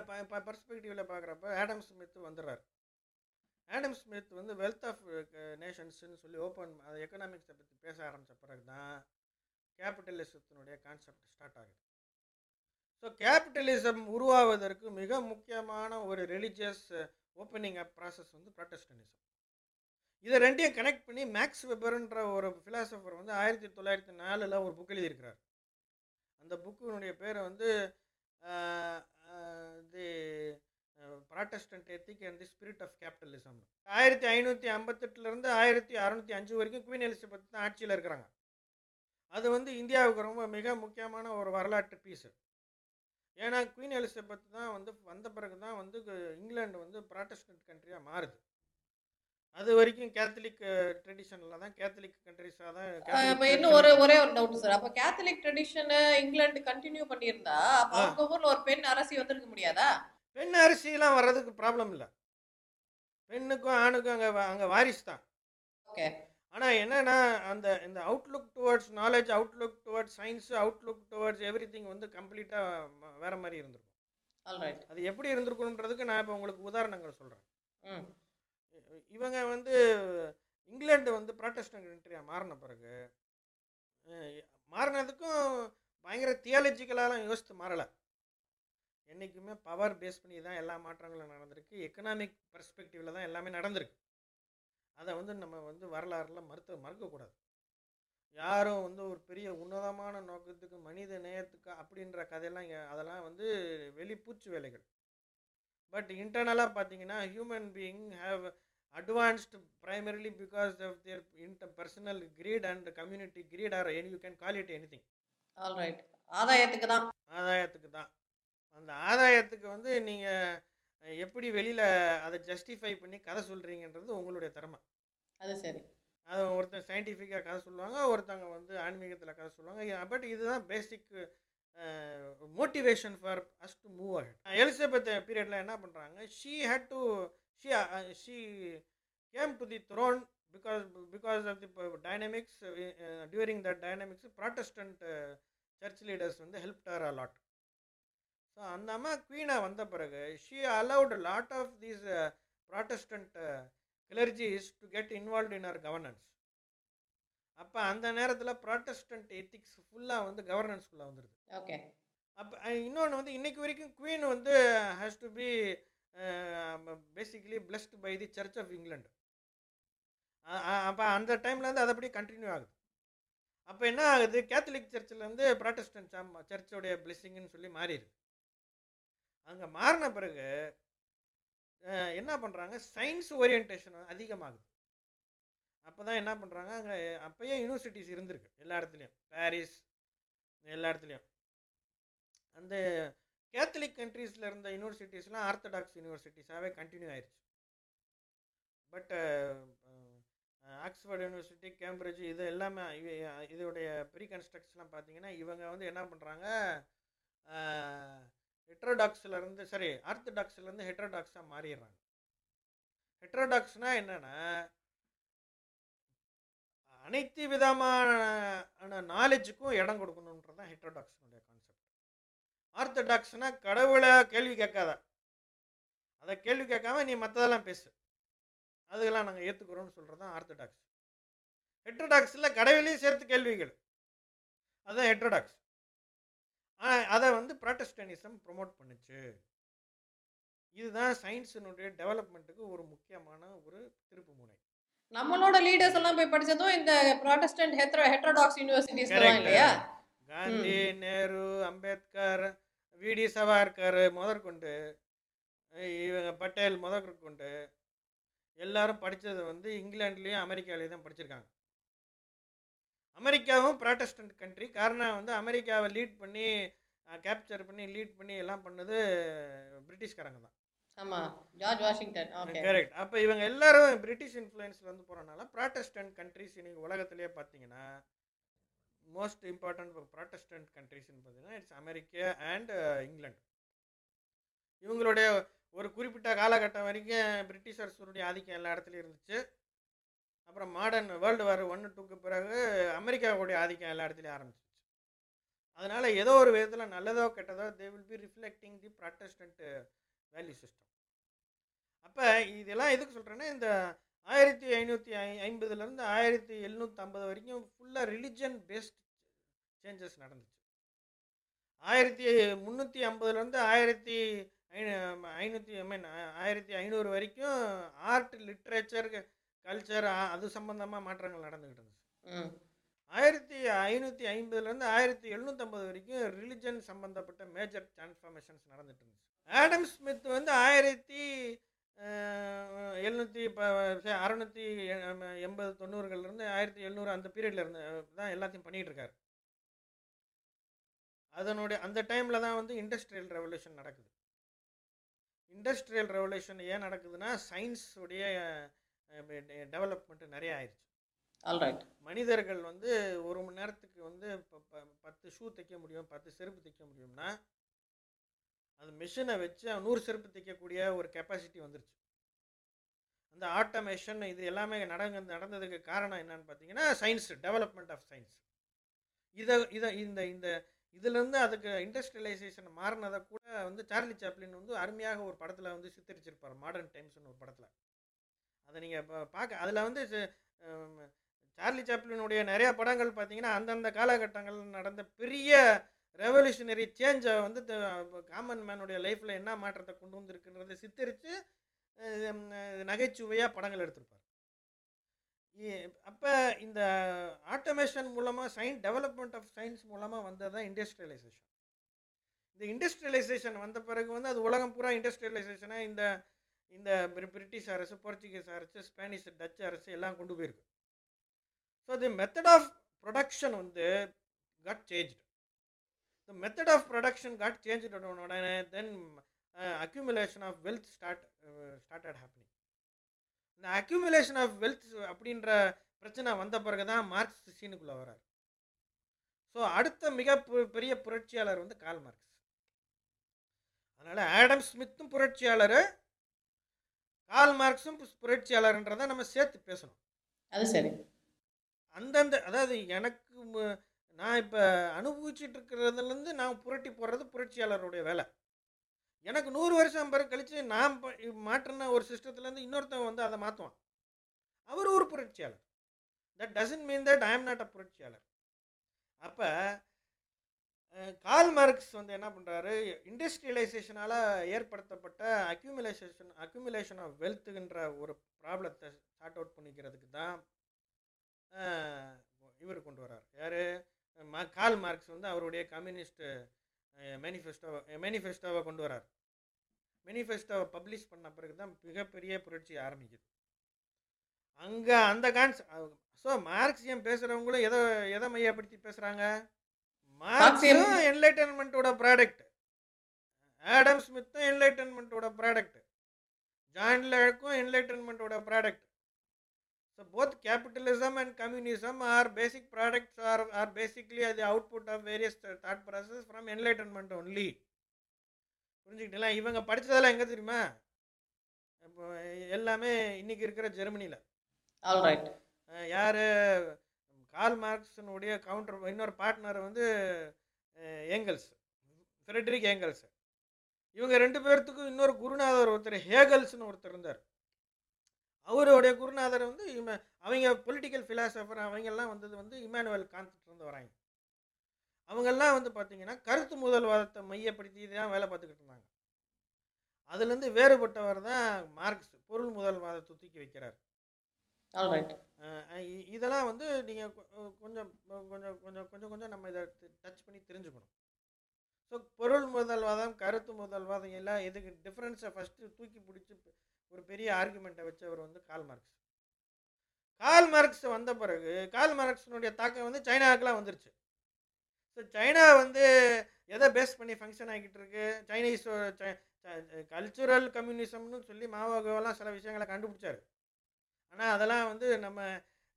பர்ஸ்பெக்டிவில் பார்க்குறப்ப ஆடம் ஸ்மித் வந்துடுறாரு ஆடம் ஸ்மித் வந்து வெல்த் ஆஃப் நேஷன்ஸ்னு சொல்லி ஓப்பன் அது எக்கனாமிக்ஸை பற்றி பேச ஆரம்பித்த பிறகு தான் கேபிட்டலிசத்தினுடைய கான்செப்ட் ஸ்டார்ட் ஆகுது. ஸோ கேபிட்டலிசம் உருவாவதற்கு மிக முக்கியமான ஒரு ரிலீஜியஸ் ஓப்பனிங் அப் ப்ராசஸ் வந்து ப்ராட்டஸ்டனிசம் இதை ரெண்டையும் கனெக்ட் பண்ணி மேக்ஸ் வெபர்ன்ற ஒரு ஃபிலாசபர் வந்து ஆயிரத்தி தொள்ளாயிரத்தி நாலில் ஒரு புக் எழுதியிருக்கிறார். அந்த புக்கினுடைய பேரை வந்து the Protestant ethic and the spirit of capitalism ஆயிரத்தி ஐநூற்றி ஐம்பத்தெட்டுலேருந்து ஆயிரத்தி அறநூற்றி அஞ்சு வரைக்கும் குவீன் எலிசபெத் தான் ஆட்சியில் இருக்கிறாங்க. அது வந்து இந்தியாவுக்கு ரொம்ப மிக முக்கியமான ஒரு வரலாற்று பீஸு ஏன்னா குவீன் எலிசபெத் தான் வந்து வந்த பிறகு தான் வந்து இங்கிலாந்து வந்து ப்ராட்டஸ்டன்ட் கண்ட்ரியாக மாறுது. அது வரைக்கும் கேத்தலிக் ட்ரெடிஷனில் தான் கேத்தலிக் கண்ட்ரிஸாக தான் இப்போ இன்னும் ஒரு ஒரே ஒரு டவுட் சார் அப்ப கேத்தலிக் ட்ரெடிஷனை இங்கிலாந்து கண்டினியூ பண்ணியிருந்தா அப்ப. அவங்க ஊர்ல ஒரு பெண் அரசி வந்திருக்க முடியாதா? பெண் அரிசிலாம் வர்றதுக்கு ப்ராப்ளம் இல்லை. பெண்ணுக்கும் ஆணுக்கும் அங்கே அங்கே வாரிசு தான். ஓகே. ஆனால் என்னன்னா அந்த இந்த outlook towards knowledge outlook towards science outlook towards every வந்து கம்ப்ளீட்டாக வேற மாதிரி இருந்திருக்கும். அது எப்படி இருந்திருக்கணுன்றதுக்கு நான் இப்போ உங்களுக்கு உதாரணங்கள் சொல்கிறேன் இவங்க வந்து இங்கிலாந்து வந்து ப்ராட்டஸ்டன்ட் கண்ட்ரியாக மாறின பிறகு மாறினதுக்கும் பயங்கர தியாலஜிக்கலாலாம் யோசித்து மாறலை. என்றைக்குமே பவர் பேஸ் பண்ணி தான் எல்லா மாற்றங்களும் நடந்திருக்கு. எக்கனாமிக் பெர்ஸ்பெக்டிவில் தான் எல்லாமே நடந்திருக்கு. அதை வந்து நம்ம வந்து வரலாறுல மறுத்த மறுக்கக்கூடாது. யாரும் வந்து ஒரு பெரிய உன்னதமான நோக்கத்துக்கு மனித நேயத்துக்கு அப்படின்ற கதையெல்லாம் இங்க- அதெல்லாம் வந்து வெளிப்பூச்சு வேலைகள். பட் இன்டர்னலாக பார்த்தீங்கன்னா human being have advanced primarily because of their interpersonal greed and community greed or any you can call it anything ஆதாயத்துக்கு தான். ஆதாயத்துக்கு தான். அந்த ஆதாயத்துக்கு வந்து நீங்கள் எப்படி வெளியில் அதை ஜஸ்டிஃபை பண்ணி கதை சொல்கிறீங்கன்றது உங்களுடைய திறமை. அது சரி. அது ஒருத்தன் சயின்டிஃபிக்காக கதை சொல்லுவாங்க ஒருத்தங்க வந்து ஆன்மீகத்தில் கதை சொல்லுவாங்க. பட் இதுதான் basic motivation for us to move ahead Elizabeth பீரியடில் என்ன பண்ணுறாங்க she had to she she came to the throne because because of the dynamics during that dynamics Protestant church leaders வந்து help her a lot so அந்த அம்மா குவீனாக வந்த பிறகு she allowed lot of these Protestant clergies to get involve in our governance அப்போ அந்த நேரத்தில் Protestant ethics ஃபுல்லாக வந்து கவர்னன்ஸ்குள்ளே வந்துடுது ஓகே அப்போ இன்னொன்று வந்து இன்னைக்கு வரைக்கும் குவீன் வந்து has to be basically blessed by the church of England அப்போ அந்த டைம்லேருந்து அது அப்படியே கண்டினியூ ஆகுது. அப்போ என்ன ஆகுது? கேத்தலிக் சர்ச்சிலேருந்து ப்ராட்டஸ்டன்ட் சர்ச்சோடைய பிளெஸ்ஸிங்னு சொல்லி மாறிடுது. அங்கே மாறின பிறகு என்ன பண்ணுறாங்க சயின்ஸ் ஓரியன்டேஷன் அதிகமாகுது. அப்போ தான் என்ன பண்ணுறாங்க அங்கே அப்போயே யூனிவர்சிட்டிஸ் இருந்திருக்கு எல்லா இடத்துலையும். பாரிஸ் எல்லா இடத்துலையும். அந்த கேத்தலிக் கண்ட்ரீஸில் இருந்த யூனிவர்சிட்டிஸ்லாம் ஆர்த்தடாக்ஸ் யூனிவர்சிட்டிஸாகவே கண்டினியூ ஆயிடுச்சு பட் ஆக்ஸ்ஃபோர்ட் யூனிவர்சிட்டி கேம்பிரிட்ஜ் இது எல்லாமே இதோடைய ப்ரீ கன்ஸ்ட்ரக்ஷன்லாம் பார்த்தீங்கன்னா இவங்க வந்து என்ன பண்ணுறாங்க ஹெட்ரோடாக்ஸ்லேருந்து சரி ஆர்த்தடாக்ஸ்லேருந்து ஹெட்ரோடாக்ஸாக மாறிடுறாங்க. ஹெட்ரோடாக்ஸ்னால் என்னென்னா அனைத்து விதமான நாலேஜுக்கும் இடம் கொடுக்கணுன்றது தான் ஹெட்ரோடாக்ஸினுடைய கான்செப்ட் ஆர்த்தடாக்ஸ்னால் கடவுளை கேள்வி கேட்காத. அதை கேள்வி கேட்காம நீ மற்றதெல்லாம் பேசு. அதுக்கெல்லாம் நாங்கள் ஏற்றுக்கிறோம்னு சொல்கிறது தான் ஆர்த்தடாக்ஸ் ஹெட்ரோடாக்ஸில் கடவுளையும் சேர்த்து கேள்விகள். அதுதான் ஹெட்ரோடாக்ஸ் ஆனால் அதை ப்ராட்டஸ்டனிசம் ப்ரொமோட் பண்ணுச்சு. இதுதான் சயின்ஸினுடைய டெவலப்மெண்ட்டுக்கு ஒரு முக்கியமான ஒரு திருப்பு முனை. நம்மளோட லீடர்ஸ் எல்லாம் போய் படிச்சதும் இந்த ப்ராட்டஸ்டன்ட் ஹெட்ரோ ஹெட்ரோடாக்ஸ் யூனிவர்சிட்டிஸ். இல்லையா? காந்தி நேரு அம்பேத்கர் விடி சவார்கர் முதற்கொண்டு இவங்க பட்டேல் முதற்கொண்டு எல்லாரும் படித்தது வந்து இங்கிலாந்துலேயும் அமெரிக்காலேயும் தான் படிச்சிருக்காங்க. அமெரிக்காவும் ப்ராட்டஸ்டன்ட் கண்ட்ரி. காரணம் வந்து அமெரிக்காவை லீட் பண்ணி கேப்சர் பண்ணி லீட் பண்ணி எல்லாம் பண்ணது பிரிட்டிஷ்காரங்க தான் ஆமா. George Washington. கரெக்ட் அப்போ இவங்க எல்லாரும் பிரிட்டிஷ் இன்ஃப்ளூயன்ஸ்ல வந்து போகிறனால ப்ராட்டஸ்டன்ட் கண்ட்ரிஸ் இன்னைக்கு உலகத்திலேயே பார்த்தீங்கன்னா மோஸ்ட் இம்பார்ட்டன்ட் ப்ராட்டஸ்டன்ட் கண்ட்ரிஸ்னு பார்த்தீங்கன்னா இட்ஸ் அமெரிக்கா அண்ட் இங்கிலாந்து இவங்களுடைய ஒரு குறிப்பிட்ட காலகட்டம் வரைக்கும் பிரிட்டிஷர்ஸுடைய ஆதிக்கம் எல்லா இடத்துலையும் இருந்துச்சு. அப்புறம் மாடர்ன் வேர்ல்டு வார் ஒன்று டூக்கு பிறகு அமெரிக்காவுடைய ஆதிக்கம் எல்லா இடத்துலையும் ஆரம்பிச்சிச்சு. அதனால் ஏதோ ஒரு விதத்தில் நல்லதோ கெட்டதோ they will be reflecting the Protestant value system அப்போ இதெல்லாம் எதுக்கு சொல்கிறேன்னா இந்த ஆயிரத்தி ஐநூற்றி ஐ ஐம்பதுலேருந்து ஆயிரத்தி எழுநூற்றி ஐம்பது வரைக்கும் ஃபுல்லாக ரிலிஜன் பேஸ்ட் சேஞ்சஸ் நடந்துச்சு. ஆயிரத்தி முந்நூற்றி ஐம்பதுலேருந்து ஆயிரத்தி ஐநூற்றி ஐ மீன் ஆயிரத்தி ஐநூறு வரைக்கும் ஆர்ட் லிட்ரேச்சர் கல்ச்சர் அது சம்மந்தமாக மாற்றங்கள் நடந்துக்கிட்டு இருந்துச்சு. ஆயிரத்தி ஐநூற்றி ஐம்பதுலேருந்து ஆயிரத்தி எழுநூற்றம்பது வரைக்கும் ரிலிஜன் சம்மந்தப்பட்ட மேஜர் டிரான்ஸ்ஃபார்மேஷன்ஸ் நடந்துட்டு இருந்துச்சு. ஆடம் ஸ்மித் வந்து ஆயிரத்தி எழுநூற்றி இப்போ அறநூற்றி எண்பது தொண்ணூறுகள்லேருந்து ஆயிரத்தி எழுநூறு அந்த பீரியடில் இருந்து தான் எல்லாத்தையும் பண்ணிகிட்டு இருக்காரு. அதனுடைய அந்த டைமில் தான் வந்து இண்டஸ்ட்ரியல் ரெவல்யூஷன் நடக்குது. இண்டஸ்ட்ரியல் ரெவல்யூஷன் ஏன் நடக்குதுன்னா சயின்ஸுடைய டெவலப்மெண்ட்டு டெவலப்மெண்ட் நிறைய ஆயிடுச்சு ஆல்ரைட் மனிதர்கள் வந்து ஒரு மணி நேரத்துக்கு வந்து இப்போ பத்து ஷூ தைக்க முடியும் பத்து செருப்பு தைக்க முடியும்னா அந்த மிஷினை வச்சு நூறு செருப்பு தைக்கக்கூடிய ஒரு கெப்பாசிட்டி வந்துருச்சு. அந்த ஆட்டோமேஷன் இது எல்லாமே நடங்க நடந்ததுக்கு காரணம் என்னன்னு பார்த்தீங்கன்னா சயின்ஸ் டெவலப்மெண்ட் ஆஃப் சயின்ஸ் இதை இதை இந்த இந்த இதுலேருந்து அதுக்கு இண்டஸ்ட்ரியலைசேஷன் மாறினதை கூட வந்து சார்லி சாப்ளின் வந்து அருமையாக ஒரு படத்தில் வந்து சித்தரிச்சிருப்பார் மாடர்ன் டைம்ஸ்னு ஒரு படத்தில். அதை நீங்கள் இப்போ பார்க்க அதில் வந்து சார்லி சாப்ளினுடைய நிறைய படங்கள் பார்த்தீங்கன்னா அந்தந்த காலகட்டங்கள் நடந்த பெரிய ரெவல்யூஷனரி சேஞ்சை வந்து காமன் மேனுடைய லைஃப்பில் என்ன மாற்றத்தை கொண்டு வந்திருக்குன்றதை சித்தரித்து நகைச்சுவையாக படங்கள் எடுத்திருப்பார். அப்போ இந்த ஆட்டோமேஷன் மூலமாக சயின் டெவலப்மெண்ட் ஆஃப் சயின்ஸ் மூலமாக வந்தது தான் இண்டஸ்ட்ரியலைசேஷன் இந்த இண்டஸ்ட்ரியலைசேஷன் வந்த பிறகு வந்து அது உலகம் பூரா இண்டஸ்ட்ரியலைசேஷனாக இந்த இந்த பிரிட்டிஷ் அரசு போர்ச்சுகீஸ் அரசு ஸ்பானிஷ் டச் அரசு எல்லாம் கொண்டு போயிருக்கு. So the method of production வந்து got change the method of production got change உடனே then accumulation of wealth start started happening இந்த அக்யூமுலேஷன் ஆஃப் வெல்த் அப்படின்ற பிரச்சனை வந்த பிறகு தான் மார்க்ஸ் சீனுக்குள்ளே வரார். ஸோ அடுத்த மிக பெரிய புரட்சியாளர் வந்து கால் மார்க்ஸ். அதனால் ஆடம் ஸ்மித்தும் புரட்சியாளர் கால் மார்க்ஸும் புரட்சியாளர்ன்றதை நம்ம சேர்த்து பேசணும். அது சரி. அந்தந்த அதாவது எனக்கு நான் இப்போ அனுபவிச்சுட்டு இருக்கிறதுலேருந்து நான் புரட்டி போடுறது புரட்சியாளருடைய வேலை. எனக்கு நூறு வருஷம் பிறகு கழித்து நான் மாற்றின ஒரு சிஸ்டத்துலேருந்து இன்னொருத்தன் வந்து அதை மாற்றுவான் அவர் ஒரு புரட்சியாளர். That doesn't mean that I am not a புரட்சியாளர். அப்போ கால் மார்க்ஸ் வந்து என்ன பண்ணுறாரு இண்டஸ்ட்ரியலைசேஷனால் ஏற்படுத்தப்பட்ட அக்யூமுலேஷன் அக்யூமுலேஷன் ஆஃப் வெல்த்துன்ற ஒரு ப்ராப்ளத்தை சார்ட் அவுட் பண்ணிக்கிறதுக்கு தான் இவர் கொண்டு வரார். யார்? கால் மார்க்ஸ் வந்து அவருடைய கம்யூனிஸ்ட் மேனிஃபெஸ்டோ மேனிஃபெஸ்டோவை கொண்டு வரார். மேனிஃபெஸ்டோவை பப்ளிஷ் பண்ண பிறகு தான் மிகப்பெரிய புரட்சி ஆரம்பிக்குது. அங்கே அந்த கான்ஸ் ஸோ மார்க்சியம் பேசுகிறவங்களும் எதை எதை மையப்படுத்தி பேசுகிறாங்க மார்க்ஸும் என்லைட்டன்மெண்ட்டோட ப்ராடக்ட் ஆடம் ஸ்மித்தும் என்லைட்டன்மெண்ட்டோட ப்ராடக்ட் ஜான் லேக்கும் என்லைட்டன்மெண்ட்டோட product So both capitalism and communism are basic products are, are basically the output of various th- thought processes from enlightenment only. புரிஞ்சுக்கிட்டீங்களா? இவங்க படிச்சதெல்லாம் எங்கே தெரியுமா? இப்போ எல்லாமே இன்னைக்கு இருக்கிற ஜெர்மனியில் யார்? கால் மார்க்ஸினுடைய கவுண்டர் இன்னொரு பார்ட்னர் வந்து ஏங்கல்ஸ் ஃப்ரெட்ரிக் ஏங்கல்ஸ் இவங்க ரெண்டு பேர்த்துக்கும் இன்னொரு குருநாதர் ஒருத்தர் ஹேகல்ஸ்னு ஒருத்தர் இருந்தார். அவருடைய குருநாதர் வந்து இம அவங்க பொலிட்டிக்கல் ஃபிலாசபர் அவங்கெல்லாம் வந்தது வந்து இமானுவல் கான்செப்ட் இருந்து வராங்க. அவங்கெல்லாம் வந்து பார்த்தீங்கன்னா கருத்து முதல்வாதத்தை மையப்படுத்தி தான் வேலை பார்த்துக்கிட்டு இருந்தாங்க. அதுலேருந்து வேறுபட்டவர் தான் மார்க்ஸ் பொருள் முதல்வாதத்தை தூக்கி வைக்கிறார். இதெல்லாம் வந்து நீங்கள் கொஞ்சம் கொஞ்சம் கொஞ்சம் கொஞ்சம் கொஞ்சம் நம்ம இதை டச் பண்ணி தெரிஞ்சுக்கணும். ஸோ பொருள் முதல்வாதம் கருத்து முதல்வாதம் எல்லாம் எதுக்கு டிஃப்ரென்ஸை ஃபஸ்ட்டு தூக்கி பிடிச்சி ஒரு பெரிய ஆர்குமெண்ட்டை வச்சவர் வந்து கால் மார்க்ஸ். கால் மார்க்ஸ் வந்த பிறகு கால் மார்க்ஸினுடைய தாக்கம் வந்து சைனாவுக்குலாம் வந்துருச்சு. ஸோ சைனா வந்து எதை பேஸ் பண்ணி ஃபங்க்ஷன் ஆகிட்டு இருக்கு? சைனீஸ் கல்ச்சுரல் கம்யூனிசம்னு சொல்லி மாவோகோலாம் சில விஷயங்களை கண்டுபிடிச்சாரு. ஆனால் அதெல்லாம் வந்து நம்ம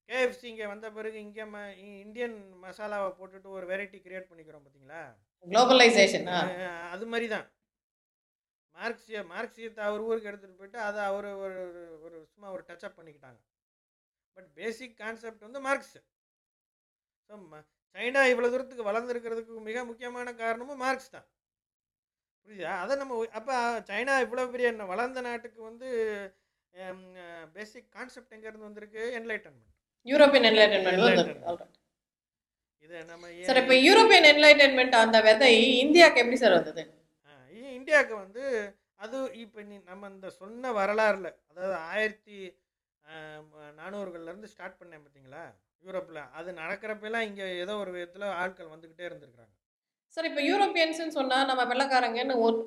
கேஎஃப்சி இங்கே வந்த பிறகு இங்கே ம இந்தியன் மசாலாவை போட்டுட்டு ஒரு வெரைட்டி கிரியேட் பண்ணிக்கிறோம் பார்த்தீங்களா குளோபலைசேஷன் அது மாதிரி தான். மார்க்சிய மார்க்சியத்தை அவர் ஊருக்கு எடுத்துகிட்டு போயிட்டு அதை அவர் ஒரு ஒரு- சும்மா ஒரு டச்சப் பண்ணிக்கிட்டாங்க. பட் பேசிக் கான்செப்ட் வந்து மார்க்ஸ். ஸோ சைனா இவ்வளோ தூரத்துக்கு வளர்ந்துருக்கிறதுக்கு மிக முக்கியமான காரணமும் மார்க்ஸ் தான். புரியுதா? அதை நம்ம அப்போ சைனா இவ்வளோ பெரிய ந- வளர்ந்த நாட்டுக்கு வந்து பேசிக் கான்செப்ட் எங்கேருந்து வந்திருக்கு? என்லைட்டன்மெண்ட் யூரோப்பியன் என்லைட்டன்மெண்ட் இதை நம்ம சார் இப்போ யூரோப்பியன் என்லைட்டன்மெண்ட் அந்த விதை இந்தியாவுக்கு எப்படி சார் வந்தது? இந்தியாவுக்கு வந்து அது இப்போ நீ நம்ம இந்த சொன்ன வரலாறில் அதாவது ஆயிரத்தி நானூறுகள்லேருந்து ஸ்டார்ட் பண்ணேன் பார்த்தீங்களா யூரோப்பில் அது நடக்கிறப்பெல்லாம் இங்கே ஏதோ ஒரு விதத்தில் ஆட்கள் வந்துக்கிட்டே இருந்திருக்கிறாங்க. சார் இப்போ யூரோப்பியன்ஸ்னு சொன்னால் நம்ம வெள்ளைக்காரங்கன்னு ஒரு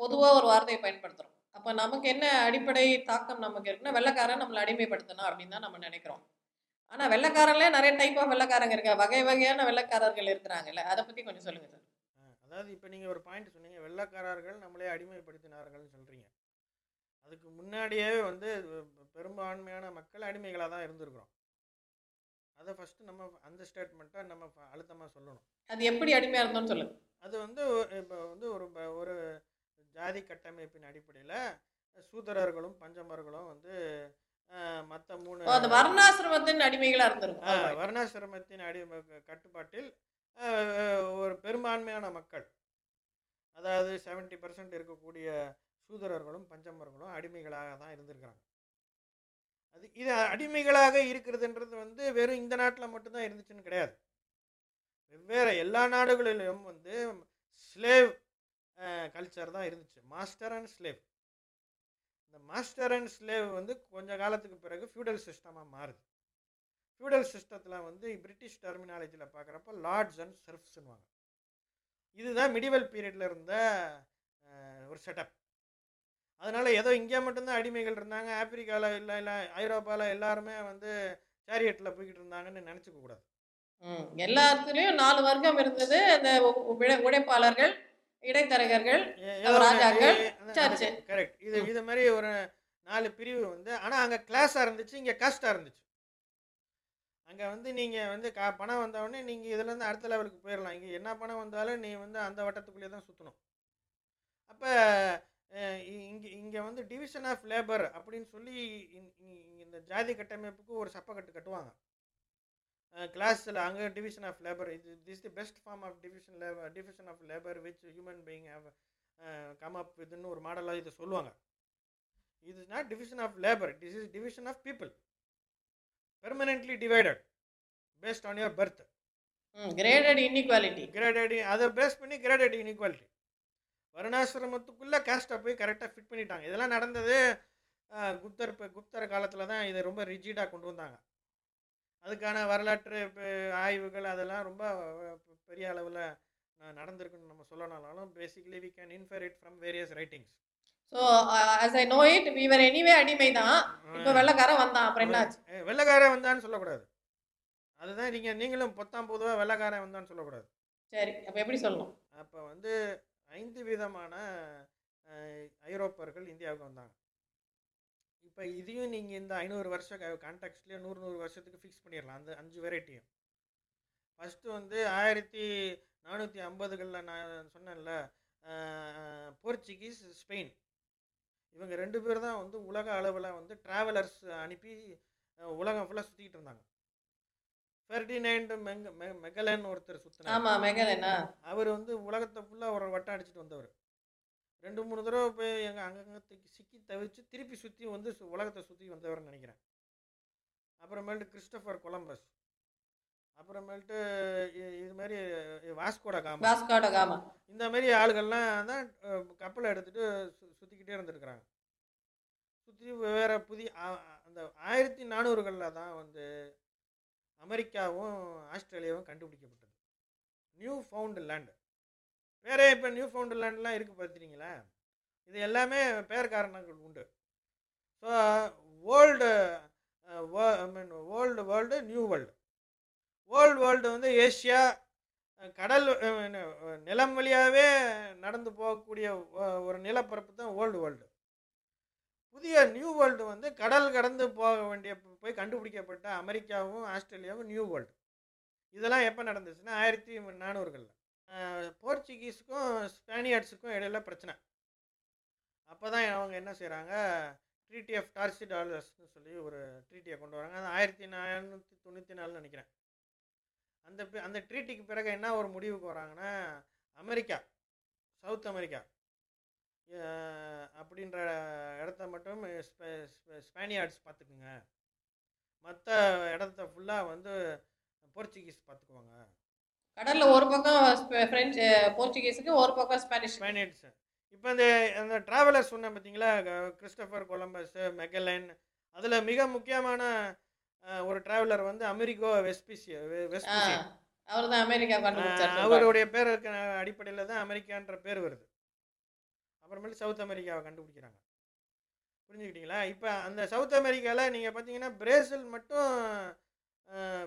பொதுவாக ஒரு வார்த்தையை பயன்படுத்துகிறோம் அப்போ நமக்கு என்ன அடிப்படை தாக்கம் நமக்கு இருக்குன்னா வெள்ளக்காரன் நம்மளை அடிமைப்படுத்தணும் அப்படின்னு தான் நம்ம நினைக்கிறோம். ஆனால் வெள்ளைக்காரங்களே நிறைய டைப் ஆஃப் வெள்ளக்காரங்க இருக்கா வகை வகையான வெள்ளைக்காரர்கள் இருக்கிறாங்கல்ல அதை பற்றி கொஞ்சம் சொல்லுங்கள் சார். அதாவது இப்போ நீங்கள் ஒரு பாயிண்ட் சொன்னீங்க வெள்ளைக்காரர்கள் நம்மளே அடிமைப்படுத்தினார்கள்னு சொல்கிறீங்க அதுக்கு முன்னாடியே வந்து பெரும்பான்மையான மக்கள் அடிமைகளாக தான் இருந்திருக்கிறோம். அதை ஃபஸ்ட்டு நம்ம அந்த ஸ்டேட்மெண்ட்டை நம்ம அழுத்தமாக சொல்லணும். அது எப்படி அடிமையாக இருந்தோம்னு சொல்லுங்க. அது வந்து இப்போ வந்து ஒரு ஒரு ஜாதி கட்டமைப்பின் அடிப்படையில் சூதரர்களும் பஞ்சமர்களும் வந்து மற்ற மூணு வர்ணாசிரமத்தின் அடிமைகளாக இருந்திருக்கும். வர்ணாசிரமத்தின் அடி கட்டுப்பாட்டில் ஒரு பெரும்பான்மையான மக்கள். அதாவது 70% பர்சன்ட் இருக்கக்கூடிய சூதரர்களும் பஞ்சமர்களும் அடிமைகளாக தான் இருந்திருக்கிறாங்க. அது இது அடிமைகளாக இருக்கிறதுன்றது வந்து வெறும் இந்த நாட்டில் மட்டும்தான் இருந்துச்சுன்னு கிடையாது. வெவ்வேறு எல்லா நாடுகளிலும் வந்து ஸ்லேவ் கல்ச்சர் தான் இருந்துச்சு. மாஸ்டர் அண்ட் ஸ்லேவ் இந்த மாஸ்டர் அண்ட் ஸ்லேவ் வந்து கொஞ்ச காலத்துக்கு பிறகு ஃபியூடல் சிஸ்டமாக மாறுது. ஃபியூடல் சிஸ்டத்தில் வந்து பிரிட்டிஷ் டெர்மினாலஜியில் பார்க்குறப்ப லார்ட்ஸ் அண்ட் சர்ஃப்ஸ்னுவாங்க இதுதான் மிடிவல் பீரியடில் இருந்த ஒரு செட்டப். அதனால் ஏதோ இங்கே மட்டும்தான் அடிமைகள் இருந்தாங்க. ஆப்பிரிக்காவில் இல்லை இல்லை ஐரோப்பாவில் எல்லாருமே வந்து சேரியட்டில் போய்கிட்டு இருந்தாங்கன்னு நினச்சிக்க கூடாது. ம். எல்லாத்துலேயும் நாலு வர்க்கம் இருந்தது. அந்த உ- உழை- உழைப்பாளர்கள் இடைத்தரகர்கள். கரெக்ட். இது இது மாதிரி ஒரு நாலு பிரிவு வந்து ஆனால் அங்கே கிளாஸாக இருந்துச்சு இங்கே காஸ்ட்டாக இருந்துச்சு. அங்கே வந்து நீங்கள் வந்து கா பணம் வந்தவொடனே நீங்கள் இதுலேருந்து அடுத்த லெவலுக்கு போயிடலாம் இங்கே என்ன பணம் வந்தாலும் நீ வந்து அந்த வட்டத்துக்குள்ளேயே தான் சுற்றணும் அப்போ இங்கே இங்கே வந்து டிவிஷன் ஆஃப் லேபர் அப்படின்னு சொல்லி இந்த ஜாதி கட்டமைப்புக்கு ஒரு சப்பக்கட்டு கட்டுவாங்க. கிளாஸில் அங்கே டிவிஷன் ஆஃப் லேபர் இது this the best form of division labour division of labour which human being have come up இதுன்னு ஒரு மாடலாக இதை சொல்லுவாங்க. இது is not division of labour this is division of people permanently divided based on your birth graded inequality graded அதை base பண்ணி graded inequality வருணாசிரமத்துக்குள்ளே காஸ்ட்டை போய் கரெக்டாக ஃபிட் பண்ணிட்டாங்க. இதெல்லாம் நடந்தது குப்தர் ப- குப்தர் காலத்தில் தான் இதை ரொம்ப ரிஜிடாக கொண்டு வந்தாங்க. அதுக்கான வரலாற்று ப- ஆய்வுகள் அதெல்லாம் ரொம்ப பெரிய அளவில் நடந்திருக்குன்னு நம்ம சொல்லனாலும் basically we can infer it from various writings so as I know it we were anyway அடிமை தான் இப்போ வெள்ளக்காரன் வந்தான் அப்புறம் என்னாச்சு? வெள்ளக்காரன் வந்தான்னு சொல்லக்கூடாது. அதுதான் நீங்கள் நீங்களும் பொத்தாம் பொதுவாக வெள்ளக்காரன் வந்தான்னு சொல்லக்கூடாது. சரி அப்போ எப்படி சொல்லணும்? அப்போ வந்து ஐந்து விதமான ஐரோப்பர்கள் இந்தியாவுக்கு வந்தாங்க. இப்போ இதையும் நீங்கள் இந்த ஐநூறு வருஷம் கான்டாக்ட்ஸ்லேயே நூறு நூறு வருஷத்துக்கு ஃபிக்ஸ் பண்ணிடலாம். அந்த அஞ்சு வெரைட்டியும் ஃபஸ்ட்டு வந்து ஆயிரத்தி நானூற்றி ஐம்பதுகளில் நான் சொன்னேன்ல போர்ச்சுகீஸ் ஸ்பெயின். இவங்க ரெண்டு பேர் தான் வந்து உலக அளவில் வந்து ட்ராவலர்ஸ் அனுப்பி உலகம் ஃபுல்லாக சுற்றிக்கிட்டு இருந்தாங்க. ஃபெர்டினைண்ட் மெங்க மெ- மெகலன் ஒருத்தர் சுற்றினார் அவர் வந்து உலகத்தை ஃபுல்லாக ஒரு வட்டம் அடிச்சுட்டு வந்தவர். ரெண்டு மூணு தடவை போய் எங்கள் அங்கங்கே சிக்கி தவிச்சு திருப்பி சுற்றி வந்து உலகத்தை சுற்றி வந்தவர்னு நினைக்கிறேன். அப்புறமேல்ட்டு கிறிஸ்டபர் கொலம்பஸ். அப்புறமேல்ட்டு இ- இது மாதிரி வாஸ்கோட காமா வாஸ்காட காமா இந்த மாதிரி ஆளுகள்லாம் தான் கப்பலை எடுத்துகிட்டு சு சுற்றிக்கிட்டே இருந்திருக்கிறாங்க. சுற்றி வேறு புதிய அந்த ஆயிரத்தி நானூறுகளில் தான் வந்து அமெரிக்காவும் ஆஸ்திரேலியாவும் கண்டுபிடிக்கப்பட்டது. Newfoundland. பேரே இப்போ நியூ ஃபவுண்டு லேண்ட்லாம் இருக்குது பார்த்துறீங்களா இது எல்லாமே பேர் காரணங்கள் உண்டு. So world I mean world world new world. Old world வந்து ஏஷியா கடல் நிலம் வழியாகவே நடந்து போகக்கூடிய ஒரு நிலப்பரப்பு தான் ஓல்டு வேர்ல்டு புதிய நியூ வேர்ல்டு வந்து கடல் கடந்து போக வேண்டிய போய் கண்டுபிடிக்கப்பட்ட அமெரிக்காவும் ஆஸ்திரேலியாவும் நியூ வேர்ல்டு இதெல்லாம் எப்போ நடந்துச்சுன்னா ஆயிரத்தி நானூறுகளில். போர்ச்சுகீஸுக்கும் ஸ்பானியார்ட்ஸுக்கும் இடையில பிரச்சனை. அப்போ தான் அவங்க என்ன செய்கிறாங்க ட்ரீட்டி ஆஃப் டார்சி டாலர்ஸ்னு சொல்லி ஒரு ட்ரீட்டியை கொண்டு வராங்க. அது ஆயிரத்தி நானூற்றி தொண்ணூற்றி நாலுன்னு நினைக்கிறேன். அந்த அந்த ட்ரீட்டிக்கு பிறகு என்ன ஒரு முடிவுக்கு வராங்கன்னா அமெரிக்கா சவுத் அமெரிக்கா. அப்படின்ற இடத்த மட்டும் ஸ்பெ- ஸ்பெ- ஸ்பானியார்ட்ஸ் பார்த்துக்குங்க. மற்ற இடத்த ஃபுல்லாக வந்து போர்ச்சுகீஸ் பார்த்துக்குவாங்க. கடல்ல ஒரு பக்கம் ஸ்பெ- பிரெஞ்சு போர்ச்சுகீஸுக்கு ஒரு பக்கம் ஸ்பானிஷ் ஸ்பானியர்ட்ஸ் இப்போ இந்த அந்த டிராவலர் சொன்னேன் பார்த்தீங்களா கிறிஸ்டபர் கொலம்பஸ் மெகலன் அதில் மிக முக்கியமான ஒரு டிராவலர் வந்து அமெரிக்கோ வெஸ்பிசி வெஸ்பிசி அவர் தான் அமெரிக்கா. அவருடைய பேர் அடிப்படையில் தான் அமெரிக்கான்ற பேர் வருது. அப்புறமேட்டு சவுத் அமெரிக்காவை கண்டுபிடிக்கிறாங்க. புரிஞ்சுக்கிட்டீங்களா? இப்போ அந்த சவுத் அமெரிக்காவில் நீங்கள் பார்த்தீங்கன்னா பிரேசில் மட்டும்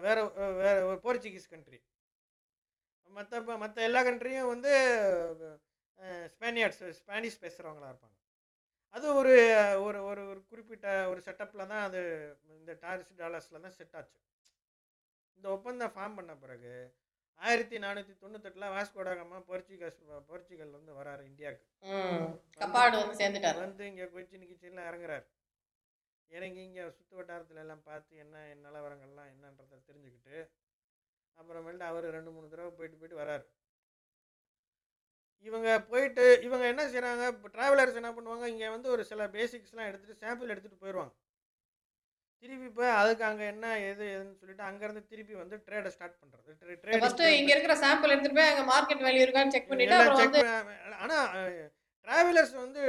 வேற வேற போர்ச்சுகீஸ் கண்ட்ரி மற்ற மற்ற எல்லா கண்ட்ரியும் வந்து ஸ்பானியார்ட்ஸ் ஸ்பானிஷ் பேசுகிறவங்களா இருப்பாங்க. அது ஒரு ஒரு ஒரு ஒரு குறிப்பிட்ட ஒரு செட்டப்பில் தான் அது இந்த டாரிஸ் டாலர்ஸில் தான் செட் ஆச்சு. இந்த ஒப்பந்தம் ஃபார்ம் பண்ண பிறகு ஆயிரத்தி நானூற்றி தொண்ணூத்தெட்டில் வாஸ்கோடாகமா போர்ச்சுகஸ் போர்ச்சுகல்லேருந்து வராரு இந்தியாவுக்கு. வந்து வந்து இங்கே கொச்சின் கிச்சின்லாம் இறங்குறாரு. இறங்கி இங்கே சுற்று வட்டாரத்துல எல்லாம் பார்த்து என்ன நிலவரங்கள்லாம் என்னன்றதை தெரிஞ்சுக்கிட்டு அப்புறமேல்ட்டு அவர் ரெண்டு மூணு தடவை போயிட்டு போயிட்டு வராரு. இவங்க போயிட்டு இவங்க என்ன செய்கிறாங்க இப்போ ட்ராவலர்ஸ் என்ன பண்ணுவாங்க இங்கே வந்து ஒரு சில பேசிக்ஸ்லாம் எடுத்துகிட்டு சாம்பிள் எடுத்துகிட்டு போயிடுவாங்க திருப்பி போய் அதுக்கு அங்கே என்ன எது எதுன்னு சொல்லிட்டு அங்கேருந்து திருப்பி வந்து ட்ரேடை ஸ்டார்ட் பண்ணுறது ஃபர்ஸ்ட் இங்க இருக்கிற சாம்பிள் எடுத்துட்டு போய் அங்க மார்க்கெட் வேல்யூ இருக்கான்னு செக் பண்ணிட்டு வந்து ஆனால் ட்ராவலர்ஸ் வந்து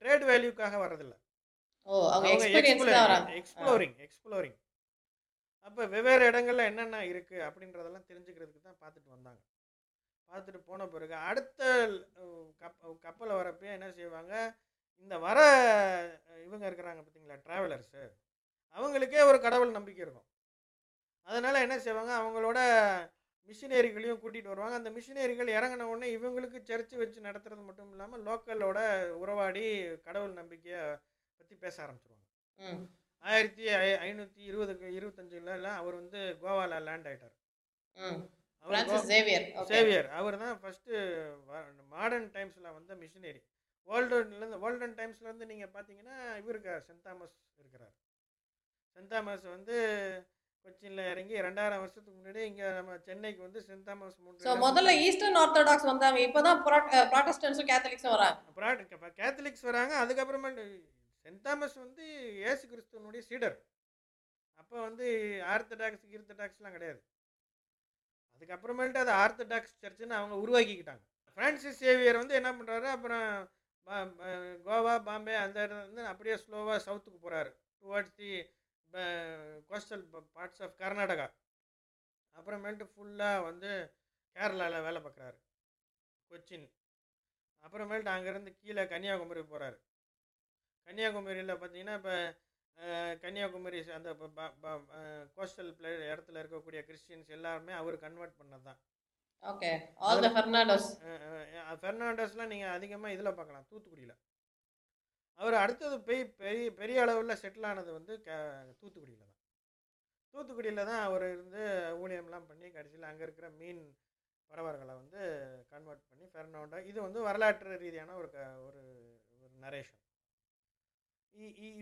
ட்ரேட் வேல்யூக்காக வர்றதில்ல. ஓ அவங்க எக்ஸ்ப்ளோரிங் எக்ஸ்ப்ளோரிங் அப்போ வெவ்வேறு இடங்கள்ல என்னென்ன இருக்குது அப்படின்றதெல்லாம் தெரிஞ்சுக்கிறதுக்கு தான் பார்த்துட்டு வந்தாங்க. பார்த்துட்டு போன பிறகு அடுத்த கப் கப்பலில் வரப்போ என்ன செய்வாங்க? இந்த வர இவங்க இருக்கிறாங்க பார்த்தீங்களா ட்ராவலர்ஸு அவங்களுக்கே ஒரு கடவுள் நம்பிக்கை இருக்கும். அதனால் என்ன செய்வாங்க? அவங்களோட மிஷினரிகளையும் கூட்டிகிட்டு வருவாங்க. அந்த மிஷினரிகள் இறங்கின உடனே இவங்களுக்கு சர்ச்சு வச்சு நடத்துறது மட்டும் இல்லாமல் லோக்கலோட உறவாடி கடவுள் நம்பிக்கையை பற்றி பேச ஆரம்பிச்சிருவாங்க. ஆயிரத்தி ஐ- ஐநூற்றி இருபதுக்கு இருபத்தஞ்சுல அவர் வந்து கோவாவில் லேண்ட் பிரான்சிஸ் சேவியர் அவர் தான் ஃபஸ்ட்டு மாடர்ன் டைம்ஸில் வந்த மிஷினரி ஓல்டன்லேருந்து ஓல்டன் டைம்ஸ்லேருந்து நீங்கள் பார்த்தீங்கன்னா இவர் இருக்கார் சென்ட் தாமஸ் இருக்கிறார். சென்ட் தாமஸ் வந்து கொச்சினில் இறங்கி ரெண்டாயிரம் வருஷத்துக்கு முன்னாடி இங்கே நம்ம சென்னைக்கு வந்து சென்ட் தாமஸ் மூன்று முதல்ல ஈஸ்டர்ன் ஆர்த்தடாக்ஸ் வந்தாங்க. இப்பதான் ப்ராட்டஸ்டன்ஸும் கேத்தலிக்ஸும் வராங்க. கேத்தலிக்ஸ் வராங்க. அதுக்கப்புறமேட்டு சென்ட் தாமஸ் வந்து இயேசு கிறிஸ்துவனுடைய சீடர். அப்போ வந்து ஆர்த்தடாக்ஸ் கீர்த்தடாக்ஸ்லாம் கிடையாது. அதுக்கப்புறமேட்டு அது ஆர்த்தடாக்ஸ் சர்ச்சுன்னு அவங்க உருவாக்கிக்கிட்டாங்க. ஃப்ரான்சிஸ் சேவியர் வந்து என்ன பண்ணுறாரு அப்புறம் கோவா பாம்பே அந்த இடத்துல இருந்து அப்படியே ஸ்லோவாக சவுத்துக்கு போகிறாரு towards the coastal parts of Karnataka அப்புறமேட்டு ஃபுல்லாக வந்து கேரளாவில் வேலை பார்க்குறாரு. கொச்சின். அப்புறமேல்ட்டு அங்கேருந்து கீழே கன்னியாகுமரி போகிறாரு கன்னியாகுமரியில் பார்த்தீங்கன்னா இப்போ கன்னியாகுமரி அந்த கோஸ்டல் பிளே இடத்துல இருக்கக்கூடிய கிறிஸ்டியன்ஸ் எல்லாருமே அவர் கன்வெர்ட் பண்ணது தான் ஓகே ஆல் த ஃபெர்னாண்டோஸ் ஃபெர்னாண்டஸ்லாம் நீங்கள் அதிகமாக இதில் பார்க்கலாம் தூத்துக்குடியில். அவர் அடுத்தது போய் பெரிய பெரிய அளவில் செட்டில் ஆனது வந்து க தூத்துக்குடியில் தான். தூத்துக்குடியில் தான் அவர் இருந்து ஊழியம்லாம் பண்ணி கடைசியில் அங்கே இருக்கிற மீன் பறவர்களை வந்து கன்வெர்ட் பண்ணி ஃபெர்னாண்டோ இது வந்து வரலாற்று ரீதியான ஒரு க ஒரு ஒரு நரேஷன்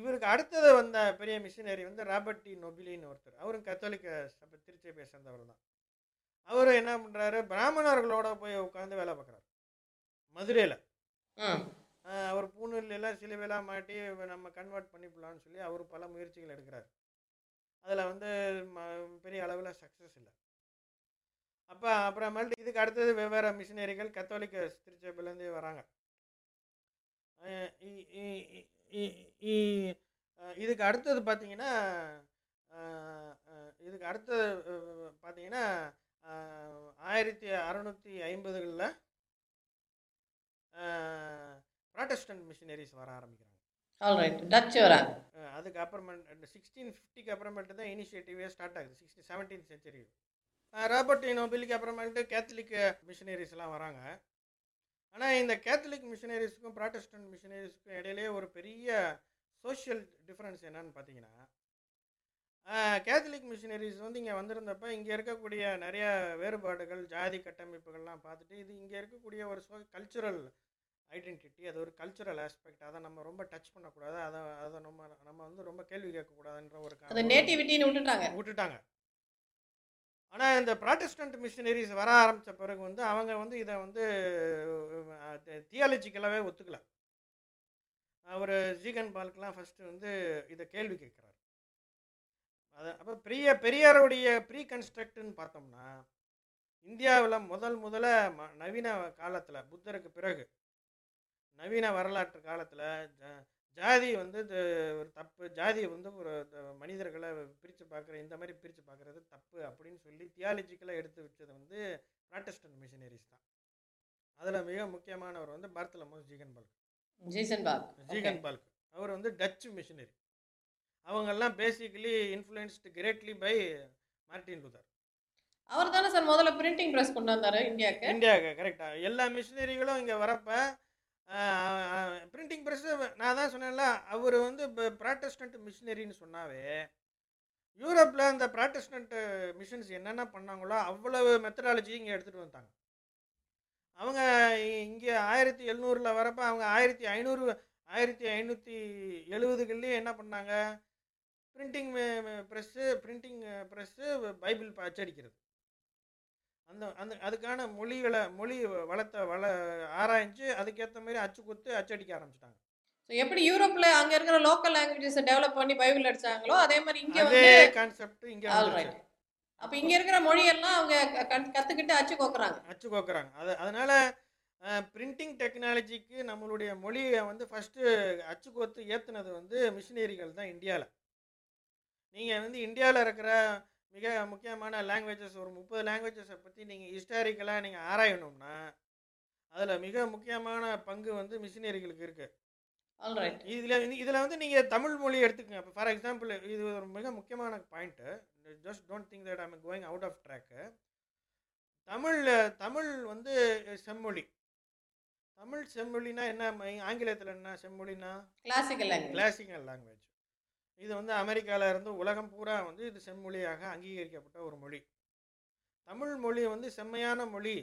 இவருக்கு அடுத்தது வந்த பெரிய மிஷினரி வந்து ராபர்ட் டி நொபிலின்னு ஒருத்தர். அவரும் கத்தோலிக்க சபை திருச்சபையை சேர்ந்தவர் தான். அவர் என்ன பண்ணுறாரு பிராமணர்களோட போய் உட்காந்து வேலை பார்க்குறாரு. மதுரையில். அவர் பூனூர்ல எல்லாம் சிலுவையெல்லாம் மாட்டி நம்ம கன்வெர்ட் பண்ணிப்பலாம்னு சொல்லி அவர் பல முயற்சிகள் எடுக்கிறார். அதில் வந்து பெரிய அளவில் சக்ஸஸ் இல்லை. அப்போ அப்புறமேல்ட்டு இதுக்கு அடுத்தது வெவ்வேறு மிஷினரிகள் கத்தோலிக்க திருச்சபையிலேருந்து வராங்க. இதுக்கு அடுத்தது பார்த்தீங்கன்னா இதுக்கு அடுத்தது பார்த்தீங்கன்னா ஆயிரத்தி அறநூற்றி ஐம்பதுகளில் ப்ராட்டஸ்டன்ட் மிஷினரிஸ் வர ஆரம்பிக்கிறாங்க. டச் வராங்க அஹ் அதுக்கு அப்புறமேட்டு சிக்ஸ்டீன் ஃபிஃப்டிக்கு அப்புறமேட்டு தான் இனிஷியேட்டிவே ஸ்டார்ட் ஆகுது. சிக்ஸ்டி செவன்டீன் செஞ்சுரி ராபர்ட் நோபிலுக்கு அப்புறமேட்டு கேத்தலிக் மிஷினரிஸ்லாம் வராங்க. ஆனால் இந்த கேத்தலிக் மிஷினரிஸ்க்கும் ப்ராட்டஸ்டன்ட் மிஷினரிஸ்க்கும் இடையிலே ஒரு பெரிய சோஷியல் டிஃப்ரென்ஸ் என்னன்னு பார்த்தீங்கன்னா கேத்தலிக் மிஷினரிஸ் வந்து இங்கே வந்திருந்தப்ப இங்கே இருக்கக்கூடிய நிறைய வேறுபாடுகள் ஜாதி கட்டமைப்புகள்லாம் பார்த்துட்டு இது இங்கே இருக்கக்கூடிய ஒரு சோ கல்ச்சுரல் ஐடென்டிட்டி அது ஒரு கல்ச்சுரல் ஆஸ்பெக்ட் அதை நம்ம ரொம்ப டச் பண்ணக்கூடாது அதை அதை நம்ம நம்ம வந்து ரொம்ப கேள்வி கேட்கக்கூடாதுன்ற ஒரு விட்டுட்டாங்க. விட்டுட்டாங்க. ஆனால் இந்த ப்ராட்டஸ்டன்ட் மிஷினரிஸ் வர ஆரம்பித்த பிறகு வந்து அவங்க வந்து இதை வந்து தியாலஜிக்கலாகவே ஒத்துக்கல. அவர் ஜீகன் பால்க்கெலாம் ஃபஸ்ட்டு வந்து இதை கேள்வி கேட்குறாரு. அது அப்போ பெரிய பெரியாருடைய ப்ரீ கன்ஸ்ட்ரக்ட்னு பார்த்தோம்னா இந்தியாவில் முதல் முதல்ல ம நவீன காலத்தில் புத்தருக்கு பிறகு நவீன வரலாற்று காலத்தில் ஜாதி வந்து இது ஒரு தப்பு ஜாதி வந்து ஒரு மனிதர்களை பிரித்து பார்க்குற இந்த மாதிரி பிரித்து பார்க்குறது தப்பு அப்படின்னு சொல்லி தியாலஜிக்கலாக எடுத்து வச்சது வந்து ப்ராட்டஸ்டன்ட் மிஷினரிஸ் தான். அதில் மிக முக்கியமானவர் வந்து பார்த்தலமோஸ் ஜீகன் பால்க் ஜீசன் பாக் ஜீகன் பால்க் அவர் வந்து டச்சு மிஷினரி அவங்கெல்லாம் basically influenced greatly by Martin Luther அவர் தானே சார் முதல்ல பிரிண்டிங் பிரஸ் கொண்டு வந்தாரு இந்தியாவுக்கு? இந்தியாவுக்கு கரெக்டாக எல்லா மிஷினரிகளும் இங்கே வரப்ப பிரிண்டிங் ப்ரெஸ் நான் தான் சொன்னேன்ல அவர் வந்து இப்போ ப்ராட்டஸ்டன்ட் மிஷினரின்னு சொன்னாவே யூரோப்பில் அந்த ப்ராட்டஸ்டன்ட் மிஷின்ஸ் என்னென்ன பண்ணாங்களோ அவ்வளவு மெத்தடாலஜி இங்கே எடுத்துகிட்டு வந்தாங்க. அவங்க இங்கே ஆயிரத்தி எழுநூறில் வரப்போ அவங்க ஆயிரத்தி ஐநூறு ஆயிரத்தி ஐநூற்றி எழுபதுகள்லேயே என்ன பண்ணாங்க? Printing press printing press Bible அச்சடிக்கிறது. அந்த அந்த அதுக்கான மொழிகளை மொழி வளத்தை வள ஆராய்ஞ்சு அதுக்கேற்ற மாதிரி அச்சு குத்து அச்சடிக்க ஆரம்பிச்சிட்டாங்க. ஸோ எப்படி யூரோப்ல அங்க இருக்கிற லோக்கல் லாங்குவேஜஸை டெவலப் பண்ணி பைபிள் அடிச்சாங்களோ அதே மாதிரி இங்க வந்து கான்செப்ட் இங்கே அப்ப இங்க இருக்கிற மொழியெல்லாம் அவங்க க- கத்- கத்துக்கிட்டு அச்சு கோக்குறாங்க. அச்சு கோக்குறாங்க. அது அதனால் பிரிண்டிங் டெக்னாலஜிக்கு நம்மளுடைய மொழியை வந்து ஃபஸ்ட்டு அச்சு கோத்து ஏற்றுனது வந்து மிஷினரிகள் தான் இந்தியாவில் நீங்கள் வந்து இந்தியாவில் இருக்கிற மிக முக்கியமான லாங்குவேஜஸ் ஒரு முப்பது லாங்குவேஜஸை பற்றி நீங்கள் ஹிஸ்டாரிக்கலாக நீங்கள் ஆராயணும்னா அதில் மிக முக்கியமான பங்கு வந்து மிஷினரிகளுக்கு இருக்குது இதில் இதில் வந்து நீங்கள் தமிழ் மொழி எடுத்துக்கங்க. இப்போ ஃபார் எக்ஸாம்பிள் இது ஒரு மிக முக்கியமான point just don't think that I'm going out of track Tamil Tamil வந்து செம்மொழி. தமிழ் செம்மொழினா என்ன? ஆங்கிலத்தில் என்ன செம்மொழினா? கிளாசிக்கல் கிளாசிக்கல் லாங்குவேஜ் இது வந்து அமெரிக்காவில் இருந்து உலகம் பூரா வந்து இது செம்மொழியாக அங்கீகரிக்கப்பட்ட ஒரு மொழி. தமிழ் மொழி வந்து செம்மையான மொழி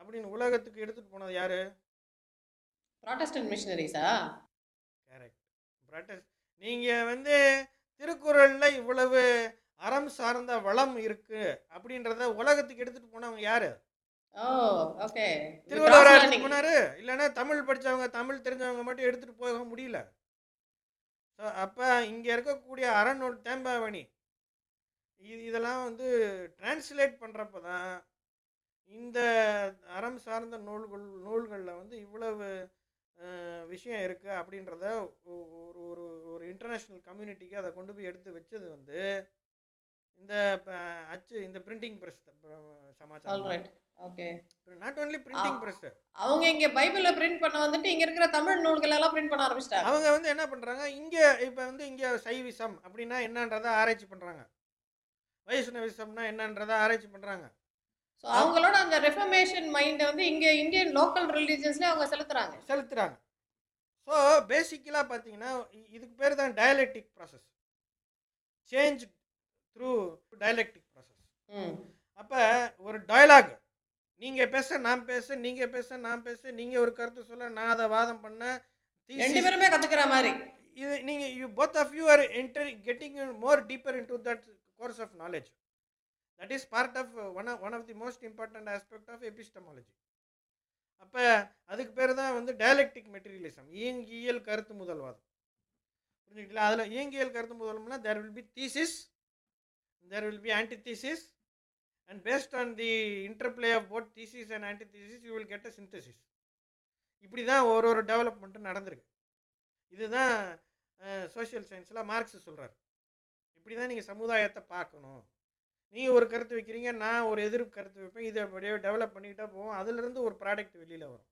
அப்படின்னு உலகத்துக்கு எடுத்துகிட்டு போனது யார்? ப்ராட்டஸ்டன்ட் மிஷினரிஸா கரெக்ட் பிரட்டஸ் நீங்கள் வந்து திருக்குறளில் இவ்வளவு அறம் சார்ந்த வளம் இருக்கு அப்படின்றத உலகத்துக்கு எடுத்துட்டு போனவங்க யாரு? திருவள்ளுவர் போனாரு. இல்லைன்னா தமிழ் படிச்சவங்க தமிழ் தெரிஞ்சவங்க மட்டும் எடுத்துட்டு போக முடியல. ஸோ அப்போ இங்கே இருக்கக்கூடிய அறநூல் தேம்பாவணி இது இதெல்லாம் வந்து டிரான்ஸ்லேட் பண்ணுறப்ப தான் இந்த அறம் சார்ந்த நூல்கள் நூல்களில் வந்து இவ்வளவு விஷயம் இருக்குது அப்படின்றத ஒரு ஒரு ஒரு இன்டர்நேஷ்னல் கம்யூனிட்டிக்கு அதை கொண்டு போய் எடுத்து வச்சது வந்து இந்த அச்சு இந்த பிரிண்டிங் ப்ரெஸ் சமாச்சாரம் okay not only printing press அவங்க இங்க பைபிள்ல பிரிண்ட் பண்ண வந்துட்டு இங்க இருக்கிற தமிழ் நூல்கள் எல்லாம் பிரிண்ட் பண்ண ஆரம்பிச்சிட்டாங்க. அவங்க வந்து என்ன பண்ணுறாங்க இங்கே இப்போ வந்து இங்கே சைவிசம் அப்படின்னா என்னன்றதை ஆராய்ச்சி பண்ணுறாங்க வைஷ்ணவிசம்னா என்னன்றதை ஆராய்ச்சி பண்ணுறாங்க ஸோ அவங்களோட அந்த ரெஃபர்மேஷன் மைண்டை வந்து இங்க இந்தியன் லோக்கல் ரிலீஜியன்ஸ்ல அவங்க செலுத்துறாங்க. செலுத்துறாங்க. ஸோ பேசிக்கலாக பார்த்தீங்கன்னா இதுக்கு பேர் தான் dialectic process change through dialectic process அப்போ ஒரு டயலாக் நீங்கள் பேச நான் பேச நீங்கள் பேச நான் பேச நீங்கள் ஒரு கருத்து சொல்ல நான் அதை வாதம் பண்ண ரெண்டு பேருமே கத்துக்கிற மாதிரி. இது நீங்கள் you both of you are enter getting more deeper into that course of knowledge that is part of one of one of the most important aspect of epistemology அப்போ அதுக்கு பேர் தான் வந்து டயலெக்டிக் மெட்டீரியலிசம் இயங்கியல் கருத்து முதல்வாதம். புரிஞ்சுக்கிட்டீங்களா? அதில் இயங்கியல் கருத்து முதல்வம்னா there will be thesis there will be antithesis and based on the interplay of both thesis and antithesis you will get a synthesis இப்படி தான் ஒரு ஒரு டெவலப்மெண்ட்டும் நடந்திருக்கு. இதுதான் சோஷியல் சயின்ஸில் மார்க்ஸ் சொல்கிறார் இப்படி தான் நீங்கள் சமுதாயத்தை பார்க்கணும். நீங்கள் ஒரு கருத்து வைக்கிறீங்க நான் ஒரு எதிர்ப்பு கருத்து வைப்பேன் இதை அப்படியே டெவலப் பண்ணிக்கிட்டே போவோம். அதுலேருந்து ஒரு ப்ராடக்ட் வெளியில் வரும்.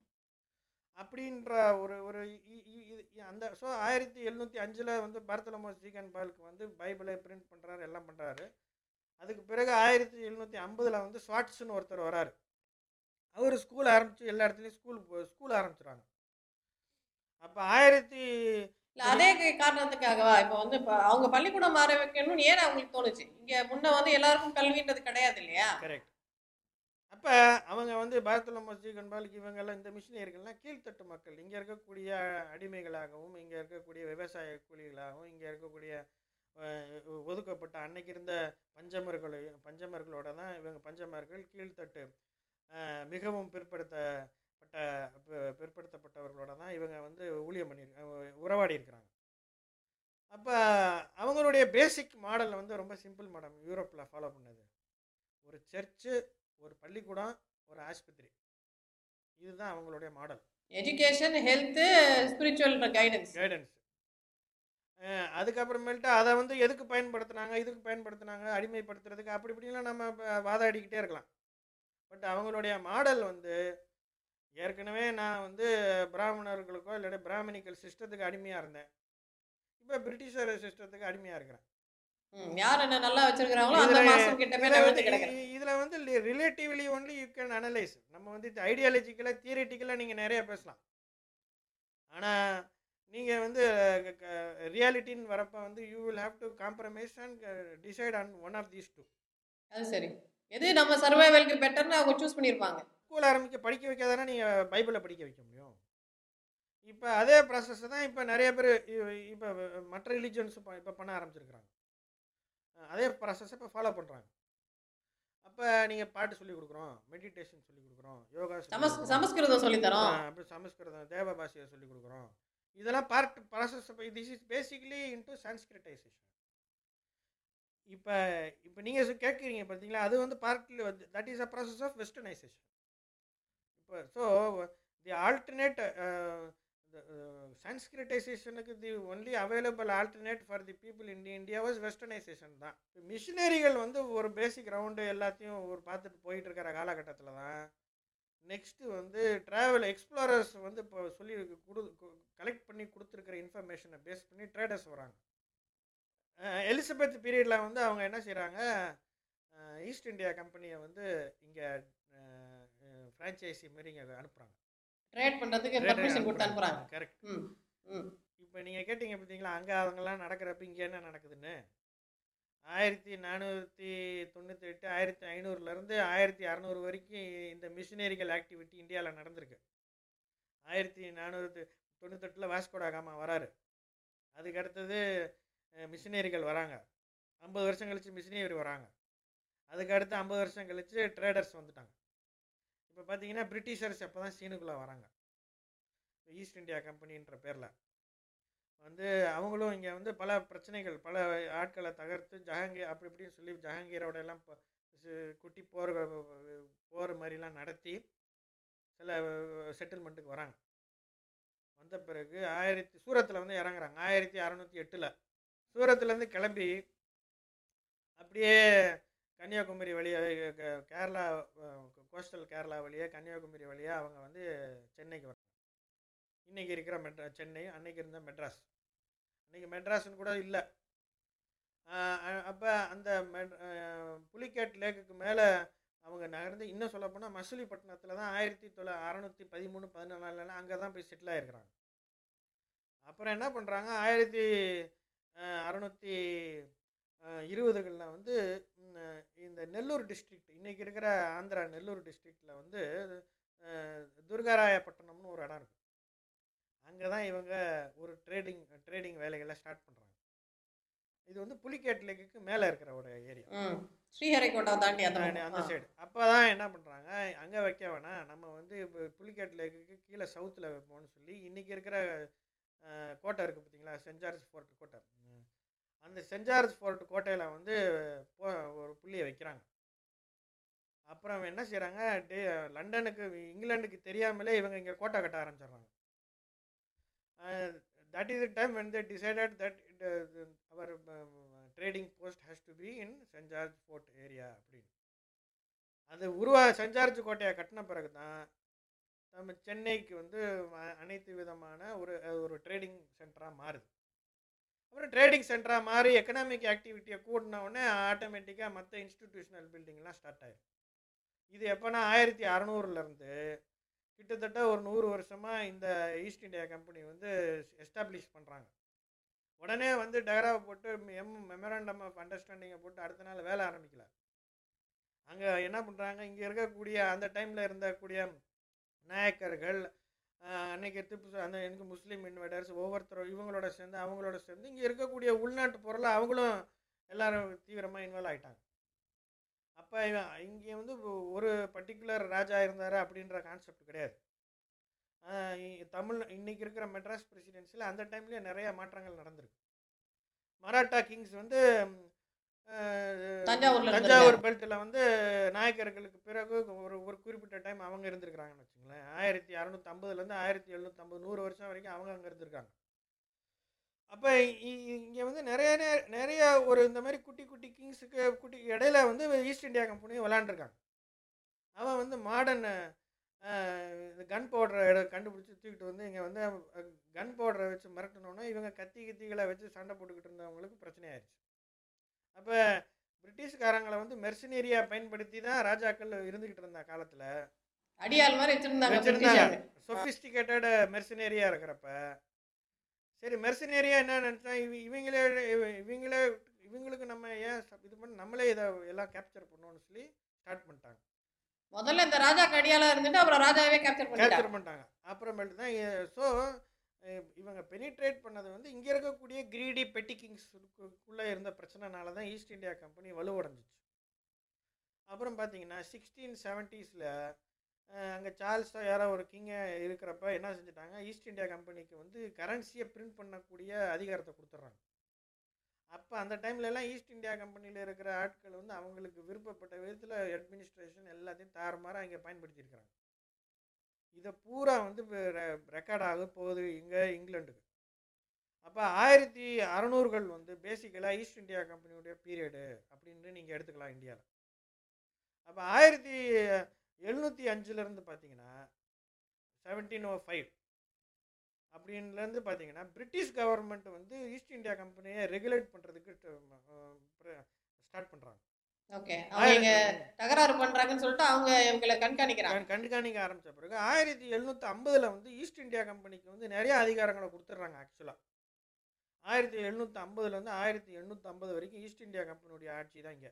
அப்படின்ற ஒரு ஒரு இ- இ- இது- அந்த ஸோ ஆயிரத்தி எழுநூற்றி அஞ்சில் வந்து பரத்தலமோ சீகன் பாலுக்கு வந்து பைபிளை பிரிண்ட் பண்ணுறாரு எல்லாம் பண்ணுறாரு அதுக்கு பிறகு ஆயிரத்தி எழுநூற்றி ஐம்பதில் வந்து ஸ்வாட்ஸ்னு ஒருத்தர் வராரு. அவர் ஸ்கூல் ஆரம்பித்து எல்லா இடத்துலையும் ஸ்கூல் ஸ்கூல் ஆரம்பிச்சிடுறாங்க அப்போ ஆயிரத்தி இல்ல அதே காரணத்துக்காகவா? இப்போ வந்து இப்போ அவங்க பள்ளிக்கூடம் மாற வைக்கணும்னு ஏன் அவங்களுக்கு தோணுச்சு? இங்க முன்ன வந்து எல்லாருக்கும் கல்வின்றது கிடையாது இல்லையா? கரெக்ட் அப்போ அவங்க வந்து பாரத்துல மஸ்ஜித் கண்பாலுக்கு இவங்கெல்லாம் இந்த மிஷினரிகள்லாம் கீழ்த்தட்டு மக்கள். இங்கே இருக்கக்கூடிய அடிமைகளாகவும் இங்கே இருக்கக்கூடிய விவசாய கூலிகளாகவும் இங்கே இருக்கக்கூடிய ஒதுக்கப்பட்ட அன்னைக்கு இருந்த பஞ்சமர்களை பஞ்சமர்களோட தான் இவங்க பஞ்சமர்கள் கீழ்த்தட்டு மிகவும் பிற்படுத்தப்பட்ட பிற்படுத்தப்பட்டவர்களோட தான் இவங்க வந்து ஊழியம் பண்ணி உறவாடி இருக்கிறாங்க. அப்போ அவங்களுடைய பேசிக் மாடல் வந்து ரொம்ப சிம்பிள் மேடம் யூரோப்பில் ஃபாலோ பண்ணது. ஒரு சர்ச்சு ஒரு பள்ளிக்கூடம் ஒரு ஆஸ்பத்திரி. இதுதான் அவங்களுடைய model education health spiritual guidance guidance அதுக்கப்புறமேல்ட்டு அதை வந்து எதுக்கு பயன்படுத்துனாங்க இதுக்கு பயன்படுத்துனாங்க அடிமைப்படுத்துறதுக்கு அப்படி இப்படிலாம் நம்ம வாதாடிக்கிட்டே இருக்கலாம். பட் அவங்களுடைய மாடல் வந்து ஏற்கனவே நான் வந்து பிராமணர்களுக்கோ இல்லாட்டி பிராமணிக்கல் சிஸ்டத்துக்கு அடிமையாக இருந்தேன். இப்போ பிரிட்டிஷர் சிஸ்டத்துக்கு அடிமையாக இருக்கிறேன். இதுல வந்து relatively only you can analyse நம்ம வந்து ஐடியாலஜிக்கலாக தியரிட்டிக்கலாக நீங்கள் நிறைய பேசலாம். ஆனால் நீங்கள் வந்து ரியாலிட்டின்னு வரப்போ வந்து you will have to compromise and decide on one of these two அது சரி. எது நம்ம சர்வைவலுக்கு பெட்டர்னு அவங்க சூஸ் பண்ணியிருப்பாங்க ஸ்கூல் ஆரம்பிக்க படிக்க வைக்காதானே நீங்கள் பைபிளை படிக்க வைக்க முடியும்? இப்போ அதே ப்ராசஸ் தான் இப்போ நிறைய பேர் இப்போ மற்ற ரிலீஜன்ஸ் இப்போ பண்ண ஆரம்பிச்சிருக்கிறாங்க. அதே ப்ராசஸை இப்போ ஃபாலோ பண்ணுறாங்க அப்போ நீங்கள் பாட்டு சொல்லி கொடுக்குறோம் மெடிடேஷன் சொல்லி கொடுக்குறோம் யோகா சொல்லிக். சமஸ்கிருதம் சொல்லித் தரோம். அப்படி சமஸ்கிருதம் தேவ பாஷையை சொல்லி கொடுக்குறோம். இதெல்லாம் part process this is basically into Sanskritization இப்போ இப்போ நீங்கள் கேட்குறீங்க பார்த்தீங்களா அது வந்து பார்ட்லி வந்து that is a process of westernization இப்போ so the alternate சான்ஸ்கிரிட்டைசேஷனுக்கு the only available alternate for the people in India was westernization தான். மிஷினரிகள் வந்து ஒரு பேசிக் ரவுண்டு எல்லாத்தையும் ஒரு பார்த்துட்டு போயிட்டு இருக்கிற காலகட்டத்தில் தான் நெக்ஸ்ட்டு வந்து ட்ராவல் எக்ஸ்ப்ளோரர்ஸ் வந்து இப்போ சொல்லி கொடு கலெக்ட் பண்ணி கொடுத்துருக்கிற இன்ஃபர்மேஷனை பேஸ் பண்ணி ட்ரேடர்ஸ் வராங்க. எலிசபெத் பீரியடில் வந்து அவங்க என்ன செய்கிறாங்க ஈஸ்ட் இந்தியா கம்பெனியை வந்து இங்கே ஃப்ரான்ச்சைசி மாரி இங்கே அனுப்புகிறாங்க ட்ரேட் பண்ணுறதுக்கு பர்மிஷன் கொடுத்து அனுப்புகிறாங்க கரெக்ட் இப்போ நீங்கள் கேட்டிங்க பார்த்தீங்களா அங்கே அவங்கெல்லாம் நடக்கிறப்ப இங்கே என்ன நடக்குதுன்னு? ஆயிரத்தி நானூற்றி தொண்ணூற்றி எட்டு ஆயிரத்தி ஐநூறுலேருந்து ஆயிரத்தி அறநூறு வரைக்கும் இந்த மிஷினரிகள் ஆக்டிவிட்டி இந்தியாவில் நடந்திருக்கு. ஆயிரத்தி நானூற்றி தொண்ணூத்தெட்டில் வாஸ்கோடாகாமா வராரு. அதுக்கு அடுத்தது மிஷினரிகள் வராங்க. ஐம்பது வருஷம் கழித்து மிஷினரி வராங்க. அதுக்கு அடுத்து ஐம்பது வருஷம் கழித்து ட்ரேடர்ஸ் வந்துட்டாங்க. இப்போ பார்த்தீங்கன்னா பிரிட்டிஷர்ஸ் அப்போ தான் சீனுக்குள்ளே வராங்க. ஈஸ்ட் இந்தியா கம்பெனின்ற பேரில். வந்து அவங்களும் இங்கே வந்து பல பிரச்சனைகள் பல ஆட்களை தகர்த்து ஜஹாங்கீர் அப்படி இப்படின்னு சொல்லி ஜஹாங்கீரோட எல்லாம் குட்டி போர் போர் மாதிரிலாம் நடத்தி சில செட்டில்மெண்ட்டுக்கு வராங்க. வந்த பிறகு ஆயிரத்தி சூரத்தில் வந்து இறங்குறாங்க. ஆயிரத்தி அறநூற்றி எட்டில் சூரத்துலேருந்து கிளம்பி அப்படியே கன்னியாகுமரி வழியாக கேரளா கோஸ்டல் கேரளா வழியாக கன்னியாகுமரி வழியாக அவங்க வந்து சென்னைக்கு வராங்க. இன்றைக்கி இருக்கிற மெட்ரா சென்னை அன்னைக்கு இருந்த மெட்ராஸ். அன்றைக்கி மெட்ராஸ்னு கூட இல்லை. அப்போ அந்த மெட் புலிகேட் லேக்குக்கு மேலே அவங்க நகர்ந்து இன்னும் சொல்லப்போனால் மசூலிப்பட்டினத்தில் தான் ஆயிரத்தி தொள்ள அறநூற்றி பதிமூணு பதினாலுலாம் அங்கே தான் போய் செட்டில் ஆகிருக்கிறாங்க அப்புறம் என்ன பண்ணுறாங்க ஆயிரத்தி அறநூற்றி இருபதுகளில் வந்து இந்த நெல்லூர் டிஸ்ட்ரிக்ட் இன்றைக்கி இருக்கிற ஆந்திரா நெல்லூர் டிஸ்ட்ரிக்டில் வந்து துர்காராயப்பட்டினம்னு ஒரு இடம் இருக்குது அங்கே தான் இவங்க ஒரு ட்ரேடிங் ட்ரேடிங் வேலைகளை ஸ்டார்ட் பண்ணுறாங்க இது வந்து புலிகேட் லேக்குக்கு மேலே இருக்கிற ஒரு ஏரியா ஸ்ரீஹரிகோட்டா தாண்டி அந்த. சைடு அப்போ தான் என்ன பண்ணுறாங்க அங்கே வைக்க வேணாம் நம்ம வந்து இப்போ புலிகேட் லேக்குக்கு கீழே சவுத்தில் வைப்போம்னு சொல்லி இன்றைக்கி இருக்கிற கோட்டை இருக்குது பார்த்தீங்களா சென்ட் ஜார்ஜ் ஃபோர்ட் கோட்டை. அந்த சென்ட் ஜார்ஜ் ஃபோர்ட் கோட்டையில் வந்து போ ஒரு புள்ளியை வைக்கிறாங்க. அப்புறம் என்ன செய்கிறாங்க டே லண்டனுக்கு இங்கிலாந்துக்கு தெரியாமலே இவங்க இங்கே கோட்டை கட்ட ஆரம்பிச்சிடுறாங்க. That is the time when they decided that it, uh, our our post trading to be in be saint George fort area அப்படின்னு. அது உருவா சென்ட் ஜார்ஜ் கோட்டையை கட்டின பிறகு தான் நம்ம சென்னைக்கு வந்து அனைத்து விதமான ஒரு ஒரு ட்ரேடிங் சென்டராக மாறுது. அப்புறம் ட்ரேடிங் சென்டராக மாறி எக்கனாமிக் ஆக்டிவிட்டியை கூட்டினவுடனே ஆட்டோமேட்டிக்காக மற்ற இன்ஸ்டிடியூஷனல் பில்டிங்லாம் ஸ்டார்ட் ஆயிடும் இது எப்போனா ஆயிரத்தி அறநூறுலேருந்து கிட்டத்தட்ட ஒரு நூறு வருஷமாக இந்த ஈஸ்ட் இந்தியா கம்பெனி வந்து எஸ்டாப்ளிஷ் பண்ணுறாங்க உடனே வந்து டயராவை போட்டு எம் மெமராண்டம் ஆஃப் அண்டர்ஸ்டாண்டிங்கை போட்டு அடுத்த நாள் வேலை ஆரம்பிக்கல. அங்கே என்ன பண்ணுறாங்க இங்கே இருக்கக்கூடிய அந்த டைமில் இருந்தக்கூடிய நாயக்கர்கள் அன்றைக்கி அன்னைக்கு திப்பு அந்த எனக்கு முஸ்லீம் இன்வைடர்ஸ் ஒவ்வொருத்தரும் இவங்களோட சேர்ந்து அவங்களோட சேர்ந்து இங்கே இருக்கக்கூடிய உள்நாட்டு பொருளை அவங்களும் எல்லாரும் தீவிரமாக இன்வால்வ் ஆகிட்டாங்க அப்போ இங்கே வந்து ஒரு பர்டிகுலர் ராஜா இருந்தார் அப்படின்ற கான்செப்ட் கிடையாது. தமிழ் இன்னைக்கு இருக்கிற மெட்ராஸ் பிரசிடென்சியில் அந்த டைம்லேயே நிறைய மாற்றங்கள் நடந்திருக்கு. மராட்டா கிங்ஸ் வந்து தஞ்சாவூர் பெல்ட்டில் வந்து நாயக்கர்களுக்கு பிறகு ஒரு ஒரு குறிப்பிட்ட டைம் அவங்க இருந்திருக்கிறாங்கன்னு வச்சுங்களேன். ஆயிரத்தி அறநூற்றம்பதுலேருந்து ஆயிரத்தி எழுநூற்றம்பது நூறு வருஷம் வரைக்கும் அவங்க அங்கே இருந்திருக்காங்க. அப்போ இங்கே வந்து நிறைய நிறைய ஒரு இந்த மாதிரி குட்டி குட்டி கிங்ஸுக்கு குட்டி இடையில வந்து ஈஸ்ட் இந்தியா கம்பெனியும் விளாண்டுருக்காங்க அவன் வந்து மாடர்ன் கன் பவுடரை கண்டுபிடிச்சி தூக்கிட்டு வந்து இங்கே வந்து கன் பவுடரை வச்சு மிரட்டணுன்னா இவங்க கத்தி கத்திகளை வச்சு சண்டை போட்டுக்கிட்டு இருந்தவங்களுக்கு பிரச்சனை ஆயிடுச்சு. அப்போ பிரிட்டிஷ்காரங்களை வந்து மெர்சினேரியா பயன்படுத்தி தான் ராஜாக்கள் இருந்துக்கிட்டு இருந்த காலத்தில் அடியாள் மாதிரி வச்சிருந்தாங்க வச்சிருந்தாங்க. சொஃபிஸ்டிகேட்டட் மெர்சினேரியா இருக்கிறப்ப சரி மெர்சினேரியா என்ன நினச்சா இவ இவங்களே இவ- இவங்களே இவங்களுக்கு நம்ம ஏன் இது பண்ணி நம்மளே இதை எல்லாம் கேப்சர் பண்ணணும்னு சொல்லி ஸ்டார்ட் பண்ணிட்டாங்க. முதல்ல இந்த ராஜாக்கு அடியாளா இருந்துட்டு அப்புறம் ராஜாவே கேப்சர் கேப்சர் பண்ணிட்டாங்க. அப்புறமேட்டு தான் ஸோ இவங்க பெனிட்ரேட் பண்ணது வந்து இங்கே இருக்கக்கூடிய கிரீடி பெட்டி கிங்ஸ்க்குள்ளே இருந்த பிரச்சனைனால தான் ஈஸ்ட் இந்தியா கம்பெனி வலுவடைஞ்சிச்சு. அப்புறம் பார்த்தீங்கன்னா சிக்ஸ்டீன் செவன்ட்டீஸில் அங்கே சார்ல்ஸோ யாரோ ஒரு கிங்க இருக்கிறப்ப என்ன செஞ்சுட்டாங்க? ஈஸ்ட் இந்தியா கம்பெனிக்கு வந்து கரன்சியை பிரிண்ட் பண்ணக்கூடிய அதிகாரத்தை கொடுத்துட்றாங்க. அப்போ அந்த டைம்லலாம் ஈஸ்ட் இந்தியா கம்பெனியில் இருக்கிற ஆட்கள் வந்து அவங்களுக்கு விருப்பப்பட்ட விதத்தில் அட்மினிஸ்ட்ரேஷன் எல்லாத்தையும் தாறுமாறாக இங்கே பயன்படுத்தியிருக்கிறாங்க. இதை பூரா வந்து ரெக்கார்ட் ஆக போகுது இங்கே இங்கிலாண்டுக்கு அப்போ ஆயிரத்தி அறநூறுகள் வந்து பேசிக்கலாக ஈஸ்ட் இந்தியா கம்பெனியுடைய பீரியடு அப்படின்னு நீங்கள் எடுத்துக்கலாம் இந்தியாவில் அப்போ ஆயிரத்தி எழுநூற்றி அஞ்சுலேருந்து பார்த்தீங்கன்னா செவன்டீன் ஓ ஃபைவ் அப்படின்லேருந்து பார்த்தீங்கன்னா பிரிட்டிஷ் கவர்மெண்ட் வந்து ஈஸ்ட் இந்தியா கம்பெனியை ரெகுலேட் பண்ணுறதுக்கு ஸ்டார்ட் பண்ணுறாங்க ஓகே. தகராறு பண்றாங்கன்னு சொல்லிட்டு அவங்க இவங்களை கண்காணிக்கிறாங்க. கண்காணிக்க ஆரம்பித்த பிறகு ஆயிரத்தி எழுநூற்றி ஐம்பதில் வந்து ஈஸ்ட் இந்தியா கம்பெனிக்கு வந்து நிறைய அதிகாரங்களை கொடுத்துட்றாங்க ஆக்சுவலாக ஆயிரத்தி எழுநூற்றி ஐம்பதுலேருந்து ஆயிரத்தி எண்ணூற்றி ஐம்பது வரைக்கும் ஈஸ்ட் இந்தியா கம்பெனியுடைய ஆட்சி தான் இங்கே.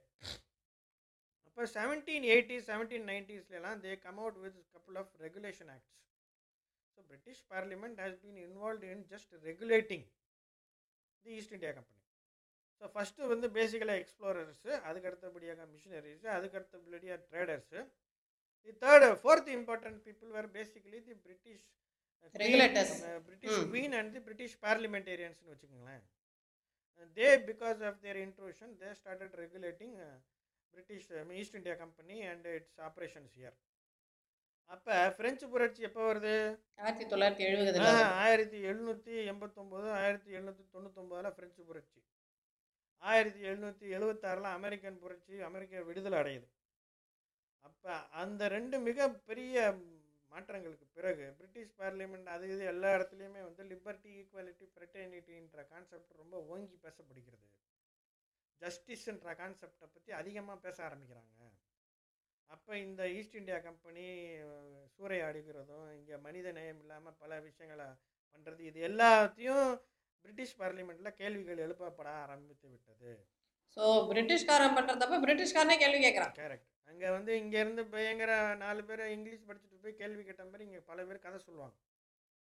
அப்போ seventeen eighties seventeen நைன்டிஸ்லாம் they come out with couple of regulation acts so British parliament has been involve in just regulating the East India Company so first வந்து பேசிக்கலாக எக்ஸ்ப்ளோரர்ஸு அதுக்கு அடுத்தபடியாக மிஷினரிஸு அதுக்கு அடுத்தபடியாக traders the third fourth important people were basically the British. British. Queen and the British பார்லிமெண்டேரியன்ஸ்னு வச்சுக்கோங்களேன் they because of their intrusion they started regulating British East India Company and its operations here அப்போ French புரட்சி எப்போ வருது? ஆயிரத்தி தொள்ளாயிரத்தி எழுபதுல ஆ, ஆயிரத்தி எழுநூற்றி எண்பத்தொம்போது ஆயிரத்தி எழுநூற்றி தொண்ணூத்தொம்போதில் பிரெஞ்சு புரட்சி. ஆயிரத்தி எழுநூற்றி எழுபத்தாறில் அமெரிக்கன் புரட்சி அமெரிக்கா விடுதலை அடையுது. அப்போ அந்த ரெண்டு மிகப்பெரிய மாற்றங்களுக்கு பிறகு பிரிட்டிஷ் பார்லிமெண்ட் அது இது எல்லா இடத்துலையுமே வந்து லிபர்ட்டி ஈக்குவாலிட்டி ஃப்ரெட்டர்னிட்டின்ற கான்செப்ட் ரொம்ப ஓங்கி பேசப்படுகிறது. ஜஸ்டிஸ்ன்ற கான்செப்டை பற்றி அதிகமாக பேச ஆரம்பிக்கிறாங்க. அப்போ இந்த ஈஸ்ட் இந்தியா கம்பெனி சூறையாடுகிறதும் இங்கே மனித நேயம் இல்லாமல் பல விஷயங்களை பண்ணுறது இது எல்லாத்தையும் பிரிட்டிஷ் பார்லிமெண்ட்டில் கேள்விகள் எழுப்பப்பட ஆரம்பித்து விட்டது. சோ பிரிட்டிஷ்காரன் பண்றதப்ப பிரிட்டிஷ்காரனே கேள்வி கேட்கறான். கரெக்ட் அங்கே வந்து இங்கேருந்து பயங்கர நாலு பேர் இங்கிலீஷ் படிச்சுட்டு போய் கேள்வி கேட்ட மாதிரி இங்கே பல பேர் கதை சொல்லுவாங்க.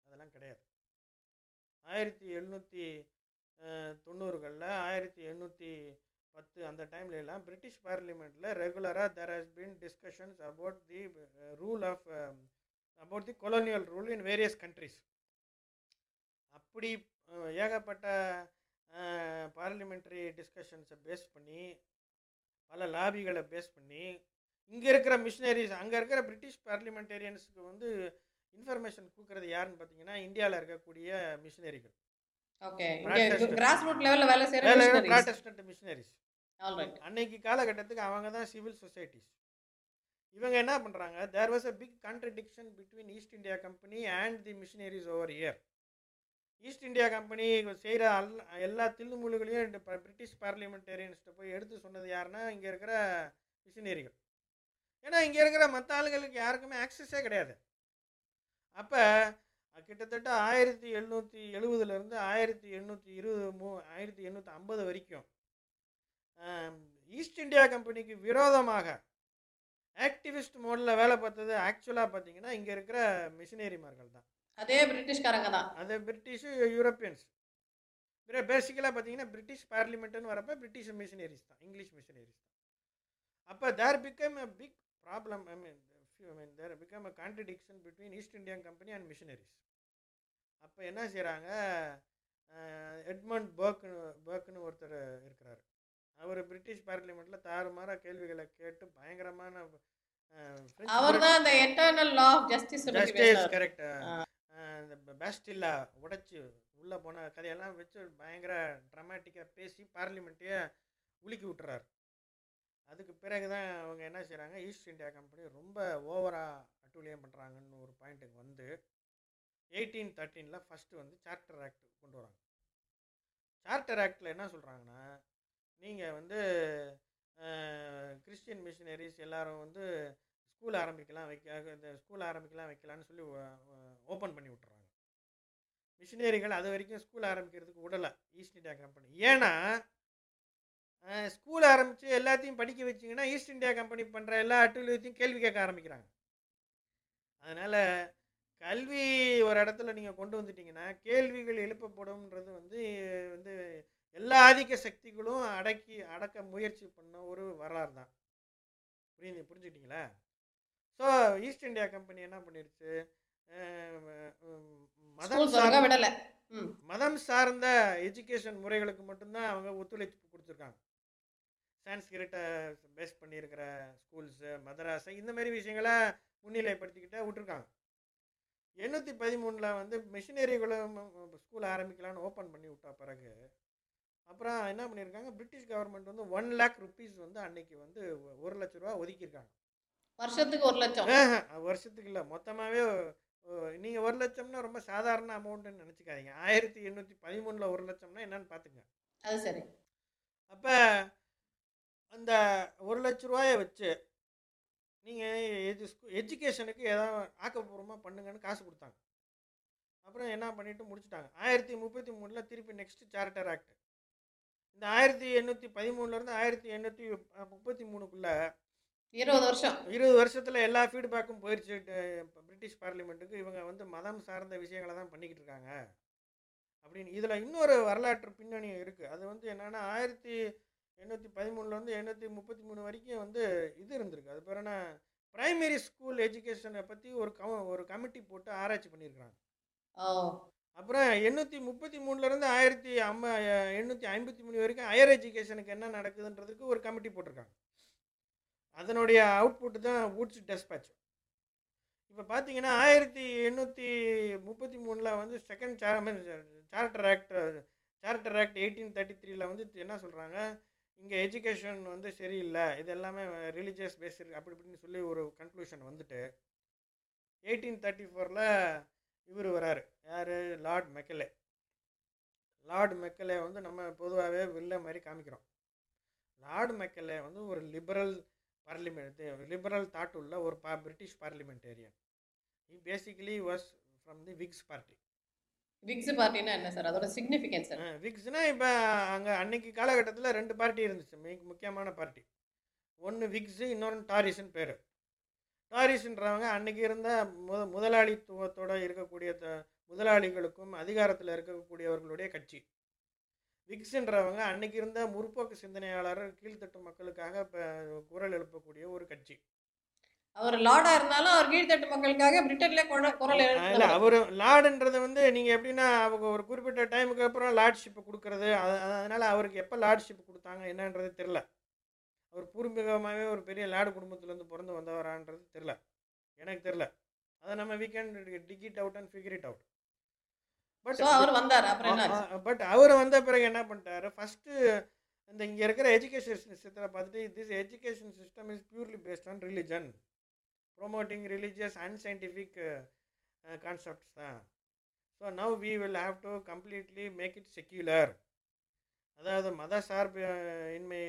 அதெல்லாம் கிடையாது. ஆயிரத்தி எழுநூற்றி தொண்ணூறுகளில் ஆயிரத்தி எண்ணூற்றி பத்து அந்த டைம்லலாம் பிரிட்டிஷ் பார்லிமெண்ட்டில் ரெகுலராக there has been discussions about the rule of about the colonial rule in various countries அப்படி ஏகப்பட்ட பார்லிமெண்ட்ரி டிஸ்கஷன்ஸை பேஸ் பண்ணி பல லாபிகளை பேஸ் பண்ணி இங்கே இருக்கிற மிஷினரிஸ் அங்கே இருக்கிற பிரிட்டிஷ் பார்லிமெண்டேரியன்ஸுக்கு வந்து இன்ஃபர்மேஷன் கொடுக்குறது யாருன்னு பார்த்தீங்கன்னா இந்தியாவில் இருக்கக்கூடிய மிஷினரிகள் ஓகே. கிராஸ் ரூட் லெவல்ல வேலை மிஷனரிஸ் ப்ராட்டஸ்டன்ட் மிஷினரிஸ் ஆல்ரைட் அன்னைக்கு காலகட்டத்துக்கு அவங்க தான் சிவில் சொசைட்டிஸ் இவங்க என்ன பண்ணுறாங்க there was a big contradiction between East India Company and the missionaries over here East India Company செய்கிற அல் எல்லா தில்லுமுழுகளையும் பிரிட்டிஷ் பார்லிமெண்டேரியன்ஸ்கிட்ட போய் எடுத்து சொன்னது யாருன்னா இங்கே இருக்கிற மிஷினரிகள் ஏன்னா இங்கே இருக்கிற மற்ற ஆளுகளுக்கு யாருக்குமே ஆக்சஸே கிடையாது. அப்போ கிட்டத்தட்ட ஆயிரத்தி எழுநூற்றி எழுபதுலேருந்து ஆயிரத்தி எண்ணூற்றி இருபது மூ ஆயிரத்தி எண்ணூற்றி ஐம்பது வரைக்கும். ஈஸ்ட் இந்தியா கம்பெனிக்கு விரோதமாக ஆக்டிவிஸ்ட் மோடில் வேலை பார்த்தது ஆக்சுவலாக பார்த்தீங்கன்னா இங்கே இருக்கிற மிஷினரிமார்கள் தான். அதே பிரிட்டிஷ்காரங்க தான். அது பிரிட்டிஷு யூரோப்பியன்ஸ். பேசிக்கலாக பார்த்தீங்கன்னா பிரிட்டிஷ் பார்லிமெண்ட்டுன்னு வரப்போ பிரிட்டிஷ் மிஷினரிஸ் தான் இங்கிலீஷ் மிஷினரிஸ் தான். அப்போ there become a big problem I mean I mean there become a contradiction between East Indian Company and missionaries அப்போ என்ன செய்கிறாங்க எட்மண்ட் பர்க்னு பர்க்னு ஒருத்தர் இருக்கிறார். அவர் பிரிட்டிஷ் பார்லிமெண்ட்டில் தாறுமாற கேள்விகளை கேட்டு பயங்கரமான அவர் தான் அந்த எட்டர்னல் லா ஆஃப் ஜஸ்டிஸ் பத்தி ஜஸ்டிஸ் பேசுறாரு. கரெக்ட் ஆ. இந்த பேஸ்டில்லா உடைச்சு உள்ளே போன கதையெல்லாம் வச்சு பயங்கர ட்ரமாட்டிக்காக பேசி பார்லிமெண்ட்டையே உலுக்கி விட்டுறாரு. அதுக்கு பிறகு தான் அவங்க என்ன செய்கிறாங்க ஈஸ்ட் இந்தியா கம்பெனி ரொம்ப ஓவராக அட்டூழியம் பண்ணுறாங்கன்னு ஒரு பாயிண்ட்டுக்கு வந்து எயிட்டீன் தேர்ட்டீனில் ஃபஸ்ட்டு வந்து சார்ட்டர் ஆக்ட் கொண்டு வராங்க. சார்ட்டர் ஆக்டில் என்ன சொல்கிறாங்கன்னா நீங்கள் வந்து கிறிஸ்டியன் மிஷினரிஸ் எல்லாரும் வந்து ஸ்கூல் ஆரம்பிக்கலாம் வைக்க இந்த ஸ்கூல் ஆரம்பிக்கலாம் வைக்கலான்னு சொல்லி ஓப்பன் பண்ணி விட்டுறாங்க. மிஷினரிகள் அது வரைக்கும் ஸ்கூல் ஆரம்பிக்கிறதுக்கு விடலை ஈஸ்ட் இந்தியா கம்பெனி ஏன்னா ஸ்கூல் ஆரம்பித்து எல்லாத்தையும் படிக்க வச்சிங்கன்னா ஈஸ்ட் இந்தியா கம்பெனி பண்ணுற எல்லா அட்டூழியத்தையும் கேள்வி கேட்க ஆரம்பிக்கிறாங்க. அதனால் கல்வி ஒரு இடத்துல நீங்கள் கொண்டு வந்துட்டீங்கன்னா கேள்விகள் எழுப்பப்படும்ன்றது வந்து வந்து எல்லா ஆதிக்க சக்திகளும் அடக்கி அடக்க முயற்சி பண்ண ஒரு வரலாறு தான். புரியுது புரிஞ்சுக்கிட்டீங்களா? ஸோ ஈஸ்ட் இந்தியா கம்பெனி என்ன பண்ணிருச்சு மதம் சார்ந்த மதம் சார்ந்த எஜுகேஷன் முறைகளுக்கு மட்டும்தான் அவங்க ஒத்துழைப்பு கொடுத்துருக்காங்க. சான்ஸ்கிரிட்டை பேஸ் பண்ணியிருக்கிற ஸ்கூல்ஸு மதராசை இந்த மாதிரி விஷயங்களை முன்னிலைப்படுத்திக்கிட்டே விட்டுருக்காங்க. எண்ணூற்றி பதிமூணில் வந்து மிஷினரிகளும் ஸ்கூல் ஆரம்பிக்கலான்னு ஓப்பன் பண்ணி விட்டா பிறகு அப்புறம் என்ன பண்ணியிருக்காங்க பிரிட்டிஷ் கவர்மெண்ட் வந்து ஒன் லேக் ருபீஸ் வந்து அன்னைக்கு வந்து ஒரு லட்ச ரூபா ஒதுக்கியிருக்காங்க. வருஷத்துக்கு ஒரு லட்சம்? வருஷத்துக்கு இல்லை மொத்தமாகவே நீங்கள் ஒரு லட்சம்னா ரொம்ப சாதாரண அமௌண்ட்டுன்னு நினச்சிக்காதீங்க. ஆயிரத்தி எண்ணூற்றி பதிமூணில் ஒரு லட்சம்னா என்னன்னு பார்த்துங்க அது சரி. அப்போ அந்த ஒரு லட்ச ரூபாயை வச்சு நீங்கள் எஜு எஜுகேஷனுக்கு ஏதாவது ஆக்கப்பூர்வமாக பண்ணுங்கன்னு காசு கொடுத்தாங்க. அப்புறம் என்ன பண்ணிட்டு முடிச்சிட்டாங்க. ஆயிரத்தி முப்பத்தி மூணில் திருப்பி நெக்ஸ்ட் சார்ட்டர் ஆக்ட் இந்த ஆயிரத்தி எண்ணூற்றி பதிமூணுலேருந்து ஆயிரத்தி எண்ணூற்றி முப்பத்தி மூணுக்குள்ளே இருபது வருஷம். இருபது வருஷத்தில் எல்லா ஃபீட்பேக்கும் போயிடுச்சு பிரிட்டிஷ் பார்லிமெண்ட்டுக்கு இவங்க வந்து மதம் சார்ந்த விஷயங்களை தான் பண்ணிக்கிட்டு இருக்காங்க. அப்படின்னு. இதில் இன்னொரு வரலாற்று பின்னணி இருக்குது அது வந்து என்னென்னா ஆயிரத்தி எண்ணூற்றி பதிமூணுலேருந்து எண்ணூற்றி முப்பத்தி மூணு வரைக்கும் வந்து இது இருந்திருக்கு. அது பேர் என்ன? பிரைமரி ஸ்கூல் எஜுகேஷனை பற்றி ஒரு கம ஒரு கமிட்டி போட்டு ஆராய்ச்சி பண்ணியிருக்கிறாங்க அப்புறம் எண்ணூற்றி முப்பத்தி மூணுலேருந்து ஆயிரத்தி அம்ம எண்ணூற்றி ஐம்பத்தி மூணு வரைக்கும் ஹையர் எஜுகேஷனுக்கு என்ன நடக்குதுன்றதுக்கு ஒரு கமிட்டி போட்டிருக்காங்க. அதனுடைய அவுட்புட் தான் வூட்ஸ் டெஸ்பேச் இப்போ பார்த்தீங்கன்னா ஆயிரத்தி எண்ணூற்றி முப்பத்தி மூணில் வந்து second charter act charter act eighteen thirty த்ரீல வந்து என்ன சொல்கிறாங்க இங்கே எஜுகேஷன் வந்து சரியில்லை. இது எல்லாமே ரிலீஜியஸ் பேஸ் இருக்குது அப்படி இப்படின்னு சொல்லி ஒரு கன்க்ளூஷன் வந்துட்டு எயிட்டீன் தேர்ட்டி ஃபோரில் இவர் வராரு. யார்? லார்ட் மெக்கலே லார்ட் மெக்கலே வந்து நம்ம பொதுவாகவே வில்ல மாதிரி காமிக்கிறோம். லார்டு மெக்கலே வந்து ஒரு லிபரல் பார்லிமெண்ட் லிபரல் தாட் உள்ள ஒரு பா British parliamentarian he basically was from the Whigs party Whigs பார்ட்டினா என்ன சார்? அதோட சிக்னிஃபிகன்ஸ் சார் விக்ஸ்னா இப்போ அங்கே அன்னைக்கு காலகட்டத்தில் ரெண்டு பார்ட்டி இருந்துச்சு. மிக முக்கியமான பார்ட்டி. ஒன்று விக்ஸு இன்னொன்று டாரிஸ்ன்னு பேர். டாரிஸ்ன்றவங்க அன்னைக்கு இருந்த முத முதலாளித்துவத்தோட இருக்கக்கூடிய த- முதலாளிகளுக்கும் அதிகாரத்தில் இருக்கக்கூடியவர்களுடைய கட்சி. விக்ஸ்ன்றவங்க அன்னைக்கு இருந்த முற்போக்கு சிந்தனையாளர் கீழ்த்தட்டு மக்களுக்காக இப்போ குரல் எழுப்பக்கூடிய ஒரு கட்சி. அவர் லார்டா இருந்தாலும் அவர் கீழ்த்தட்டு மக்களுக்காக பிரிட்டன்ல குரல் இல்லை. அவர். லார்டுன்றது வந்து நீங்கள் எப்படின்னா அவங்க ஒரு குறிப்பிட்ட டைமுக்கு அப்புறம் லார்ட்ஷிப் கொடுக்கறது அது அது- அதனால அவருக்கு எப்போ லார்ட்ஷிப் கொடுத்தாங்க என்னன்றது தெரில அவர் பூர்வீகமாகவே ஒரு பெரிய லார்டு குடும்பத்துலேருந்து பிறந்து வந்தவரான்றது தெரில எனக்கு தெரில அதை நம்ம weekend dig it out and figure it out but அவர் வந்தார் அப்புறம்? பட் அவர் வந்த பிறகு என்ன பண்ணிட்டாரு? ஃபஸ்ட்டு இந்த இங்கே இருக்கிற எஜுகேஷன் சிஸ்டத்தை பார்த்துட்டு this education system is purely based on religion promoting religious unscientific concepts தான். So now we will have to completely make it secular அதாவது மத சார்பு அஹ், இன்மை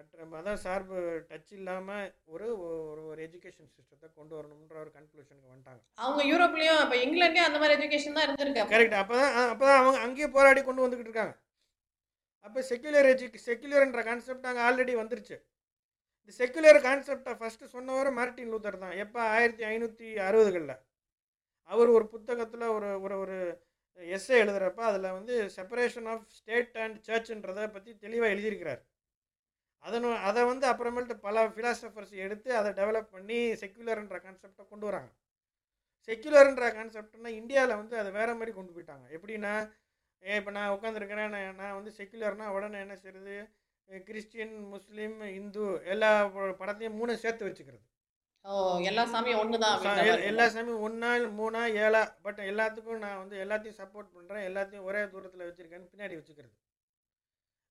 அற்ற மத சார்பு டச் இல்லாமல் ஒரு ஒரு ஒரு எஜுகேஷன் சிஸ்டத்தை கொண்டு வரணுன்ற ஒரு கன்க்ளூஷனுக்கு வந்துட்டாங்க. அவங்க யூரோப்லயும் இப்ப இங்கிலாந்துலயும் அந்த மாதிரி எஜுகேஷன் தான் இருந்திருக்கு. கரெக்ட் அப்போ தான் அப்போ தான் அவங்க அங்கேயே போராடி கொண்டு வந்துக்கிட்டு இருக்காங்க. அப்போ செக்யுலர் எஜு செக்யுலர்ன்ற கான்செப்ட் அங்கே ஆல்ரெடி வந்துருச்சு. இந்த செக்குலர் கான்செப்டை ஃபஸ்ட்டு சொன்னவர் மார்ட்டின் லூத்தர் தான். எப்போ ஆயிரத்தி ஐநூற்றி அறுபதுகளில் அவர் ஒரு புத்தகத்தில் ஒரு ஒரு ஒரு எஸ்ஏ எழுதுகிறப்ப அதில் வந்து செப்பரேஷன் ஆஃப் ஸ்டேட் அண்ட் சர்ச்சுன்றதை பற்றி தெளிவாக எழுதியிருக்கிறார். அதனு அதை வந்து அப்புறமேல்ட்டு பல ஃபிலாசபர்ஸ் எடுத்து அதை டெவலப் பண்ணி செக்யுலர்ன்ற கான்செப்டை கொண்டு வராங்க. செக்யுலர்ன்ற கான்செப்ட்னா இந்தியாவில் வந்து அதை வேறு மாதிரி கொண்டு போயிட்டாங்க. எப்படின்னா இப்போ நான் உட்காந்துருக்கிறேன் நான் நான் வந்து செக்யுலர்னா உடனே என்ன செய்யுது கிறிஸ்டியன் முஸ்லீம் இந்து எல்லா படத்தையும் மூணு சேர்த்து வச்சுக்கிறது. எல்லா சாமியும் எ- மாதிரி. எல்லா சாமியும் ஒன்றா மூணா ஏழா பட் எல்லாத்துக்கும் நான் வந்து எல்லாத்தையும் சப்போர்ட் பண்ணுறேன் எல்லாத்தையும் ஒரே தூரத்தில் வச்சுருக்கேன்னு பின்னாடி வச்சுக்கிறது.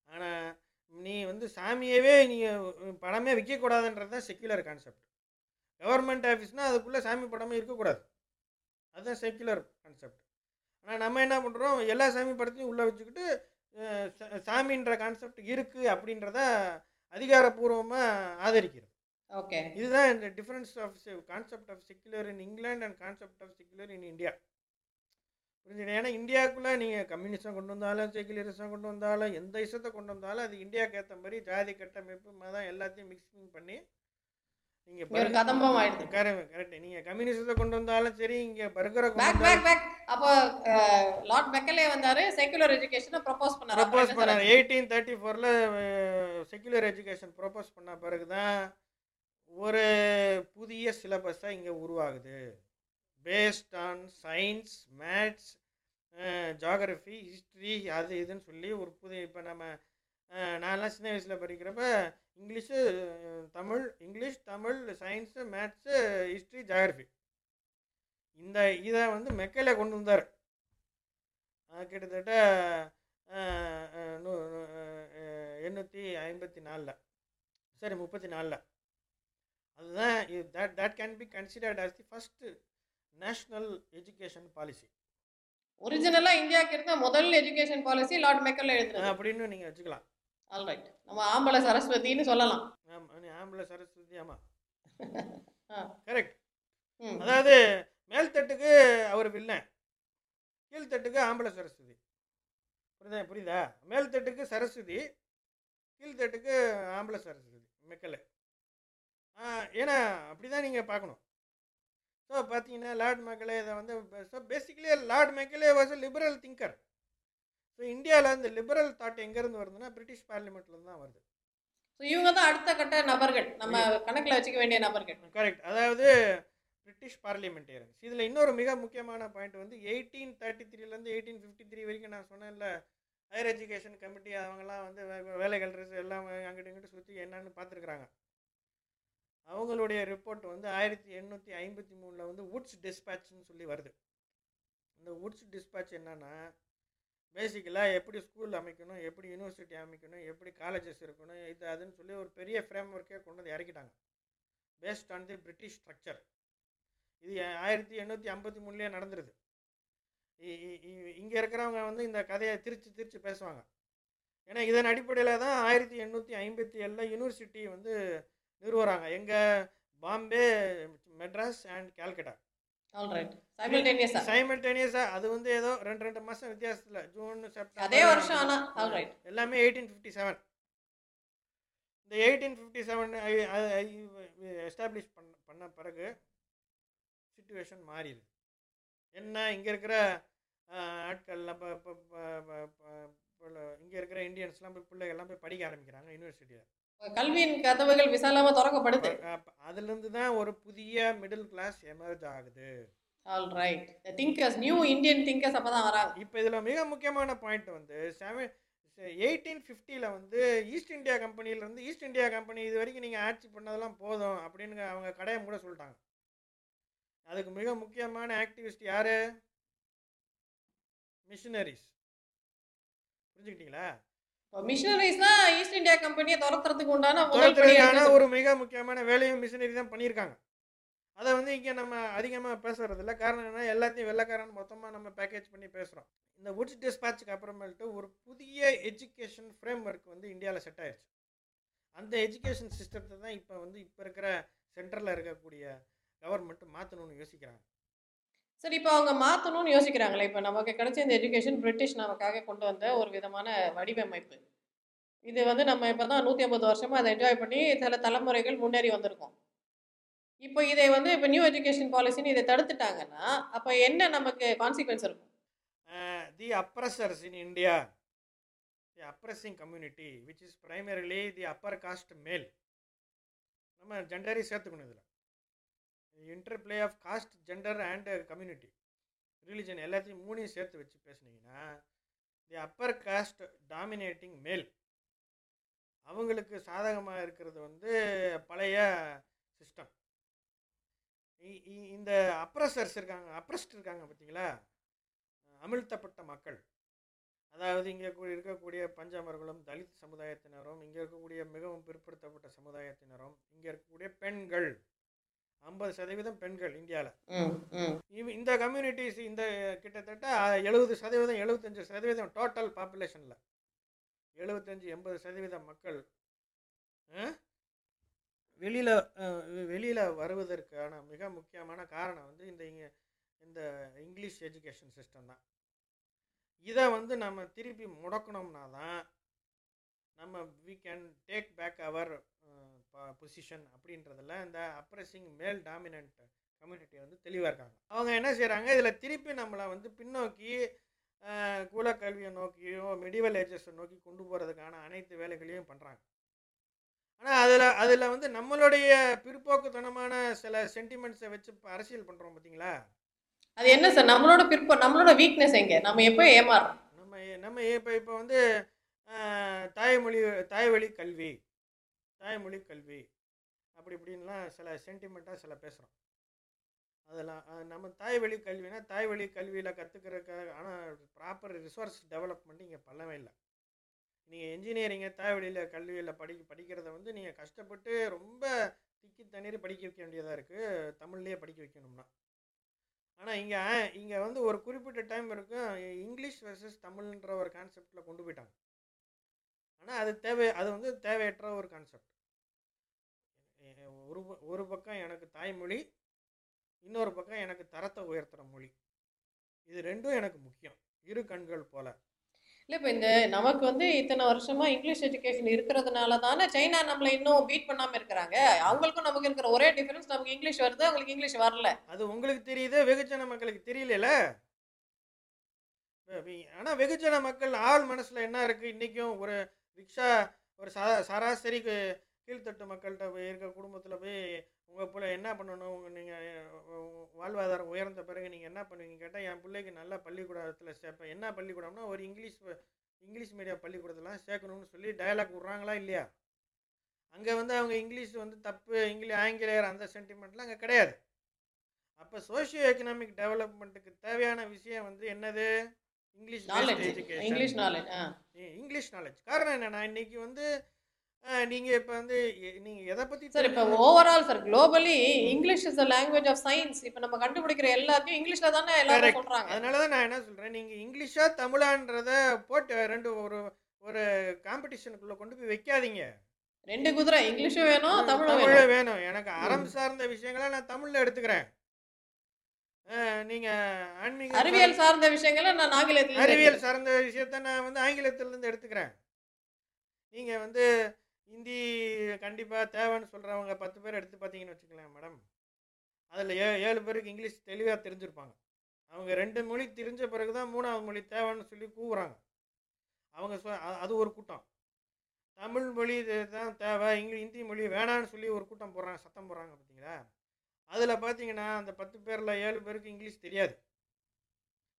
ஆனால் நீ வந்து சாமியவே நீ படமே விற்கக்கூடாதுன்றது தான் செக்யுலர் கான்செப்ட் கவர்மெண்ட் ஆஃபீஸ்னால் அதுக்குள்ளே சாமி படமே இருக்கக்கூடாது. அதுதான் செக்யுலர் கான்செப்ட் ஆனால் நம்ம என்ன பண்ணுறோம் எல்லா சாமி படத்தையும் உள்ளே வச்சுக்கிட்டு சாமின்ற கான்செப்ட் இருக்குது அப்படின்றத அதிகாரப்பூர்வமாக ஆதரிக்கிறது. ஓகே. இதுதான் இந்த difference of concept of secular in England and concept of secular in India புரிஞ்சுது? ஏன்னா இந்தியாவுக்குள்ளே நீங்கள் கம்யூனிசம் கொண்டு வந்தாலும் செக்யுலரிசம் கொண்டு வந்தாலும் எந்த இசத்தை கொண்டு வந்தாலும் அது இந்தியாவுக்கு ஏற்ற மாதிரி ஜாதி கட்டமைப்பு மதம் எல்லாத்தையும் மிக்சிங் பண்ணி நீங்கள் கதம்பம் ஆயிடுது. கரெக்ட் கரெக்ட் நீங்கள் கம்யூனிசத்தை கொண்டு வந்தாலும் சரி இங்கே பர்கரை பேக் பேக் பேக் அப்போ லார்ட் மெக்கலே வந்தாரு செகுலர் எஜுகேஷனை ப்ரப்போஸ் பண்ணாரு. ப்ரப்போஸ் பண்ணார். எயிட்டீன் தேர்ட்டி ஃபோரில் செக்யுலர் எஜுகேஷன் ப்ரப்போஸ் பண்ண பிறகு தான் ஒரு புதிய சிலபஸாக இங்கே உருவாகுது. Based on science maths geography history அது இதுன்னு சொல்லி ஒரு புதிய இப்போ நம்ம நான்லாம் சின்ன வயசில் படிக்கிறப்ப English Tamil English Tamil science maths history geography இந்த இதை வந்து மெக்கையில் கொண்டு வந்தார். கிட்டத்தட்ட எண்ணூற்றி ஐம்பத்தி நாலில். சரி முப்பத்தி நாலில். அதுதான் that that can be considered as the first national education policy ஒரிஜினலா இந்தியாவுக்கு இருந்த முதல் எஜுகேஷன் பாலிசி லார்ட் மெக்கல்ல எழுதுனது. அப்படின்னு நீங்கள் வச்சுக்கலாம். ஆல்ரைட் நம்ம ஆம்பளை சரஸ்வதின்னு சொல்லலாம். ஆமா, நீ ஆம்பளை சரஸ்வதி ஆமாம். கரெக்ட். அதாவது மேல்தட்டுக்கு அவர் வில்லன். கீழ்த்தட்டுக்கு ஆம்பளை சரஸ்வதி. புரியுதா புரியுதா? மேல்தட்டுக்கு சரஸ்வதி கீழ்த்தட்டுக்கு ஆம்பளை சரஸ்வதி மெக்கல் ஏன்னா அப்படி தான் நீங்கள் பார்க்கணும். ஸோ பார்த்தீங்கன்னா லார்ட் மெக்கலே இதை வந்து so basically Lord Macaulay was liberal thinker so இந்தியாவில் இந்த லிபரல் தாட் எங்கேருந்து வருதுன்னா பிரிட்டிஷ் பார்லிமெண்ட்லேருந்து தான் வருது. So, இவங்க தான் அடுத்த கட்ட நபர்கள். நம்ம கணக்குல வச்சுக்க வேண்டிய நபர்கள். கரெக்ட் அதாவது பிரிட்டிஷ் பார்லிமெண்டேரியன்ஸ் இதில் இன்னொரு மிக முக்கியமான பாயிண்ட் வந்து எயிட்டீன் தேர்ட்டி த்ரீலேருந்து எயிட்டீன் ஃபிஃப்டி த்ரீ வரைக்கும் நான் சொன்னேன்ல ஹையர் எஜுகேஷன் கமிட்டி அவங்கெல்லாம் வந்து வேலைகள் எல்லாம் அங்கிட்டு இங்கிட்டு சுற்றி என்னன்னு பார்த்துருக்குறாங்க. அவங்களுடைய ரிப்போர்ட் வந்து ஆயிரத்தி எண்ணூற்றி ஐம்பத்தி மூணில் வந்து வுட்ஸ் டிஸ்பேட்ச்னு சொல்லி வருது. இந்த வுட்ஸ் டிஸ்பேட்ச் என்னன்னா பேசிக்கலாக எப்படி ஸ்கூல் அமைக்கணும் எப்படி யூனிவர்சிட்டி அமைக்கணும் எப்படி காலேஜஸ் இருக்கணும் இது அதுன்னு சொல்லி ஒரு பெரிய ஃப்ரேம் ஒர்க்கே கொண்டு வந்து இறக்கிட்டாங்க. Based on the British structure இது ஆயிரத்தி எண்ணூற்றி ஐம்பத்தி மூணுலேயே நடந்துருது. இங்கே இருக்கிறவங்க வந்து இந்த கதையை திருச்சி திருச்சி பேசுவாங்க. ஏன்னா இதன் அடிப்படையில் தான் ஆயிரத்தி எண்ணூற்றி ஐம்பத்தி ஏழில் யூனிவர்சிட்டி வந்து நிறுவுறாங்க. எங்கே பாம்பே மெட்ராஸ் அண்ட் கேல்கட்டா சைமல்டேனியஸா அது வந்து ஏதோ ரெண்டு ரெண்டு மாதம் வித்தியாசத்தில் ஜூன் செப்டம்பர். அதே வருஷம் ஆனா ஆல்ரைட் எல்லாமே எயிட்டீன் ஃபிஃப்டி செவன் இந்த எயிட்டீன் ஃபிஃப்டி செவன் எஸ்டாப்ளிஷ் பண்ண பண்ண பிறகு சுச்சுவேஷன் மாறிடுது. என்ன இங்கே இருக்கிற ஆட்கள்லாம் இப்போ இங்கே இருக்கிற இந்தியன்ஸ்லாம் போய் பிள்ளைகள்லாம் போய் படிக்க ஆரம்பிக்கிறாங்க யூனிவர்சிட்டியில் கல்வியின் கதவுகள் விசாலமா திறக்கப்படுது. அதுலேருந்து தான் ஒரு புதிய மிடில் கிளாஸ் எமர்ஜ் ஆகுது. Alright thinkers new Indian thinkers அப்பதான் வராங்க. இப்போ இதில் மிக முக்கியமான பாயிண்ட் வந்து செவன் எயிட்டீன் ஃபிஃப்டியில் வந்து ஈஸ்ட் இந்தியா கம்பெனிலேருந்து ஈஸ்ட் இந்தியா கம்பெனி இது வரைக்கும் நீங்கள் ஆட்சி பண்ணதெல்லாம் போதும் அப்படின்னு அவங்க கடையை மூட சொல்லிட்டாங்க. அதுக்கு மிக முக்கியமான ஆக்டிவிஸ்ட் யார்? மிஷினரிஸ் புரிஞ்சுக்கிட்டீங்களா? மிஷனரிஸ் தான் ஈஸ்ட் இந்தியா கம்பெனியை துரத்துறதுக்கு உண்டான துரத்துறதுக்கான ஒரு மிக முக்கியமான வேலையும் மிஷினரி தான் பண்ணியிருக்காங்க. அதை வந்து இங்கே நம்ம அதிகமாக பேசுறது இல்ல காரணம் என்ன எல்லாத்தையும் வெள்ளைக்காரன் மொத்தமாக நம்ம பேக்கேஜ் பண்ணி பேசுகிறோம் இந்த வுட்ஸ் டிஸ்பேட்சுக்கு அப்புறமேல்ட்டு ஒரு புதிய எஜுகேஷன் ஃப்ரேம் ஒர்க் வந்து இந்தியாவில் செட் ஆயிடுச்சு அந்த எஜுகேஷன் சிஸ்டத்தை தான் இப்போ வந்து இப்போ இருக்கிற சென்டரில் இருக்கக்கூடிய கவர்மெண்ட் மாற்றணும்னு யோசிக்கிறாங்க. சரி இப்போ அவங்க மாற்றணும்னு யோசிக்கிறாங்களே இப்போ நமக்கு கிடைச்ச இந்த எஜுகேஷன் பிரிட்டிஷ் நமக்காக கொண்டு வந்த ஒரு விதமான வடிவமைப்பு. இது வந்து நம்ம இப்போ தான் நூற்றி ஐம்பது வருஷமாக அதை என்ஜாய் பண்ணி சில தலைமுறைகள் முன்னேறி வந்திருக்கோம். இப்போ இதை வந்து இப்போ நியூ எஜுகேஷன் பாலிசின்னு இதை தடுத்துட்டாங்கன்னா அப்போ என்ன நமக்கு கான்சிக்வன்ஸ் இருக்கும்? The oppressors in India the oppressing community which is primarily the upper caste male நம்ம ஜெண்டரை சேர்த்துக்கணும் இதில். Interplay of caste gender and community religion எல்லாத்தையும் மூணையும் சேர்த்து வச்சு பேசுனீங்கன்னா தி அப்பர் காஸ்ட் டாமினேட்டிங் மேல் அவங்களுக்கு சாதகமாக இருக்கிறது வந்து பழைய சிஸ்டம் இந்த அப்ரஸர்ஸ் இருக்காங்க அப்ரஸ்ட் இருக்காங்க பார்த்தீங்களா? அமிழ்த்தப்பட்ட மக்கள். அதாவது இங்கே இருக்கக்கூடிய பஞ்சாமர்களும் தலித் சமுதாயத்தினரும் இங்கே இருக்கக்கூடிய மிகவும் பிற்படுத்தப்பட்ட சமுதாயத்தினரும் இங்கே இருக்கக்கூடிய பெண்கள். ஐம்பது சதவீதம் பெண்கள் இந்தியாவில் இந்த கம்யூனிட்டிஸ் இந்த கிட்டத்தட்ட எழுபது சதவீதம் எழுபத்தஞ்சு சதவீதம் டோட்டல் பாப்புலேஷனில் எழுபத்தஞ்சு எண்பது சதவீதம் மக்கள் வெளியில் வெளியில் வருவதற்கான மிக முக்கியமான காரணம் வந்து இந்த இந்த இங்கிலீஷ் எஜுகேஷன் சிஸ்டம் தான். இதை வந்து நம்ம திருப்பி முடக்கணும்னா தான் நம்ம we can take back our position அப்படின்றதுல இந்த அப்ரஸிங் மேல் டாமினன்ட் கம்யூனிட்டி வந்து தெளிவாக இருக்காங்க. அவங்க என்ன செய்கிறாங்க இதில் திருப்பி நம்மளை வந்து பின்னோக்கி குலக்கல்வியை நோக்கியோ மெடிவல் ஏஜஸை நோக்கி கொண்டு போகிறதுக்கான அனைத்து வேலைகளையும் பண்ணுறாங்க ஆனால் அதில் அதில் வந்து நம்மளுடைய பிற்போக்குத்தனமான சில சென்டிமெண்ட்ஸை வச்சு அரசியல் பண்ணுறோம் பார்த்தீங்களா அது என்ன சார் நம்மளோட பிற்ப நம்மளோட வீக்னஸ் எங்க? நம்ம எப்போ ஏமாறுறோம் நம்ம நம்ம இப்போ இப்போ வந்து தாய்மொழி தாய்வழி கல்வி. தாய்மொழி கல்வி அப்படி இப்படின்லாம் சில சென்டிமெண்ட்டாக சில பேசுகிறோம் அதெல்லாம் நம்ம தாய்வழி கல்வினா தாய்வழி கல்வியில் கற்றுக்கிறதுக்காக ஆனால் ப்ராப்பர் ரிசோர்ஸ் டெவலப்மெண்ட் இங்கே பண்ணவே இல்லை. நீங்கள் இன்ஜினியரிங்கை தாய்வழியில் கல்வியில் படி படிக்கிறத வந்து நீங்கள் கஷ்டப்பட்டு ரொம்ப திக்கி தண்ணீர் படிக்க வைக்க வேண்டியதாக இருக்குது தமிழ்லேயே படிக்க வைக்கணும்னா. ஆனால் இங்கே இங்கே வந்து ஒரு குறிப்பிட்ட டைம் இருக்கும் இங்கிலீஷ் வெர்சஸ் தமிழ்ன்ற ஒரு கான்செப்டில் கொண்டு போயிட்டாங்க. ஆனால் அது தேவை அது வந்து தேவையற்ற ஒரு கான்செப்ட் ஒரு ஒரு பக்கம் எனக்கு தாய்மொழி இன்னொரு பக்கம் எனக்கு தரத்தை உயர்த்துகிற மொழி. இது ரெண்டும் எனக்கு முக்கியம். இரு கண்கள் போல. இல்லை இப்போ இந்த நமக்கு வந்து இத்தனை வருஷமா இங்கிலீஷ் எஜுகேஷன் இருக்கிறதுனால தானே சைனா நம்மளை இன்னும் பீட் பண்ணாம இருக்கிறாங்க. அவங்களுக்கும் நமக்கு இருக்கிற ஒரே டிஃபரன்ஸ் நமக்கு இங்கிலீஷ் வருது அவங்களுக்கு இங்கிலீஷ் வரல. அது உங்களுக்கு தெரியுது வெகுஜன மக்களுக்கு தெரியல ஆனால் வெகுஜன மக்கள் ஆள் மனசில் என்ன இருக்குது இன்றைக்கும் ஒரு ரிக்ஷா ஒரு சா சராசரி கீழ்த்தட்டு மக்கள்கிட்ட போய் இருக்க குடும்பத்தில் போய் உங்கள் பிள்ளை என்ன பண்ணணும்? உங்கள் நீங்கள் வாழ்வாதாரம் உயர்ந்த பிறகு நீங்கள் என்ன பண்ணுவீங்க? கேட்டால் என் பிள்ளைக்கு நல்லா பள்ளிக்கூடத்தில் சேர்ப்பேன் என்ன பள்ளிக்கூடம்னா ஒரு இங்கிலீஷ் இங்கிலீஷ் மீடியம் பள்ளிக்கூடத்தெல்லாம் சேர்க்கணும்னு சொல்லி டயலாக் விட்றாங்களா இல்லையா? அங்கே வந்து அவங்க இங்கிலீஷ் வந்து தப்பு இங்கிலீஷ் ஆங்கிலேயர் அந்த சென்டிமெண்ட்லாம் அங்கே கிடையாது. அப்போ சோஷியோ எக்கனாமிக் டெவலப்மெண்ட்டுக்கு தேவையான விஷயம் வந்து என்னது? English knowledge English knowledge English knowledge காரணம் என்னன்னா இன்னைக்கு வந்து அஹ், நீங்க இப்ப வந்து எ- நீங்க எதை பத்தி சார் இப்போ? Overall sir globally English is the language of science இப்போ நம்ம கண்டுபிடிக்கிற எல்லாத்தையும் இங்கிலீஷ்ல தானே எல்லாரும். சொல்றாங்க. அதனால தான் நான் என்ன சொல்றேன் நீங்க இங்கிலீஷா தமிழான்றத போட்டு ரெண்டு ஒரு ஒரு காம்படிஷனுக்குள்ள கொண்டு போய் வைக்காதீங்க. ரெண்டு குதிரை இங்கிலீஷும் வேணும் தமிழும் தமிழே வேணும். எனக்கு அறம் சார்ந்த விஷயங்களை நான் தமிழ்ல எடுத்துக்கிறேன். நீங்க ஆன்மீக அறிவியல் சார்ந்த விஷயங்களை நான் ஆங்கிலத்தில் அறிவியல் சார்ந்த விஷயத்த நான் வந்து ஆங்கிலத்திலேருந்து எடுத்துக்கிறேன். நீங்கள் வந்து ஹிந்தி கண்டிப்பாக தேவைன்னு சொல்கிறவங்க பத்து பேர் எடுத்து பார்த்தீங்கன்னு வச்சுக்கலாம் மேடம். அதில் ஏ ஏழு பேருக்கு இங்கிலீஷ் தெளிவாக தெரிஞ்சிருப்பாங்க. அவங்க ரெண்டு மொழி தெரிஞ்ச பிறகு தான் மூணாவது மொழி தேவைன்னு சொல்லி கூவுறாங்க. அவங்க சொ அது ஒரு கூட்டம். தமிழ் மொழி தான் தேவை இங்கிலீஷ் ஹிந்தி மொழி வேணான்னு சொல்லி ஒரு கூட்டம் போடுறாங்க சத்தம் போடுறாங்க பார்த்தீங்களா அதில் பார்த்தீங்கன்னா அந்த பத்து பேரில் ஏழு பேருக்கு இங்கிலீஷ் தெரியாது.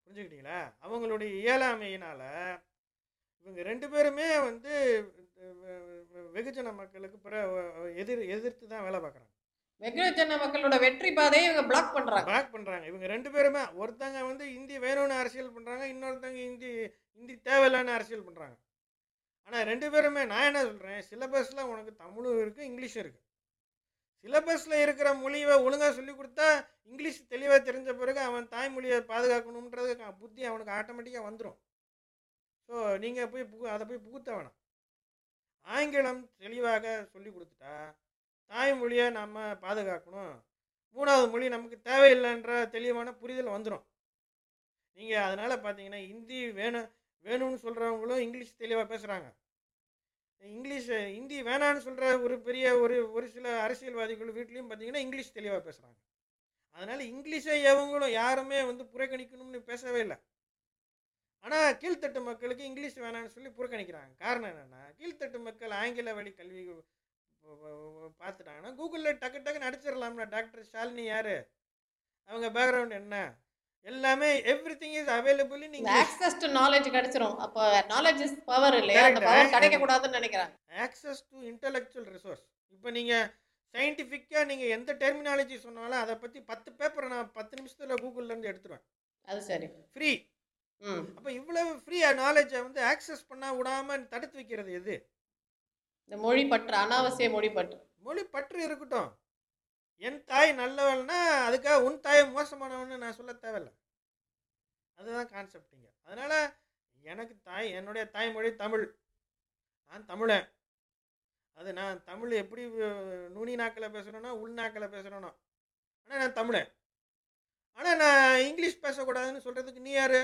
புரிஞ்சுக்கிட்டீங்களா? அவங்களுடைய இயலாமையினால் இவங்க ரெண்டு பேருமே வந்து வெகுஜன மக்களுக்கு பிற எதிர் எதிர்த்து தான் வேலை பார்க்குறாங்க வெகுஜன மக்களோட வெற்றி பாதையை இவங்க பிளாக் பண்றாங்க. பேக் பண்ணுறாங்க இவங்க ரெண்டு பேருமே ஒருத்தங்க வந்து ஹிந்தி வேணும்னு அரசியல் பண்ணுறாங்க இன்னொருத்தங்க ஹிந்தி ஹிந்தி தேவையில்லைன்னு அரசியல் பண்ணுறாங்க ஆனால் ரெண்டு பேருமே நான் என்ன சொல்கிறேன் சிலபஸில் உனக்கு தமிழும் இருக்குது இங்கிலீஷும் இருக்குது சிலபஸில் இருக்கிற மொழியை ஒழுங்காக சொல்லி கொடுத்தா இங்கிலீஷ் தெளிவாக தெரிஞ்ச பிறகு அவன் தாய்மொழியை பாதுகாக்கணுன்றது புத்தி அவனுக்கு ஆட்டோமேட்டிக்காக வந்துடும் ஸோ நீங்கள் போய் புகு அதை போய் புகுத்த வேணாம். ஆங்கிலம் தெளிவாக சொல்லி கொடுத்துட்டா தாய்மொழியை நம்ம பாதுகாக்கணும். மூணாவது மொழி நமக்கு தேவையில்லைன்ற தெளிவான புரிதல் வந்துடும் நீங்கள் அதனால் பார்த்தீங்கன்னா ஹிந்தி வேணும் வேணும்னு சொல்கிறவங்களும் இங்கிலீஷ் தெளிவாக பேசுகிறாங்க இங்கிலீஷ் ஹிந்தி வேணான்னு சொல்கிற ஒரு பெரிய ஒரு ஒரு சில அரசியல்வாதிகள் வீட்லேயும் பார்த்தீங்கன்னா இங்கிலீஷ் தெளிவாக பேசுகிறாங்க அதனால் இங்கிலீஷை எவங்களும் யாருமே வந்து புறக்கணிக்கணும்னு பேசவே இல்லை. ஆனால் கீழ்த்தட்டு மக்களுக்கு இங்கிலீஷ் வேணாம்னு சொல்லி புறக்கணிக்கிறாங்க. காரணம் என்னென்னா கீழ்த்தட்டு மக்கள் ஆங்கில வழி கல்வி பார்த்துட்டாங்கன்னா கூகுளில் டக்கு டக்குன்னு அடிச்சிடலாம்னா டாக்டர் ஷாலினி யார்? அவங்க பேக்ரவுண்ட் என்ன? எல்லாமே everything is available English access to knowledge கிடைச்சிரும். அப்போ நாலேஜ் இஸ் பவர் இல்லையா? அந்த. பவர் கிடைக்க கூடாதுன்னு நினைக்கிறாங்க. ஆக்சஸ் டு இன்டலெக்சுவல் ரிசோர்ஸ் இப்போ நீங்கள் சயின்டிஃபிக்காக நீங்கள் எந்த டெர்மினாலஜி சொன்னாலும் அதை பற்றி பத்து பேப்பரை நான் பத்து நிமிஷத்தில் கூகுள்லேருந்து எடுத்துருவேன். அது சரி. ஃப்ரீ ம். அப்போ இவ்வளவு ஃப்ரீ நாலேஜை வந்து ஆக்சஸ் பண்ண விடாமல் தடுத்து வைக்கிறது எது? இந்த மொழி பற்று அனாவசிய மொழி பற்று மொழி பற்று இருக்கட்டும். என் தாய் நல்லவள்னா அதுக்காக உன் தாய் மோசமானவன்னு நான் சொல்ல தேவையில்ல. அதுதான் கான்செப்டிங்க அதனால் எனக்கு தாய் என்னுடைய தாய்மொழி தமிழ். நான் தமிழன். அது நான் தமிழ் எப்படி நுனி நாக்கில் பேசுகிறேனோ உள் நாக்கில் பேசுகிறேனோ ஆனால் நான் தமிழன். ஆனால் நான் இங்கிலீஷ் பேசக்கூடாதுன்னு சொல்கிறதுக்கு நீ யார்?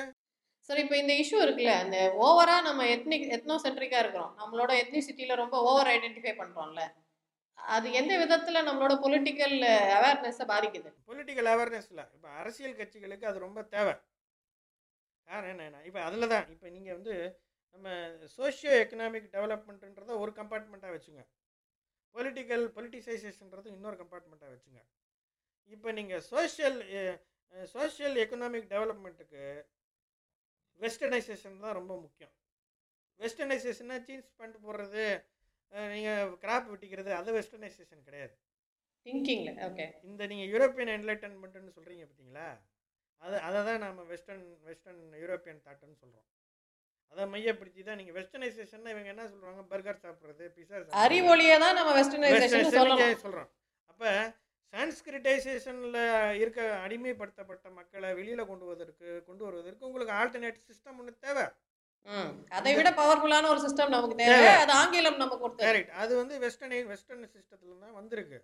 சரி இப்போ இந்த இஷ்யூ இருக்குல்ல அந்த ஓவராக நம்ம எத்னிக் எத்னோ சென்ட்ரிக்காக இருக்கிறோம். நம்மளோட எத்னிசிட்டியில் ரொம்ப ஓவர் ஐடென்டிஃபை பண்ணுறோம்ல அது எந்த விதத்தில் நம்மளோட பொலிட்டிக்கல் அவேர்னஸை பாதிக்குது? பொலிட்டிக்கல் அவேர்னஸில் இப்போ அரசியல் கட்சிகளுக்கு அது ரொம்ப தேவை. காரணம் என்ன இப்போ அதில் தான். இப்போ நீங்கள் வந்து நம்ம சோஷியோ எக்கனாமிக் டெவலப்மெண்ட்டுன்றத ஒரு கம்பார்ட்மெண்ட்டாக வச்சுங்க. பொலிட்டிக்கல் பொலிட்டிசைசேஷன்றது இன்னொரு கம்பார்ட்மெண்ட்டாக வச்சுங்க. இப்போ நீங்கள் சோஷியல் சோஷியல் எக்கனாமிக் டெவலப்மெண்ட்டுக்கு வெஸ்டர்னைசேஷன் தான் ரொம்ப முக்கியம். வெஸ்டர்னைசேஷன்னா சீன்ஸ் பேண்ட் போடுறது நீங்கள் கிராப் வெட்டிக்கிறது அது வெஸ்டர்னைசேஷன் கிடையாது. திங்கிங்ல ஓகே இந்த நீங்கள் யூரோப்பியன் என்லைட்டன்மெண்ட்னு சொல்கிறீங்க பார்த்தீங்களா? அது அதை தான் நம்ம வெஸ்டர்ன் வெஸ்டர்ன் யூரோப்பியன் தாட்டுன்னு சொல்கிறோம் அதை மையப்படுத்தி தான் நீங்கள் வெஸ்டர்னைசேஷன் இவங்க என்ன சொல்கிறாங்க பர்கர் சாப்பிட்றது பிஸா அறிவொளியை தான் நம்ம வெஸ்டர்னைசேஷன் சொல்கிறோம் அப்போ சான்ஸ்கிரிட்டைசேஷனில் இருக்க அடிமைப்படுத்தப்பட்ட மக்களை வெளியில் கொண்டு வருவதற்கு கொண்டு வருவதற்கு உங்களுக்கு ஆல்டர்னேட் சிஸ்டம் ஒன்று தேவை. அதை விட பவர்ஃபுல்லான ஒரு சிஸ்டம் நமக்கு தேவை. அது ஆங்கிலம் நம்ம கொடுத்தது. அது வந்து வெஸ்டர்னை வெஸ்டர்ன் சிஸ்டத்தில் தான் வந்திருக்கு.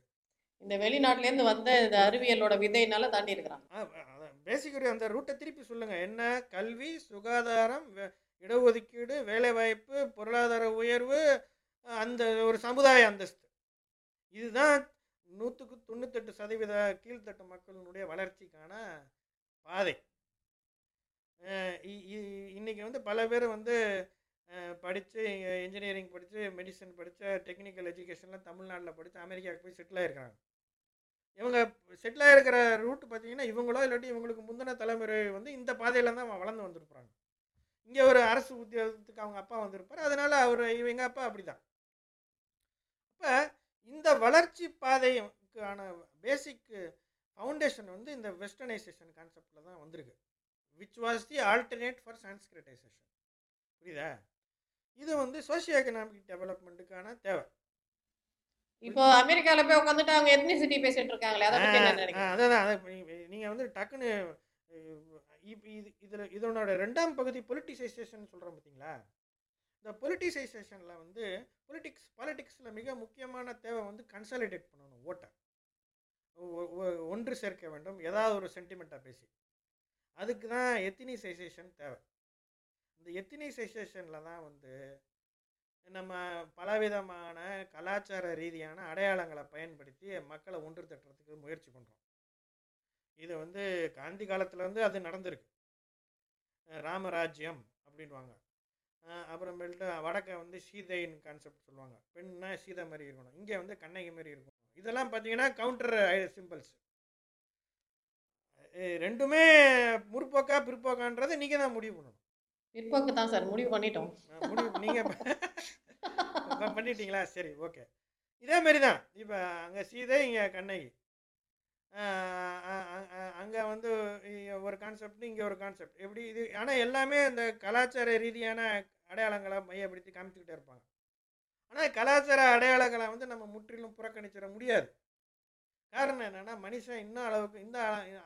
இந்த வெளிநாட்டுல இருந்து வந்த இந்த அறிவியலோட விதையினால தாண்டி இருக்கிறான் பேசிக் அந்த ரூட்டை திருப்பி சொல்லுங்கள் என்ன? கல்வி சுகாதாரம் இடஒதுக்கீடு வேலைவாய்ப்பு பொருளாதார உயர்வு அந்த ஒரு சமுதாய அந்தஸ்து. இதுதான் நூற்றுக்கு தொண்ணூத்தெட்டு சதவீத கீழ்த்தட்டு மக்களினுடைய வளர்ச்சிக்கான பாதை. இன்றைக்கி இ- இ- இன்னைக்கு வந்து பல பேர் வந்து படித்து இன்ஜினியரிங் படித்து மெடிசன் படித்த டெக்னிக்கல் எஜுகேஷன்லாம் தமிழ்நாட்டில் படித்து அமெரிக்காவுக்கு போய் செட்டில் ஆகிருக்காங்க இவங்க செட்டில் ஆகிருக்கிற ரூட் பார்த்தீங்கன்னா இவங்களோ இல்லாட்டி இவங்களுக்கு முந்தின தலைமுறை வந்து இந்த பாதையில் தான் வளர்ந்து வந்திருப்பாங்க. இங்கே ஒரு அரசு உத்தியோகத்துக்கு அவங்க அப்பா வந்திருப்பார். அதனால் அவர் இவங்க அப்பா அப்படி தான் அப்போ இந்த வளர்ச்சி பாதைக்கான பேசிக் ஃபவுண்டேஷன் வந்து இந்த வெஸ்டர்னைசேஷன் கான்செப்டில் தான் வந்திருக்கு. Which was the alternate for Sanskritisation புரியுதா? இது வந்து சோஷியோ எக்கனாமிக் டெவலப்மெண்ட்டுக்கான தேவை. இப்போ அமெரிக்கால போய் உட்காந்துட்டு அவங்க எத்னிசிட்டி பேசிட்டு இருக்காங்களே அதான் நீங்கள் வந்து டக்குன்னு இது இதில் இதனோட ரெண்டாம் பகுதி பொலிட்டிசைசேஷன் சொல்கிறோம் பார்த்தீங்களா இந்த பொலிட்டிசைசேஷனில் வந்து பொலிட்டிக்ஸ் பாலிட்டிக்ஸில் மிக முக்கியமான தேவை வந்து கன்சாலிடேட் பண்ணணும் ஓட்டை ஒன்று சேர்க்க வேண்டும் ஏதாவது ஒரு சென்டிமெண்ட்டாக பேசி. அதுக்கு தான் எத்தினிசைசேஷன் தேவை. இந்த எத்தினிசைசேஷனில் தான் வந்து நம்ம பலவிதமான கலாச்சார ரீதியான அடையாளங்களை பயன்படுத்தி மக்களை ஒன்று தட்டுறதுக்கு முயற்சி பண்ணுறோம் இது வந்து காந்தி காலத்தில் வந்து அது நடந்திருக்கு. ராமராஜ்யம் அப்படின்வாங்க அப்புறமேல்ட்டு வடக்க வந்து சீதையின் கான்செப்ட் சொல்லுவாங்க. பெண்ணா சீதை மாதிரி இருக்கணும். இங்கே வந்து கண்ணகி மாதிரி இருக்கணும். இதெல்லாம் பார்த்தீங்கன்னா கவுண்டர் சிம்பிள்ஸ் ரெண்டுமே முற்போக்கா பிற்போக்கான்றதை நீங்கள் தான் முடிவு பண்ணணும். பிற்போக்கு தான் சார் முடிவு பண்ணிட்டோம். முடிவு நீங்கள் பண்ணிட்டீங்களா? சரி ஓகே. இதே மாதிரி தான். இப்போ அங்கே சீதை இங்கே கண்ணகி. அங்கே வந்து ஒரு கான்செப்ட் இங்கே ஒரு கான்செப்ட் எப்படி இது ஆனால் எல்லாமே இந்த கலாச்சார ரீதியான அடையாளங்களை மையப்படுத்தி காமிச்சுக்கிட்டே இருப்பாங்க. ஆனால் கலாச்சார அடையாளங்களை வந்து நம்ம முற்றிலும் புறக்கணிச்சிட முடியாது. காரணம் என்னென்னா மனுஷன் இன்னும் அளவுக்கு இந்த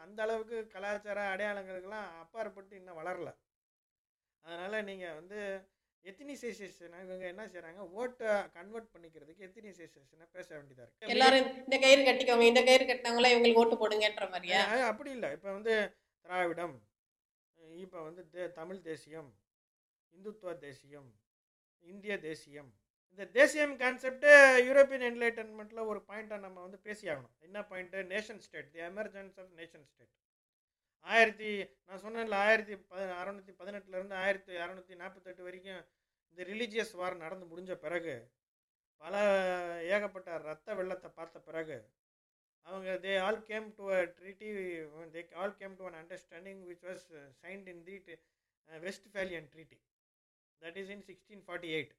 அந்த அளவுக்கு கலாச்சார அடையாளங்களுக்கெல்லாம் அப்பாற்பட்டு இன்னும் வளரல. அதனால் நீங்கள் வந்து எத்தினிசைசேஷனை இவங்க என்ன செய்கிறாங்க ஓட்டை கன்வெர்ட் பண்ணிக்கிறதுக்கு எத்தினிசைசேஷனை பேச வேண்டியதாக இருக்குது எல்லாரும் இந்த கயிறு கட்டிக்கோங்க இந்த கயிறு கட்டினவங்கள இவங்களுக்கு ஓட்டு போடுங்கன்ற மாதிரியா? அப்படி இல்லை. இப்போ வந்து திராவிடம் இப்போ வந்து தே தமிழ் தேசியம் இந்துத்துவ தேசியம் இந்திய தேசியம் இந்த தேசியம் கான்செப்ட்டு யூரோப்பியன் என்லைட்டன்மெண்ட்டில் ஒரு பாயிண்ட்டை நம்ம வந்து பேசி ஆகணும் என்ன point nation state the emergence of nation state ஆயிரத்தி நான் சொன்னேன்ல ஆயிரத்தி ப அறநூற்றி பதினெட்டுலேருந்து ஆயிரத்தி அறநூற்றி நாற்பத்தெட்டு வரைக்கும் இந்த ரிலீஜியஸ் வார் நடந்து முடிஞ்ச பிறகு பல ஏகப்பட்ட ரத்த வெள்ளத்தை பார்த்த பிறகு அவங்க they all came to a treaty they all came to an understanding which was signed in the Westphalian treaty that is in sixteen forty eight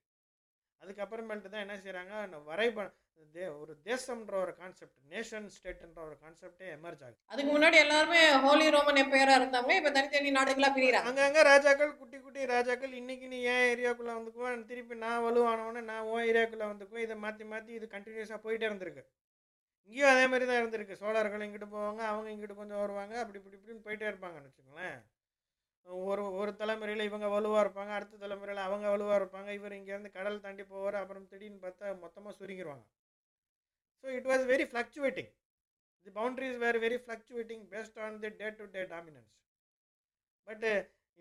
அதுக்கப்புறமேல்ட்டு தான் என்ன செய்கிறாங்க வரைப தே ஒரு தேசம்ன்ற ஒரு கான்செப்ட் நேஷன் ஸ்டேட்ன்ற ஒரு கான்செப்டே எமர்ஜ் ஆகுது. அதுக்கு முன்னாடி எல்லாருமே ஹோலி ரோமன் எம்பையரா இருந்தவங்க இப்ப தனித்தனி நாடுகளா பிரிகிறாங்க அங்கங்கே ராஜாக்கள் குட்டி குட்டி ராஜாக்கள் இன்னைக்கு நீ ஏன் ஏரியாக்குள்ளே வந்துக்குவேன் திருப்பி நான் வலுவானவொன்னே நான் உன் ஏரியாக்குள்ளே வந்துக்குவேன். இதை மாற்றி மாற்றி இது கண்டினியூஸாக போயிட்டே இருந்திருக்கு. இங்கேயும் அதே மாதிரி தான் இருந்திருக்கு. சோழர்கள் இங்கிட்டு போவாங்க அவங்க இங்கிட்டு கொஞ்சம் வருவாங்க அப்படி இப்படி இப்படின்னு போயிட்டே இருப்பாங்கன்னு வச்சுக்கோங்களேன். ஒரு ஒரு தலைமுறையில் இவங்க வலுவாக இருப்பாங்க அடுத்த தலைமுறையில் அவங்க வலுவாக இருப்பாங்க. இவர் இங்கேருந்து கடல் தாண்டி போவார் அப்புறம் திடீர்னு பார்த்தா மொத்தமாக சுருங்கிடுவாங்க so it was very fluctuating the boundaries were very fluctuating based on the day to day dominance but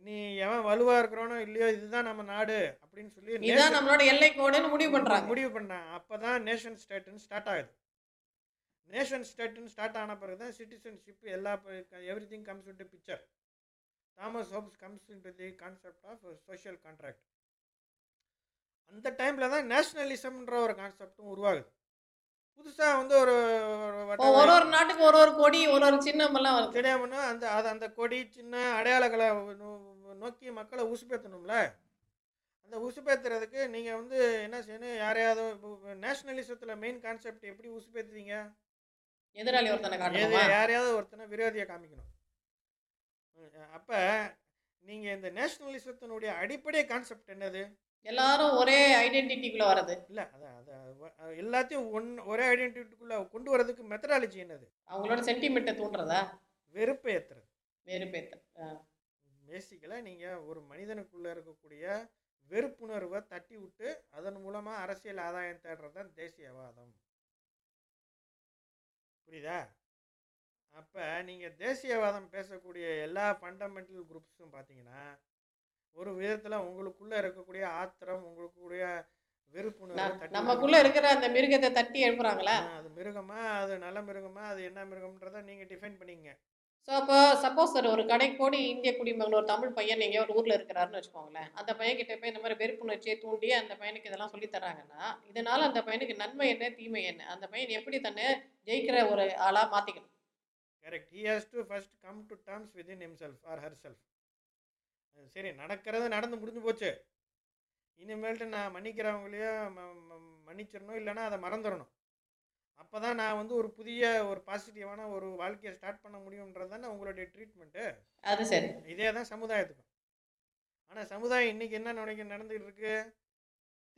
நீ எவன் வலுவாக இருக்கிறானோ இல்லையோ இதுதான் நம்ம நாடு அப்படின்னு சொல்லி இதுதான் நம்மளோட எல்லை கோடுன்னு முடிவு பண்றாங்க. முடிவு பண்ணான் அப்போ தான் நேஷன் ஸ்டேட்டுன்னு ஸ்டார்ட் ஆகுது. நேஷன் ஸ்டேட்டுன்னு ஸ்டார்ட் ஆன பிறகு தான் சிட்டிசன்ஷிப் எல்லா everything comes into picture Thomas Hobbes comes into the concept of social contract அந்த டைமில் தான் நேஷ்னலிசம்ன்ற ஒரு கான்செப்டும் உருவாகுது. புதுசாக வந்து ஒரு ஒரு ஒரு நாட்டுக்கு ஒரு ஒரு கொடி ஒரு ஒரு சின்னம் எல்லாம் வருது. தெரியாமன்னா அந்த அது அந்த கொடி சின்ன அடையாளங்களை நோக்கி மக்களை உசுப்பேற்றணும்ல அந்த உசுப்பேத்துறதுக்கு நீங்கள் வந்து என்ன செய்யணும்? யாரையாவது நேஷனலிசத்தில் மெயின் கான்செப்ட் எப்படி உசுப்பேற்றுவீங்க எதிராளி ஒருத்தனை யாரையாவது ஒருத்தனை விரோதியை காமிக்கணும். அப்போ நீங்கள் இந்த நேஷனலிசத்தினுடைய அடிப்படை கான்செப்ட் என்னது? எல்லாரும் ஒரே ஐடென்டிட்டிக்குள்ள வர்றது. இல்லை அது அது அது எல்லாத்தையும் ஒன் ஒரே ஐடென்டிட்டிக்குள்ளே கொண்டு வரதுக்கு மெத்தடாலஜி என்னது? அவங்களோட சென்டிமெண்ட்டை தூண்டுறதா? வெறுப்பை ஏற்றுறது வெறுப்பேத்த ஆ. பேசிக்கலாக நீங்கள் ஒரு மனிதனுக்குள்ளே இருக்கக்கூடிய வெறுப்புணர்வை தட்டி விட்டு அதன் மூலமாக அரசியல் ஆதாயம் தேடுறது தான் தேசியவாதம். புரியுதா? அப்போ நீங்கள் தேசியவாதம் பேசக்கூடிய எல்லா ஃபண்டமெண்டல் குரூப்ஸும் பார்த்தீங்கன்னா ஒரு விதத்தில் உங்களுக்குள்ளே இருக்கக்கூடிய ஆத்திரம் உங்களுக்குடைய வெறுப்புணர்வை நமக்குள்ள இருக்கிற அந்த மிருகத்தை தட்டி எழுப்புறாங்களா? அது மிருகமா அது நல்ல மிருகமா அது என்ன மிருகம்ன்றதை நீங்கள் டிஃபைன் பண்ணிங்க. ஸோ அப்போ சப்போஸ் சார் ஒரு கடைக்கு போடி இந்திய குடிமகன் ஒரு தமிழ் பையன் எங்கேயோ ஒரு ஊரில் இருக்கிறாருன்னு வச்சுக்கோங்களேன். அந்த பையன் கிட்ட போய் இந்த மாதிரி வெறுப்புணர்ச்சியை தூண்டி அந்த பையனுக்கு இதெல்லாம் சொல்லி தராங்கன்னா இதனால அந்த பையனுக்கு நன்மை என்ன தீமை என்ன? அந்த பையன் எப்படி தன்னை ஜெயிக்கிற ஒரு ஆளாக மாற்றிக்கணும் correct he has to first come to terms within himself or herself சரி நடக்கிறது நடந்து முடிஞ்சு போச்சு. இனிமேல்ட்டு நான் மன்னிக்கிறவங்களையோ மன்னிச்சிடணும் இல்லைன்னா அதை மறந்துடணும். அப்போ தான் நான் வந்து ஒரு புதிய ஒரு பாசிட்டிவான ஒரு வாழ்க்கையை ஸ்டார்ட் பண்ண முடியுன்றது தானே உங்களுடைய ட்ரீட்மெண்ட்டு அது சரி. இதே தான் சமுதாயத்துக்கும் ஆனால் சமுதாயம் இன்றைக்கி என்ன நினைக்க நடந்துகிட்டு இருக்கு?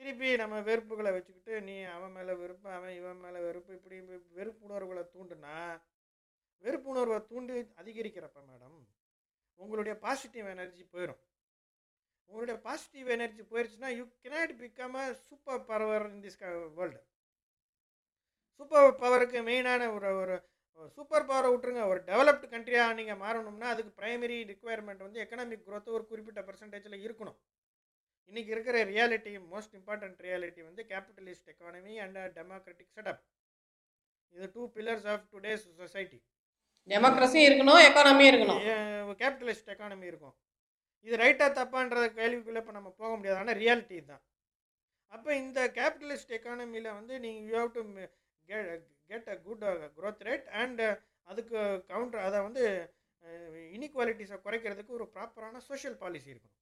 திருப்பி நம்ம வெறுப்புகளை வச்சுக்கிட்டு நீ அவன் மேலே வெறுப்பு அவன் இவன் மேலே வெறுப்பு இப்படி வெறுப்புணர்வுகளை தூண்டுனா வெறுப்புணர்வை தூண்டி அதிகரிக்கிறப்ப மேடம் உங்களுடைய பாசிட்டிவ் எனர்ஜி போயிடும் உங்களுடைய பாசிட்டிவ் எனர்ஜி போயிடுச்சுன்னா you cannot become a super power in this world super பவருக்கு மெயினான ஒரு ஒரு சூப்பர் பவரை விட்டுருங்க. ஒரு டெவலப்டு கண்ட்ரியாக நீங்கள் மாறணும்னா அதுக்கு ப்ரைமரி ரிக்குவயர்மெண்ட் வந்து எக்கனாமிக் குரோத்து ஒரு குறிப்பிட்ட பர்சன்டேஜில் இருக்கணும். இன்றைக்கி இருக்கிற ரியாலிட்டி மோஸ்ட் இம்பார்ட்டன்ட் ரியாலிட்டி வந்து capitalist economy and democratic setup இது two pillars of today's society டெமோக்ரஸியும் இருக்கணும் எக்கானமியும் இருக்கணும். கேபிட்டலிஸ்ட் எக்கானமி இருக்கும். இது ரைட்டாக தப்பான்ற கேள்விக்குள்ளே இப்போ நம்ம போக முடியாது. ஆனால் ரியாலிட்டி தான் அப்போ இந்த கேபிட்டலிஸ்ட் எக்கானமியில் வந்து நீங்கள் you have to get a good growth rate and அதுக்கு கவுண்டர் அதை வந்து இனிக்வாலிட்டிஸை குறைக்கிறதுக்கு ஒரு ப்ராப்பரான சோஷியல் பாலிசி இருக்கணும்.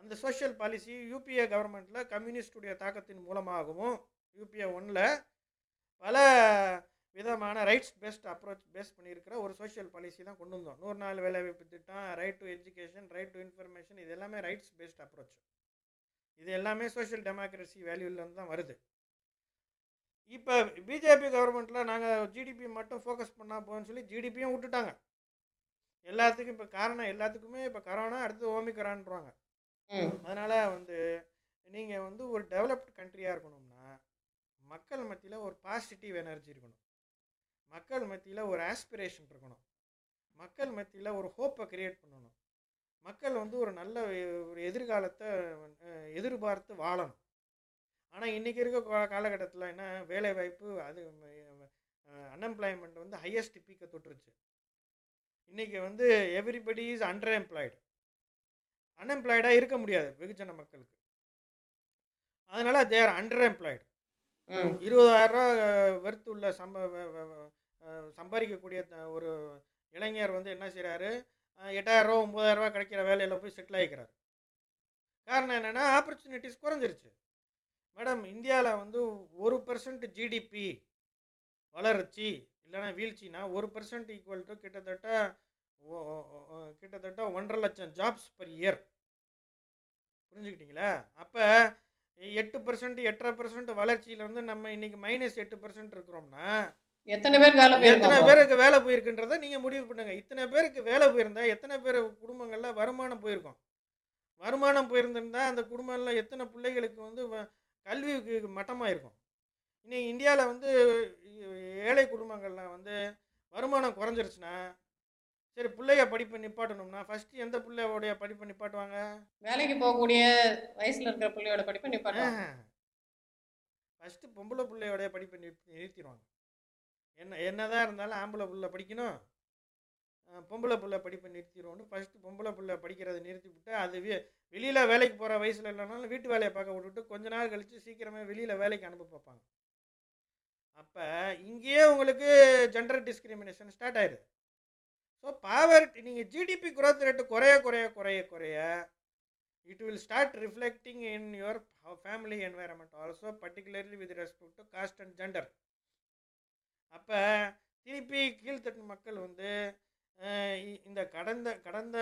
அந்த சோஷியல் பாலிசி யூபிஏ கவர்மெண்ட்டில் கம்யூனிஸ்டுடைய தாக்கத்தின் மூலமாகவும் யூபிஏ ஒன்றில் பல விதமான ரைட்ஸ் பேஸ்ட் அப்ரோச் பேஸ் பண்ணியிருக்கிற ஒரு சோஷியல் பாலிசி தான் கொண்டு வந்தோம். நூறு நாள் வேலைவாய்ப்பு திட்டம் right to education right to information இது எல்லாமே ரைட்ஸ் பேஸ்ட் அப்ரோச் இது எல்லாமே சோஷியல் டெமோக்ரஸி வேல்யூலேருந்து தான் வருது. இப்போ பிஜேபி கவர்மெண்ட்டில் நாங்கள் ஜிடிபி மட்டும் ஃபோக்கஸ் பண்ணால் போகணும்னு சொல்லி ஜிடிபியும் விட்டுட்டாங்க. எல்லாத்துக்கும் இப்போ காரணம் எல்லாத்துக்குமே இப்போ கரோனா அடுத்து ஓமிக்கிறான்றாங்க. ம். அதனால் வந்து நீங்கள் வந்து ஒரு டெவலப்டு கண்ட்ரியாக இருக்கணும்னா மக்கள் மத்தியில் ஒரு பாசிட்டிவ் எனர்ஜி இருக்கணும். மக்கள் மத்தியில் ஒரு ஆஸ்பிரேஷன் இருக்கணும். மக்கள் மத்தியில் ஒரு ஹோப்பை கிரியேட் பண்ணணும். மக்கள் வந்து ஒரு நல்ல ஒரு எதிர்காலத்தை எதிர்பார்த்து வாழணும். ஆனால் இன்றைக்கி இருக்க காலகட்டத்தில் என்ன வேலைவாய்ப்பு அது அன்எம்ப்ளாய்மெண்ட் வந்து ஹையஸ்ட் பீக்கை தொட்டுருச்சு. இன்றைக்கி வந்து எவ்ரிபடி இஸ் அண்டர் எம்ப்ளாய்டு அன்எம்ப்ளாய்டாக இருக்க முடியாது வெகுஜன மக்களுக்கு. அதனால் தேர் அண்டர் எம்ப்ளாய்டு ம். இருபதாயிரரூவா வெறுத்து உள்ள சம்ப சம்பாதிக்கக்கூடிய த- ஒரு இளைஞர் வந்து என்ன செய்கிறாரு எட்டாயிரரூவா ஒம்பதாயிரரூவா கிடைக்கிற வேலையில் போய் செட்டில் ஆகிக்கிறார் காரணம் என்னென்னா ஆப்பர்ச்சுனிட்டிஸ் குறைஞ்சிருச்சு. மேடம் இந்தியாவில் வந்து ஒரு பர்சன்ட் ஜிடிபி வளர்ச்சி இல்லைன்னா வீழ்ச்சினா ஒரு பர்சன்ட் ஈக்குவல் டு கிட்டத்தட்ட கிட்டத்தட்ட ஒன்றரை லட்சம் ஜாப்ஸ் பர் இயர் புரிஞ்சுக்கிட்டீங்களா? அப்போ எட்டு பர்சன்ட் எட்டரை பர்சன்ட் வளர்ச்சியில் வந்து நம்ம இன்றைக்கி மைனஸ் எட்டு பர்சன்ட் இருக்கிறோம்னா எத்தனை பேர் வேலை எத்தனை பேருக்கு வேலை போயிருக்குன்றதை நீங்கள் முடிவு பண்ணுங்க. இத்தனை பேருக்கு வேலை போயிருந்தா எத்தனை பேர் குடும்பங்களில் வருமானம் போயிருக்கும்? வருமானம் போயிருந்திருந்தா அந்த குடும்பங்களில் எத்தனை பிள்ளைகளுக்கு வந்து கல்விக்கு மட்டமாக இருக்கும் இன்னைக்கு இந்தியாவில் வந்து ஏழை குடும்பங்களில் வந்து வருமானம் குறைஞ்சிருச்சுன்னா சரி பிள்ளைய படிப்பை நிப்பாட்டணும்னா ஃபஸ்ட்டு எந்த பிள்ளையோடைய படிப்பை நிப்பாட்டுவாங்க? வேலைக்கு போகக்கூடிய வயசுல இருக்கிற பிள்ளையோட படிப்பை நிப்பாட்டுவாங்க. ஃபஸ்ட்டு பொம்பளை பிள்ளையோடைய படிப்பை நிறுத்தி நிறுத்திடுவாங்க. என்ன என்னதான் இருந்தாலும் ஆம்பளை பிள்ளை படிக்கணும். பொம்பளை பிள்ளை படிப்பை நிறுத்திடுவோன்னு ஃபஸ்ட்டு பொம்பளை பிள்ளை படிக்கிறத நிறுத்தி விட்டு அது வே வெளியில் வேலைக்கு போகிற வயசில் இல்லைனாலும் வீட்டு வேலையை பார்க்க விட்டுட்டு கொஞ்ச நாள் கழித்து சீக்கிரமே வெளியில் வேலைக்கு அனுப்ப பார்ப்பாங்க. அப்போ இங்கேயே உங்களுக்கு ஜெண்டர் டிஸ்கிரிமினேஷன் ஸ்டார்ட் ஆயிடுது. ஸோ பாவர்ட்டி நீங்கள் ஜிடிபி குரோத் ரேட்டு குறைய குறைய குறைய குறைய it will start reflecting in your family environment also particularly with respect to caste and gender அப்போ திருப்பி கீழ்த்தட்டு மக்கள் வந்து இந்த கடந்த கடந்த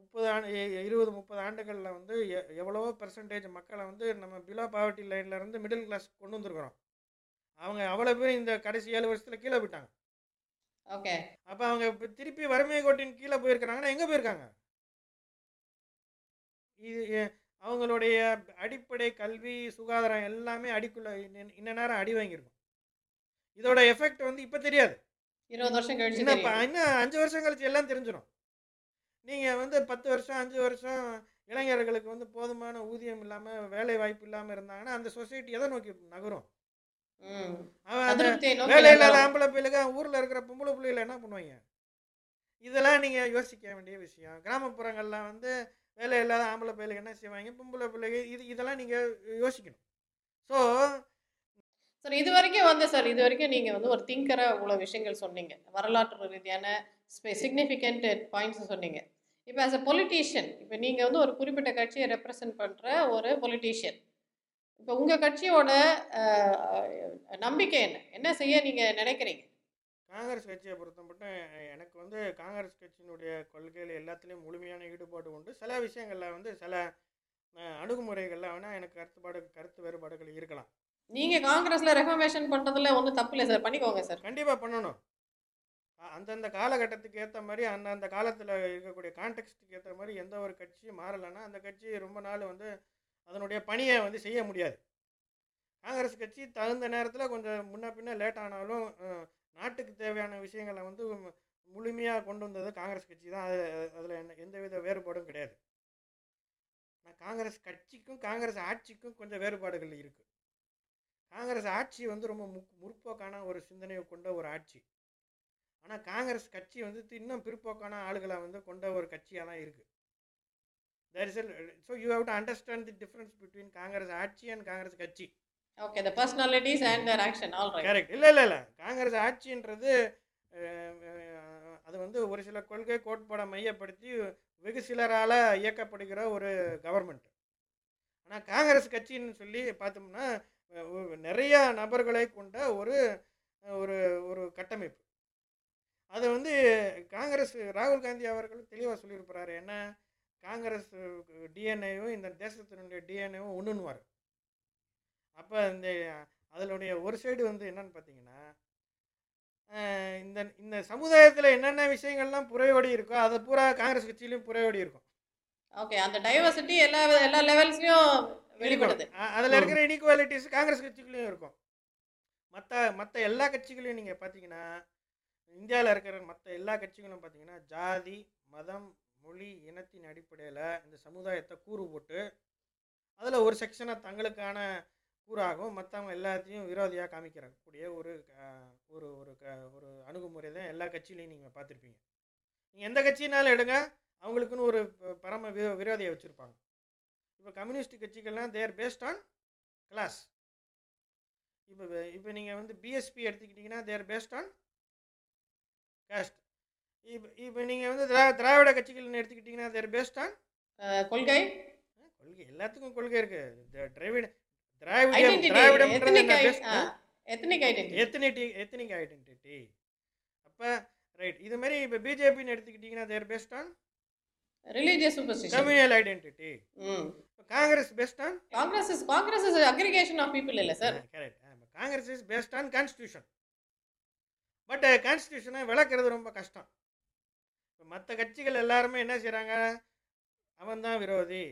முப்பது ஆண்டு இருபது முப்பது ஆண்டுகளில் வந்து எவ்வளவோ பெர்சன்டேஜ் மக்களை வந்து நம்ம பிலோ பாவர்ட்டி லைன்ல இருந்து மிடில் கிளாஸ் கொண்டு வந்திருக்கிறோம். அவங்க அவ்வளோ பேர் இந்த கடைசி ஏழு வருஷத்தில் கீழே போயிட்டாங்க. ஓகே. அப்போ அவங்க இப்போ திருப்பி வறுமை கோட்டின் கீழே போயிருக்கிறாங்கன்னா எங்கே போயிருக்காங்க? இது அவங்களுடைய அடிப்படை கல்வி சுகாதாரம் எல்லாமே அடிக்குள்ள இன்ன நேரம் அடி வாங்கியிருக்கும். இதோட எஃபெக்ட் வந்து இப்போ தெரியாது. இருபது வருஷம் கழிச்சு இன்னும் அஞ்சு வருஷம் கழிச்சு எல்லாம் தெரிஞ்சிடும் நீங்கள் வந்து பத்து வருஷம் அஞ்சு வருஷம் இளைஞர்களுக்கு வந்து போதுமான ஊதியம் இல்லாமல் வேலை வாய்ப்பு இல்லாமல் இருந்தாங்கன்னா அந்த சொசைட்டி எதை நோக்கி நகரும். அவன் அந்த வேலை இல்லாத. ஆம்பளை பிள்ளைங்க ஊரில் இருக்கிற பொம்பளை பிள்ளைகளை என்ன பண்ணுவாங்க? இதெல்லாம் நீங்கள் யோசிக்க வேண்டிய விஷயம். கிராமப்புறங்களில் வந்து வேலை இல்லாத ஆம்பளை பிள்ளைங்க என்ன செய்வாங்க? பொம்பளை பிள்ளைங்க இது இதெல்லாம் நீங்கள் யோசிக்கணும். ஸோ சார் இது வரைக்கும் வந்து சார் இது வரைக்கும் நீங்கள் வந்து ஒரு திங்கராக இவ்வளோ விஷயங்கள் சொன்னீங்க. வரலாற்று ரீதியான சிக்னிஃபிகண்ட் பாயிண்ட்ஸ் சொன்னீங்க. இப்போ ஆஸ் அ பொலிட்டீஷியன் இப்போ நீங்கள் வந்து ஒரு குறிப்பிட்ட கட்சியை ரெப்ரசன்ட் பண்ணுற ஒரு பொலிட்டீஷியன் இப்போ உங்கள் கட்சியோட நம்பிக்கை என்ன? என்ன செய்ய நீங்கள் நினைக்கிறீங்க? காங்கிரஸ் கட்சியை பொறுத்த எனக்கு வந்து காங்கிரஸ் கட்சியினுடைய கொள்கைகள் எல்லாத்துலேயும் முழுமையான ஈடுபாடு உண்டு. சில விஷயங்களில் வந்து சில அணுகுமுறைகளில் வேணால் எனக்கு கருத்துப்பாடு கருத்து வேறுபாடுகள் இருக்கலாம். நீங்கள் காங்கிரஸில் ரெஃபர்மேஷன் பண்றதுல ஒன்றும் தப்பு இல்லை சார். பண்ணிக்கோங்க சார். கண்டிப்பாக பண்ணணும். அந்தந்த காலகட்டத்துக்கு ஏற்ற மாதிரி அந்தந்த காலத்தில் இருக்கக்கூடிய கான்டெக்ட்டுக்கு ஏற்ற மாதிரி எந்த ஒரு கட்சியும் மாறலைன்னா அந்த கட்சி ரொம்ப நாள் வந்து அதனுடைய பணியை வந்து செய்ய முடியாது. காங்கிரஸ் கட்சி தகுந்த நேரத்தில் கொஞ்சம் முன்ன பின்ன லேட் ஆனாலும் நாட்டுக்கு தேவையான விஷயங்களை வந்து முழுமையாக கொண்டு வந்தது காங்கிரஸ் கட்சி தான். அது அதில் என்ன எந்தவித வேறுபாடும் கிடையாது. ஆனால் காங்கிரஸ் கட்சிக்கும் காங்கிரஸ் ஆட்சிக்கும் கொஞ்சம் வேறுபாடுகள் இருக்குது காங்கிரஸ் ஆட்சி வந்து ரொம்ப முக் முற்போக்கான ஒரு சிந்தனையை கொண்ட ஒரு ஆட்சி. ஆனால் காங்கிரஸ் கட்சி வந்து இன்னும் பிற்போக்கான ஆளுகளை வந்து கொண்ட ஒரு கட்சியாக தான் இருக்குது that is so you have to understand the difference between Congress ஆட்சி அண்ட் காங்கிரஸ் கட்சி. Okay the personalities and their action all right correct இல்லை இல்லை இல்லை. காங்கிரஸ் ஆட்சின்றது அது வந்து ஒரு சில கொள்கை கோட்பாடை மையப்படுத்தி வெகு சிலரால் இயக்கப்படுகிற ஒரு கவர்மெண்ட் ஆனால் காங்கிரஸ் கட்சின்னு சொல்லி பார்த்தோம்னா நிறைய நபர்களை கொண்ட ஒரு ஒரு ஒரு கட்டமைப்பு. அதை வந்து காங்கிரஸ் ராகுல் காந்தி அவர்கள் தெளிவாக சொல்லியிருப்பாரு என்ன? காங்கிரஸ் டிஎன்ஏவும் இந்த தேசத்தினுடைய டிஎன்ஏவும் ஒன்றுன்னுவார் அப்போ இந்த அதனுடைய ஒரு சைடு வந்து என்னன்னு பார்த்தீங்கன்னா இந்த இந்த சமுதாயத்தில் என்னென்ன விஷயங்கள்லாம் புறையோடி இருக்கோ அதை பூரா காங்கிரஸ் கட்சியிலையும் புறையோடி இருக்கும். ஓகே. அந்த டைவர்சிட்டி எல்லா எல்லா லெவல்ஸ்லையும் வெளிப்படுது அதுல இருக்கிற இனிக்வாலிட்டிஸ் காங்கிரஸ் கட்சிக்குள்ளேயும் இருக்கும். மற்ற மற்ற எல்லா கட்சிகளையும் நீங்கள் பார்த்தீங்கன்னா இந்தியாவில் இருக்கிற மற்ற எல்லா கட்சிகளும் பார்த்தீங்கன்னா ஜாதி மதம் மொழி இனத்தின் அடிப்படையில் இந்த சமுதாயத்தை கூறு போட்டு அதில் ஒரு செக்ஷனை தங்களுக்கான கூறாகவும் மற்றவங்க எல்லாத்தையும் விரோதியாக காமிக்கிறக்கூடிய ஒரு ஒரு ஒரு க- ஒரு அணுகுமுறை தான் எல்லா கட்சியிலையும் நீங்கள் பார்த்துருப்பீங்க நீங்கள் எந்த கட்சினாலும் எடுங்க. அவங்களுக்குன்னு ஒரு பரம விரோதியை வச்சுருப்பாங்க. இப்போ கம்யூனிஸ்ட் கட்சிகள்லாம் தேர் பேஸ்ட் ஆன் கிளாஸ் இப்போ இப்போ நீங்கள் வந்து பிஎஸ்பி எடுத்துக்கிட்டிங்கன்னா தேர் பேஸ்ட் ஆன் காஸ்ட் இப்போ இப்போ நீங்கள் வந்து திரா திராவிட கட்சிகள்னு எடுத்துக்கிட்டிங்கன்னா தேர் பேஸ்ட் ஆன் கொள்கை? கொள்கை. எல்லாத்துக்கும் கொள்கை இருக்குது திராவிட திராவிட திராவிடம்ன்றது எத்தனிக் ஐடென்டிட்டி எத்தனிக் ஐடென்டிட்டி அப்போ ரைட் இது மாதிரி இப்போ பிஜேபின்னு எடுத்துக்கிட்டிங்கன்னா their based on religious superstition communal identity Congress based on Congress is Congress is aggregation of people இல்ல sir correct Congress is based on constitution but கான்ஸ்டியூஷனை விளக்குறது ரொம்ப கஷ்டம். இப்போ மற்ற கட்சிகள் எல்லாருமே என்ன செய்கிறாங்க அவன் தான் விரோதி.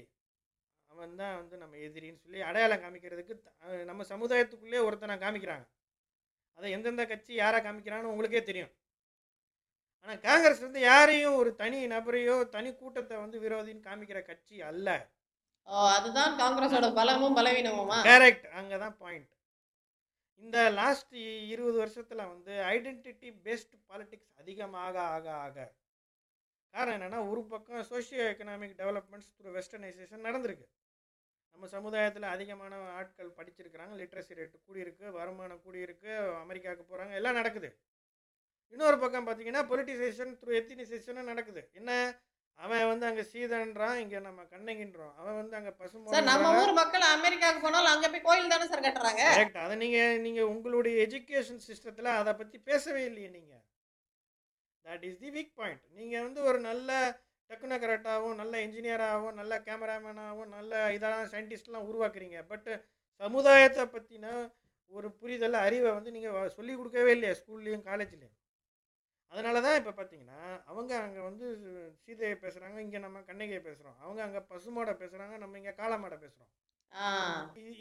அவன் தான் வந்து நம்ம எதிரின்னு சொல்லி அடையாளம் காமிக்கிறதுக்கு நம்ம சமுதாயத்துக்குள்ளே ஒருத்தனை காமிக்கிறாங்க. அதை எந்தெந்த கட்சி யாரை காமிக்கிறான்னு உங்களுக்கே தெரியும். ஆனால் காங்கிரஸ் வந்து யாரையும் ஒரு தனி நபரையோ தனி கூட்டத்தை வந்து விரோதின்னு காமிக்கிற கட்சி அல்ல. அதுதான் காங்கிரஸோட பலமும் பலவீனமுமா? கரெக்ட் அங்கே தான் பாயிண்ட் இந்த லாஸ்ட் இருபது வருஷத்தில் வந்து ஐடென்டிட்டி பேஸ்ட் பாலிடிக்ஸ் அதிகமாக ஆக ஆக. காரணம் என்னென்னா ஒரு பக்கம் socio economic developments through westernisation நடந்திருக்கு. நம்ம சமுதாயத்தில் அதிகமான ஆட்கள் படிச்சிருக்கிறாங்க லிட்ரஸி ரேட்டு கூடியிருக்கு வருமானம் கூடியிருக்கு அமெரிக்காவுக்கு போகிறாங்க எல்லாம் நடக்குது. இன்னொரு பக்கம் பார்த்தீங்கன்னா பொலிட்டிசேஷன் த்ரூ எத்தினிசேஷனும் நடக்குது. என்ன? அவன் வந்து அங்கே சீதன்றான் இங்கே நம்ம கண்ணகின்றோம். அவன் வந்து அங்கே சார் நம்ம ஊர் மக்கள் அமெரிக்காவுக்கு போனாலும் அங்க போய் கோயில் தானே சார் கட்டுறாங்க? கரெக்ட் அதை நீங்கள் நீங்கள் உங்களுடைய எஜுகேஷன் சிஸ்டத்தில் அதை பற்றி பேசவே இல்லையே நீங்கள் that is the weak point நீங்கள் வந்து ஒரு நல்ல டெக்னோக்ராட்டாகவும் நல்ல இன்ஜினியராகவும் நல்ல கேமராமேனாகவும் நல்ல இதெல்லாம் சயின்டிஸ்ட்லாம் உருவாக்குறீங்க. பட் சமுதாயத்தை பற்றின ஒரு புரிதல் அறிவை வந்து நீங்கள் சொல்லி கொடுக்கவே இல்லையா ஸ்கூல்லேயும் காலேஜ்லேயும் அதனால தான் இப்போ பார்த்தீங்கன்னா அவங்க அங்கே வந்து சீதையை பேசுகிறாங்க இங்கே நம்ம கண்ணகியை பேசுகிறோம் அவங்க அங்கே பசுமாடை பேசுகிறாங்க நம்ம இங்கே காளமாடை பேசுகிறோம்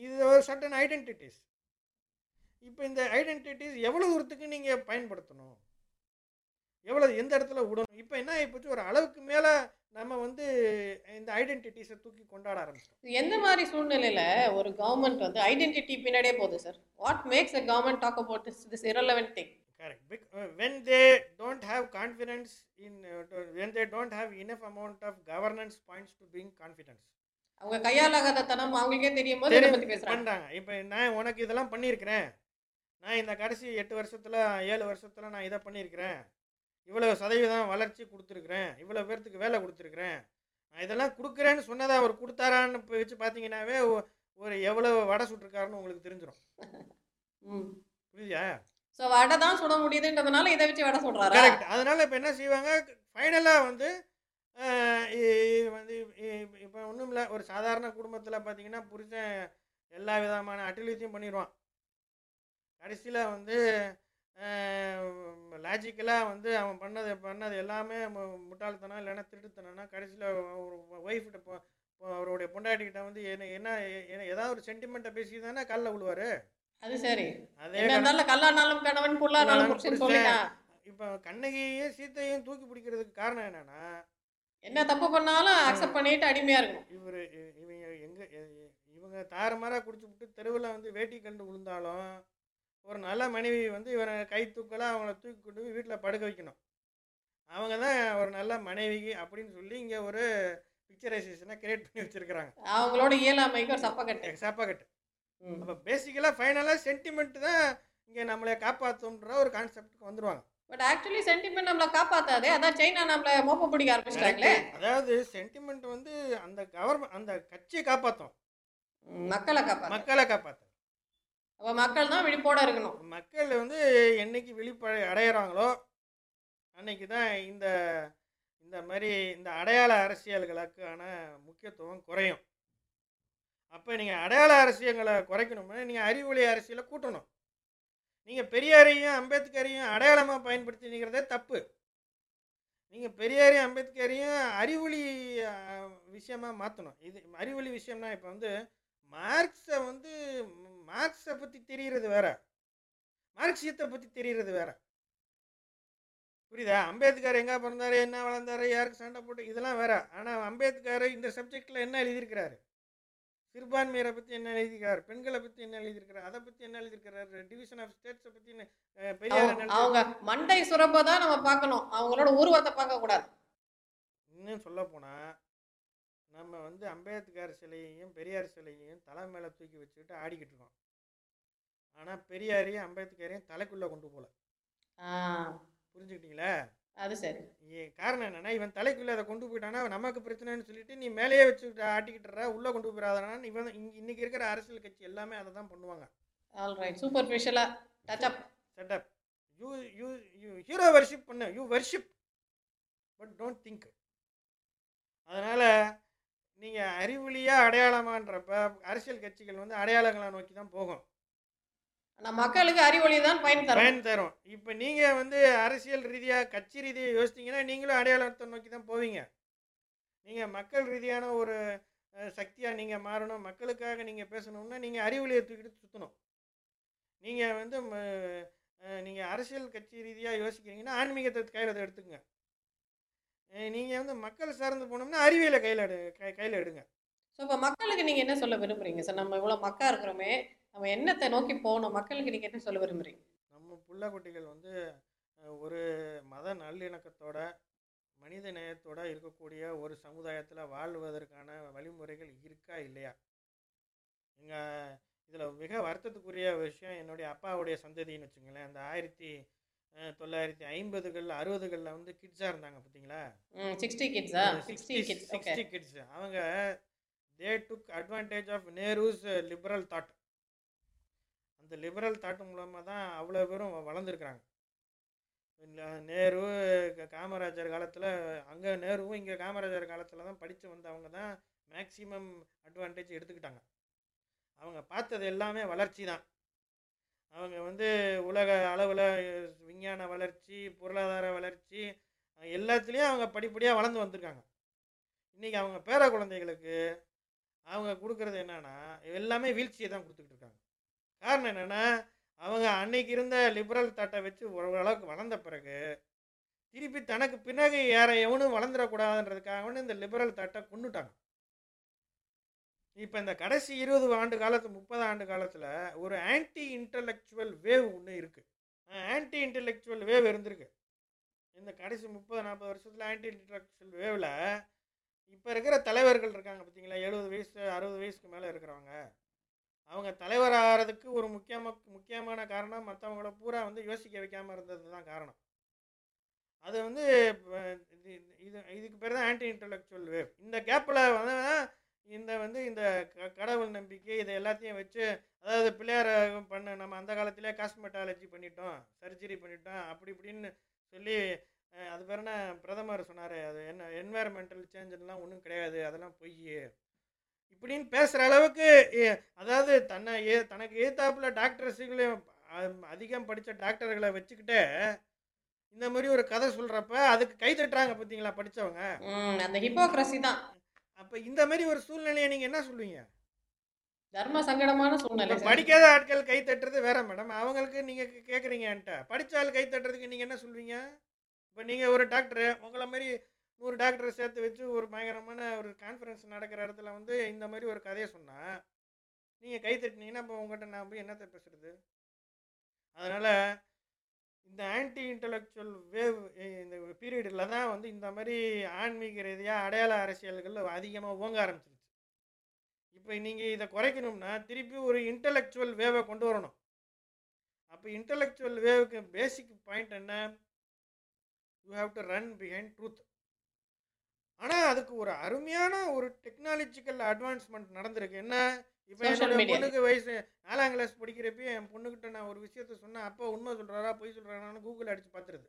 இது ஒரு சட்டன் ஐடென்டிட்டிஸ் இப்போ இந்த ஐடென்டிட்டிஸ் எவ்வளோ தூரத்துக்கு நீங்கள் பயன்படுத்தணும்? எவ்வளோ எந்த இடத்துல விடணும்? இப்போ என்ன ஆகிப்போச்சு ஒரு அளவுக்கு மேலே நம்ம வந்து இந்த ஐடென்டிட்டிஸை தூக்கி கொண்டாட ஆரம்பிச்சிட்டோம். எந்த மாதிரி சூழ்நிலையில ஒரு கவர்மெண்ட் வந்து ஐடென்டிட்டி பின்னாடியே போகுது sir what makes a government talk about this correct when they don't have confidence in when they don't have enough amount of governance points to bring confidence அவங்க கையாலாகாத தனம் அவங்களுக்கே தெரியும் போது இதை பத்தி பேசுறாங்க. இப்போ நான் உனக்கு இதெல்லாம் பண்ணியிருக்கிறேன். நான் இந்த கடைசி எட்டு வருஷத்தில் ஏழு வருஷத்தில் நான் இதை பண்ணியிருக்கிறேன். இவ்வளோ சதவீதம் வளர்ச்சி கொடுத்துருக்குறேன். இவ்வளோ பேர்த்துக்கு வேலை கொடுத்துருக்குறேன். நான் இதெல்லாம் கொடுக்குறேன்னு சொன்னதை அவர் கொடுத்தாரான்னு இப்ப வச்சு பார்த்தீங்கன்னாவே ஒரு எவ்வளோ வடை சுட்டிருக்காருன்னு உங்களுக்கு தெரிஞ்சிடும் ம். புரியுதா? ஸோ வடை தான் சுட முடியுதுன்றதுனால இதை வச்சு வடை சுடுறாரு? கரெக்ட் அதனால் இப்போ என்ன செய்வாங்க? ஃபைனலாக வந்து வந்து இப்போ ஒன்றும் இல்லை. ஒரு சாதாரண குடும்பத்தில் பார்த்தீங்கன்னா புருஷன் எல்லா விதமான அட்டிலித்தையும் பண்ணிடுவான் கடைசியில் வந்து லாஜிக்கலாக வந்து அவன் பண்ணது பண்ணது எல்லாமே முட்டாள்தனா முட்டாள்தனம் இல்லைன்னா திருட்டுத்தனம்னா கடைசியில் ஒரு ஒய்ஃப்கிட்ட போ இப்போ அவருடைய பொண்டாட்டிக்கிட்ட வந்து என்ன என்ன ஏதாவது ஒரு சென்டிமெண்ட்டை பேசி தானே கல்ல விழுவார் அது சரி. அதே கல்லானாலும் கணவன் புல்லானாலும் புருஷன் சொல்லிட்டா. இப்போ கண்ணகியையும் சீத்தையும் தூக்கி பிடிக்கிறதுக்கு காரணம் என்னன்னா என்ன தப்பு பண்ணாலும் அக்செப்ட் பண்ணிட்டு அடிமையா இருக்கணும். இவர் இவங்க எங்கே இவங்க தாறுமாறாக குடிச்சு விட்டு தெருவில் வந்து வேட்டி கண்டு விழுந்தாலும் ஒரு நல்ல மனைவி வந்து இவனை கை தூக்கலாக அவங்கள தூக்கி கொண்டு போய் வீட்டில் படுக்க வைக்கணும். அவங்க தான் ஒரு நல்ல மனைவி அப்படின்னு சொல்லி இங்கே ஒரு பிக்சரைசேஷனை கிரியேட் பண்ணி வச்சுருக்கிறாங்க. அவங்களோட இயலாமைக்கு ஒரு சப்பக்கட்டு. சாப்பாக்கட்டு. அப்போ பேசிக்கலாக ஃபைனலாக சென்டிமெண்ட் தான் இங்கே நம்மளை காப்பாற்றுன்ற ஒரு கான்செப்டுக்கு வந்துருவாங்க. பட் ஆக்சுவலி சென்டிமெண்ட் நம்மள காப்பாத்தாதே. அதான் சைனா நம்மள மோப்ப பிடிக்க ஆரம்பிச்சிட்டாங்களே. அதாவது சென்டிமெண்ட் வந்து அந்த கவர்மெண்ட் அந்த கட்சியை காப்பாற்றும் மக்களை காப்பாத்த மக்களை காப்பாற்றும் அப்ப மக்கள் தான் விழிப்போட இருக்கணும். மக்கள் வந்து என்னைக்கு விழிப்படை அடையிறாங்களோ அன்னைக்கு தான் இந்த இந்த மாதிரி இந்த அடையாள அரசியல்களுக்கான முக்கியத்துவம் குறையும். அப்போ நீங்கள் அடையாள அரசியங்களை குறைக்கணும்னா நீங்கள் அறிவொளி அரசியலை கூட்டணும். நீங்கள் பெரியாரையும் அம்பேத்கரையும் அடையாளமாக பயன்படுத்தினீங்கிறதே தப்பு. நீங்கள் பெரியாரையும் அம்பேத்கரையும் அறிவொளி விஷயமாக விஷயமா மாற்றணும் இது அறிவொளி விஷயம்னா இப்போ வந்து மார்க்ஸை வந்து மார்க்ஸை பற்றி தெரிகிறது வேற. மார்க்சியத்தை பற்றி தெரிகிறது வேற. புரியுதா? அம்பேத்கர் எங்கே பிறந்தார்? என்ன வளர்ந்தார்? யாருக்கு சண்டை போட்டு? இதெல்லாம் வேற. ஆனால் அம்பேத்கர் இந்த சப்ஜெக்டில் என்ன எழுதியிருக்கிறாரு? சிறுபான்மையரை பற்றி என்ன எழுதியிருக்காரு? பெண்களை பற்றி என்ன எழுதியிருக்கிறார்? அதை பற்றி என்ன எழுதியிருக்கிறாரு? டிவிஷன் ஆஃப் ஸ்டேட்ஸை பற்றி பெரியார் அவங்க- மண்டை சுரப்பதான் நம்ம பார்க்கணும். அவங்களோட உருவத்தை பார்க்க கூடாது. இன்னும் சொல்ல போனால் நம்ம வந்து அம்பேத்கர் சிலையையும் பெரியார் சிலையையும் தலை மேலே தூக்கி வச்சுக்கிட்டு ஆடிக்கிட்டு இருக்கோம். ஆனால் பெரியாரையும் அம்பேத்கரையும் தலைக்குள்ளே கொண்டு போகல. புரிஞ்சுக்கிட்டீங்களா? அது சரி. காரணம் என்னன்னா இவன் தலைக்குள்ளே அதை கொண்டு போயிட்டானா நமக்கு பிரச்சனைன்னு சொல்லிட்டு நீ மேலேயே வச்சுக்கிட்டு ஆட்டிக்கிட்டுற உள்ளே கொண்டு போயிடாதானு இவன் இங்க இன்னைக்கு இருக்கிற அரசியல் கட்சி எல்லாமே அதை தான் பண்ணுவாங்க. All right சூப்பர்ஃபிஷியலா touch up setup you you you hero worship பண்ணு. You worship but don't think அதனால் நீங்கள் அறிவுலியாக அடையாளமான்றப்ப அரசியல் கட்சிகள் வந்து அடையாளங்களை நோக்கி தான் போகும். ஆனா மக்களுக்கு அறிவொளி தான் பயன் தரும். பயன் தரும். இப்போ நீங்கள் வந்து அரசியல் ரீதியாக கட்சி ரீதியாக யோசித்தீங்கன்னா நீங்களும் அடையாளத்தை நோக்கி தான் போவீங்க. நீங்கள் மக்கள் ரீதியான ஒரு சக்தியாக நீங்கள் மாறணும். மக்களுக்காக நீங்கள் பேசணும்னா நீங்கள் அறிவுலையை தூக்கிட்டு சுற்றணும் நீங்கள் வந்து நீங்கள் அரசியல் கட்சி ரீதியாக யோசிக்கிறீங்கன்னா ஆன்மீகத்தை கையில் எடுத்துக்கங்க. நீங்கள் வந்து மக்கள் சார்ந்து போனோம்னா அறிவியலை கையில் எடு கை கையில் எடுங்க. ஸோ இப்போ மக்களுக்கு நீங்க என்ன சொல்ல விரும்புறீங்க? சார் நம்ம இவ்வளவு மக்கா இருக்கிறோமே நம்ம என்னத்தை நோக்கி போகணும். மக்களுக்கு நீங்க என்ன சொல்ல விரும்புறீங்க? நம்ம புள்ள குட்டிகள் வந்து ஒரு மத நல்லிணக்கத்தோட மனித நேயத்தோட இருக்கக்கூடிய ஒரு சமுதாயத்தில் வாழ்வதற்கான வழிமுறைகள் இருக்கா இல்லையா? எங்கள் இதில் மிக வருத்தத்துக்குரிய விஷயம் என்னுடைய அப்பாவுடைய சந்ததின்னு வச்சுங்களேன் அந்த ஆயிரத்தி தொள்ளாயிரத்தி ஐம்பதுகளில் அறுபதுகளில் வந்து கிட்ஸாக இருந்தாங்க பார்த்தீங்களா சிக்ஸ்டி கிட்ஸா சிக்ஸ்டி கிட்ஸ் சிக்ஸ்டி கிட்ஸ் அவங்க they took advantage of Nehru's liberal thought அந்த லிபரல் தாட்டு மூலமாக தான் அவ்வளோ பேரும் வளர்ந்துருக்குறாங்க. நேரு க- காமராஜர் காலத்தில் அங்கே நேருவும் இங்கே காமராஜர் காலத்தில் தான் படித்து வந்தவங்க தான் மேக்சிமம் அட்வான்டேஜ் எடுத்துக்கிட்டாங்க. அவங்க பார்த்தது எல்லாமே வளர்ச்சி தான். அவங்க வந்து உலக அளவில் விஞ்ஞான வளர்ச்சி பொருளாதார வளர்ச்சி எல்லாத்துலேயும் அவங்க படிப்படியாக வளர்ந்து வந்திருக்காங்க. இன்றைக்கி அவங்க பேர குழந்தைகளுக்கு அவங்க கொடுக்குறது என்னென்னா எல்லாமே வீழ்ச்சியை தான் கொடுத்துக்கிட்டு இருக்காங்க. காரணம் என்னென்னா அவங்க அன்னைக்கு இருந்த லிபரல் தாட்டை வச்சு ஓரளவுக்கு வளர்ந்த பிறகு திருப்பி தனக்கு பிறகு யார எவனும் வளர்ந்துடக்கூடாதுன்றதுக்காக இந்த லிபரல் தாட்டை கொண்டுட்டாங்க. இப்போ இந்த கடைசி இருபது ஆண்டு காலத்து முப்பது ஆண்டு காலத்தில் ஒரு ஆன்டி இன்டலெக்சுவல் வேவ் ஒன்று இருக்குது ஆன்டி இன்டலெக்சுவல் வேவ் இருந்திருக்கு. இந்த கடைசி முப்பது நாற்பது வருஷத்தில் ஆன்டி இன்டலெக்சுவல் வேவில் இப்போ இருக்கிற தலைவர்கள் இருக்காங்க பார்த்தீங்களா எழுபது வயசு அறுபது வயசுக்கு மேலே இருக்கிறவங்க. அவங்க தலைவர் ஆகிறதுக்கு ஒரு முக்கியமாக முக்கியமான காரணம் மற்றவங்கள பூரா வந்து யோசிக்க வைக்காமல் இருந்தது தான் காரணம். அது வந்து இது இது இதுக்கு பேர் தான் ஆன்டி இன்டலெக்சுவல் வேவ் இந்த கேப்பில் வந்து இந்த வந்து இந்த க- கடவுள் நம்பிக்கை இதை எல்லாத்தையும் வச்சு அதாவது பிள்ளையார பண்ண நம்ம அந்த காலத்திலே காஸ்மெட்டாலஜி பண்ணிட்டோம் சர்ஜரி பண்ணிட்டோம் அப்படி இப்படின்னு சொல்லி அது பேர் என்ன பிரதமர் சொன்னார் அது என்ன என்வாயர்மெண்டல் சேஞ்செல்லாம் ஒன்றும் கிடையாது அதெல்லாம் பொய். இப்படின்னு பேசுகிற அளவுக்கு அதாவது தன்னை ஏ தனக்கு ஏத்தாப்புல டாக்டர்ஸுகளையும் அதிகம் படித்த டாக்டர்களை வச்சுக்கிட்டு இந்த மாதிரி ஒரு கதை சொல்கிறப்ப அதுக்கு கை தட்டுறாங்க பார்த்தீங்களா படித்தவங்க அந்த ஹிப்போக்ரஸி தான். அப்போ இந்த மாதிரி ஒரு சூழ்நிலையை நீங்கள் என்ன சொல்லுவீங்க? தர்ம சங்கடமான சூழ்நிலை. படிக்காத ஆட்கள் கை தட்டுறது வேற மேடம். அவங்களுக்கு நீங்கள் கேட்குறீங்க என்கிட்ட. படித்த ஆள் கை தட்டுறதுக்கு நீங்கள் என்ன சொல்லுவீங்க? இப்போ நீங்கள் ஒரு டாக்டரு உங்களை மாதிரி நூறு டாக்டரை சேர்த்து வச்சு ஒரு பயங்கரமான ஒரு கான்ஃபரன்ஸ் நடக்கிற இடத்துல வந்து இந்த மாதிரி ஒரு கதையை சொன்னால் நீங்கள் கை தட்டினீங்கன்னா அப்போ உங்கள்கிட்ட நான் போய் என்னத்தை பேசுகிறது அதனால் இந்த ஆன்டி இன்டலெக்சுவல் வேவ் இந்த பீரியடில் தான் வந்து இந்த மாதிரி ஆன்மீக ரீதியாக அடையாள அரசியல்கள் அதிகமாக ஓங்க ஆரம்பிச்சிருச்சு. இப்போ நீங்கள் இதை குறைக்கணும்னா திருப்பி ஒரு இன்டலெக்சுவல் வேவை கொண்டு வரணும். அப்போ இன்டலெக்சுவல் வேவுக்கு பேசிக் பாயிண்ட் என்ன? You have to run behind truth ஆனால் அதுக்கு ஒரு அருமையான ஒரு டெக்னாலஜிக்கல் அட்வான்ஸ்மெண்ட் நடந்திருக்கு. என்ன? இப்போ என்னோட. பொண்ணுக்கு வயசு நாலாம் கிளாஸ் படிக்கிறப்ப என் பொண்ணுக்கிட்ட நான் ஒரு விஷயத்த சொன்னேன். அப்போ உண்மை சொல்கிறாரா பொய் சொல்கிறாரான்னு கூகுள் அடித்து பார்த்துருது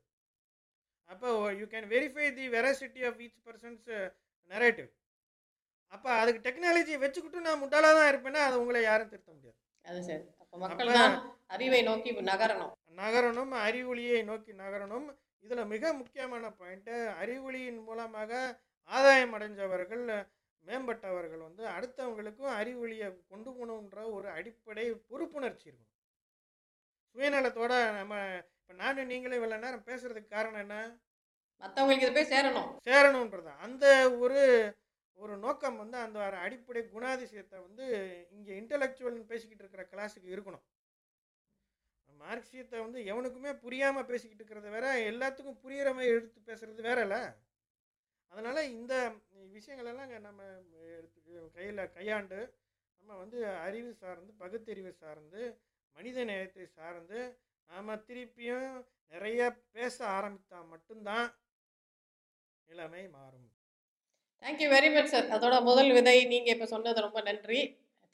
அப்போ you can verify the veracity of each person's narrative அப்போ அதுக்கு டெக்னாலஜியை வச்சுக்கிட்டு நான் முட்டாளாக தான் இருப்பேன்னா அது உங்களை யாரும் திருத்த முடியாது. அது சரி. அப்போ மக்கள் அப்ப- தான் அறிவை நோக்கி நகரணும். நகரணும் அறிவொளியை நோக்கி நகரணும். இதில் மிக முக்கியமான பாயிண்ட்டு அறிவொளியின் மூலமாக ஆதாயம் அடைஞ்சவர்கள் மேம்பட்டவர்கள் வந்து அடுத்தவங்களுக்கும் அறிவொளியை கொண்டு போகணுன்ற ஒரு அடிப்படை பொறுப்புணர்ச்சி இருக்கணும். சுயநலத்தோட நம்ம இப்போ நானும் நீங்களும் இவ்வளோ நேரம் பேசுறதுக்கு காரணம் என்ன? மற்றவங்களுக்கு இது போய் சேரணும். சேரணுன்றது அந்த ஒரு ஒரு நோக்கம் வந்து அந்த அடிப்படை குணாதிசயத்தை வந்து இங்கே இன்டலெக்சுவல்னு பேசிக்கிட்டு இருக்கிற கிளாஸுக்கு இருக்கணும். மார்க்சியத்தை வந்து எவனுக்குமே புரியாமல் பேசிக்கிட்டு இருக்கிறது வேற எல்லாத்துக்கும் புரியிற மாதிரி எடுத்து பேசுறது வேறல்ல. அதனால் இந்த விஷயங்களெல்லாம் நம்ம எடுத்து கையில் கையாண்டு நம்ம வந்து அறிவு சார்ந்து பகுத்தறிவு சார்ந்து மனித நேயத்தை சார்ந்து நாம் திருப்பியும் நிறைய பேச ஆரம்பித்தா மட்டும்தான் நிலைமை மாறும். தேங்க்யூ வெரி மச் சார் அதோட முதல் விதை நீங்கள் இப்போ சொன்னது ரொம்ப நன்றி.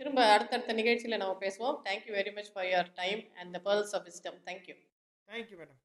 திரும்ப அடுத்தடுத்த நிகழ்ச்சியில் நம்ம பேசுவோம். Thank you very much for your time and the pearls of wisdom thank you thank you madam